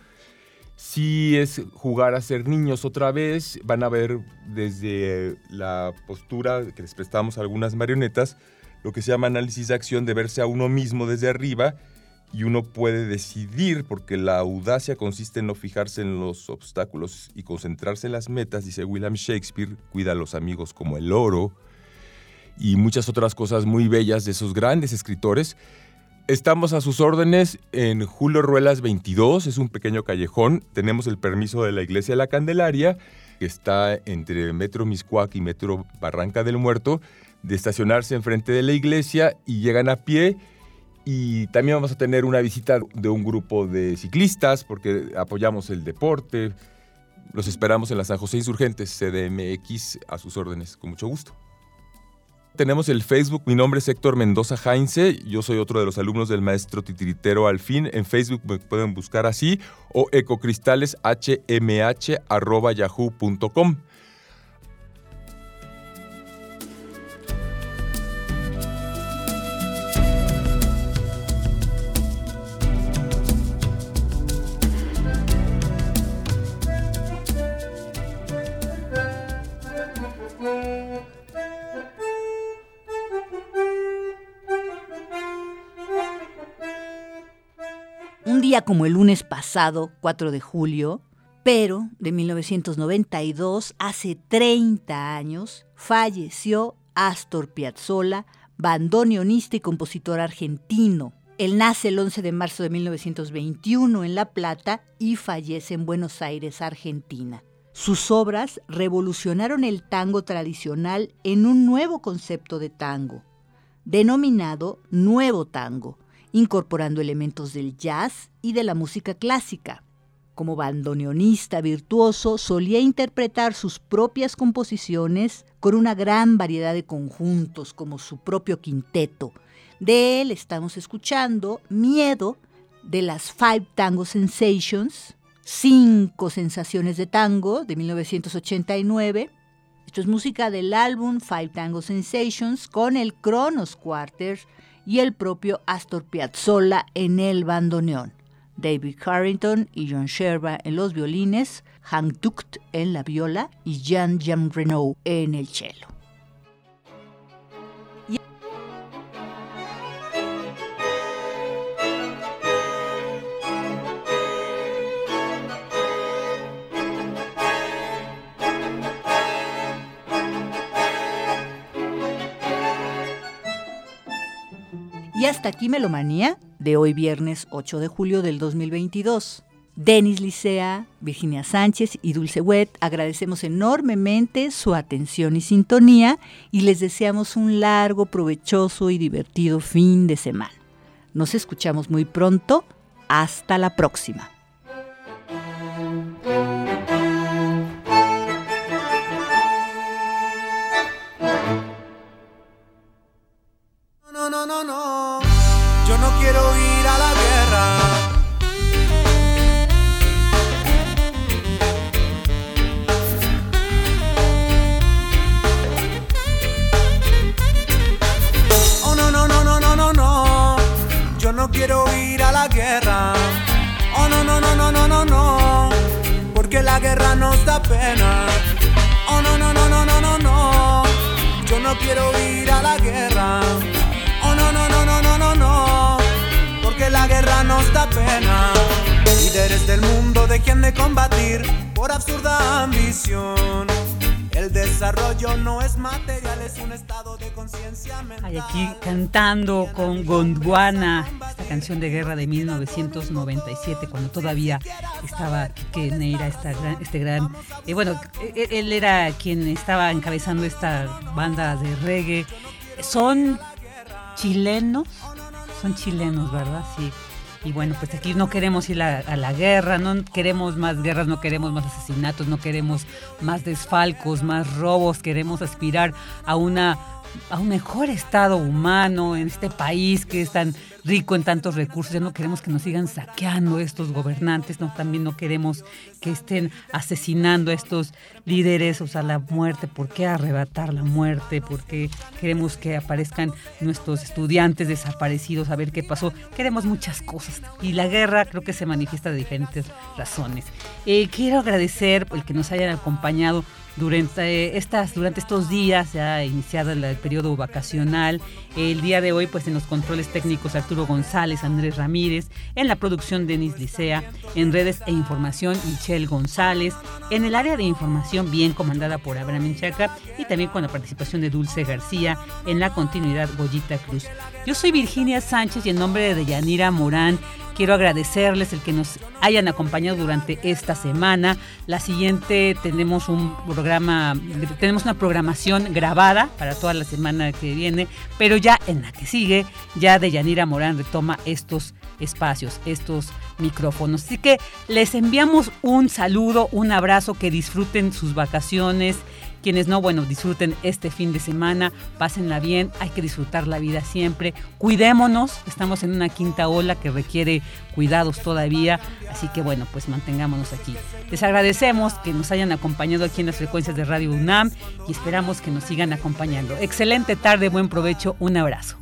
si es jugar a ser niños otra vez. Van a ver desde la postura que les prestamos a algunas marionetas, lo que se llama análisis de acción, de verse a uno mismo desde arriba y uno puede decidir, porque la audacia consiste en no fijarse en los obstáculos y concentrarse en las metas, dice William Shakespeare, cuida a los amigos como el oro y muchas otras cosas muy bellas de esos grandes escritores Estamos a sus órdenes en Julio Ruelas 22, es un pequeño callejón. Tenemos el permiso de la Iglesia de la Candelaria, que está entre Metro Miscuac y Metro Barranca del Muerto, de estacionarse enfrente de la iglesia y llegan a pie. Y también vamos a tener una visita de un grupo de ciclistas, porque apoyamos el deporte. Los esperamos en la San José Insurgentes, CDMX, a sus órdenes, con mucho gusto. Tenemos el Facebook, mi nombre es Héctor Mendoza Heinze, yo soy otro de los alumnos del maestro titiritero Alfín. En Facebook me pueden buscar así o como el lunes pasado, 4 de julio, pero de 1992, hace 30 años, falleció Astor Piazzolla, bandoneonista y compositor argentino. Él nace el 11 de marzo de 1921 en La Plata y fallece en Buenos Aires, Argentina. Sus obras revolucionaron el tango tradicional en un nuevo concepto de tango, denominado Nuevo Tango, incorporando elementos del jazz y de la música clásica. Como bandoneonista virtuoso, solía interpretar sus propias composiciones con una gran variedad de conjuntos, como su propio quinteto. De él estamos escuchando Miedo de las Five Tango Sensations, Cinco Sensaciones de Tango de 1989. Esto es música del álbum Five Tango Sensations con el Kronos Quarter y el propio Astor Piazzolla en el bandoneón. David Carrington y John Sherba en los violines, Hank Duct en la viola y Jean Jean Renault en el cello. Y hasta aquí Melomanía de hoy viernes 8 de julio del 2022. Denis Licea, Virginia Sánchez y Dulce Wet, agradecemos enormemente su atención y sintonía y les deseamos un largo, provechoso y divertido fin de semana. Nos escuchamos muy pronto. Hasta la próxima. Cantando con Gondwana, esta canción de guerra de 1997, cuando todavía estaba Quique Neira, esta gran, este gran. Eh, bueno, él, él era quien estaba encabezando esta banda de reggae. Son chilenos, son chilenos, ¿verdad? Sí. Y bueno, pues aquí no queremos ir a, la guerra, no queremos más guerras, no queremos más asesinatos, no queremos más desfalcos, más robos, queremos aspirar a una a un mejor estado humano en este país que es tan rico en tantos recursos. Ya no queremos que nos sigan saqueando estos gobernantes, no, también no queremos que estén asesinando a estos líderes, o sea, la muerte. ¿Por qué arrebatar la muerte? ¿Por qué queremos que aparezcan nuestros estudiantes desaparecidos a ver qué pasó? Queremos muchas cosas y la guerra creo que se manifiesta de diferentes razones. Eh, quiero agradecer el que nos hayan acompañado durante estas durante estos días ya iniciado el, periodo vacacional el día de hoy pues en los controles técnicos Arturo González Andrés Ramírez en la producción Denis Licea en redes e información Michelle González en el área de información bien comandada por Abraham Menchaca y también con la participación de Dulce García en la continuidad Goyita Cruz yo soy Virginia Sánchez y en nombre de Yanira Morán Quiero agradecerles el que nos hayan acompañado durante esta semana. La siguiente tenemos un programa, tenemos una programación grabada para toda la semana que viene, pero ya en la que sigue, ya de Yanira Morán retoma estos espacios, estos micrófonos. Así que les enviamos un saludo, un abrazo, que disfruten sus vacaciones. Quienes no, bueno, disfruten este fin de semana, pásenla bien, hay que disfrutar la vida siempre. Cuidémonos, estamos en una quinta ola que requiere cuidados todavía, así que bueno, pues mantengámonos aquí. Les agradecemos que nos hayan acompañado aquí en las frecuencias de Radio UNAM y esperamos que nos sigan acompañando. Excelente tarde, buen provecho, un abrazo.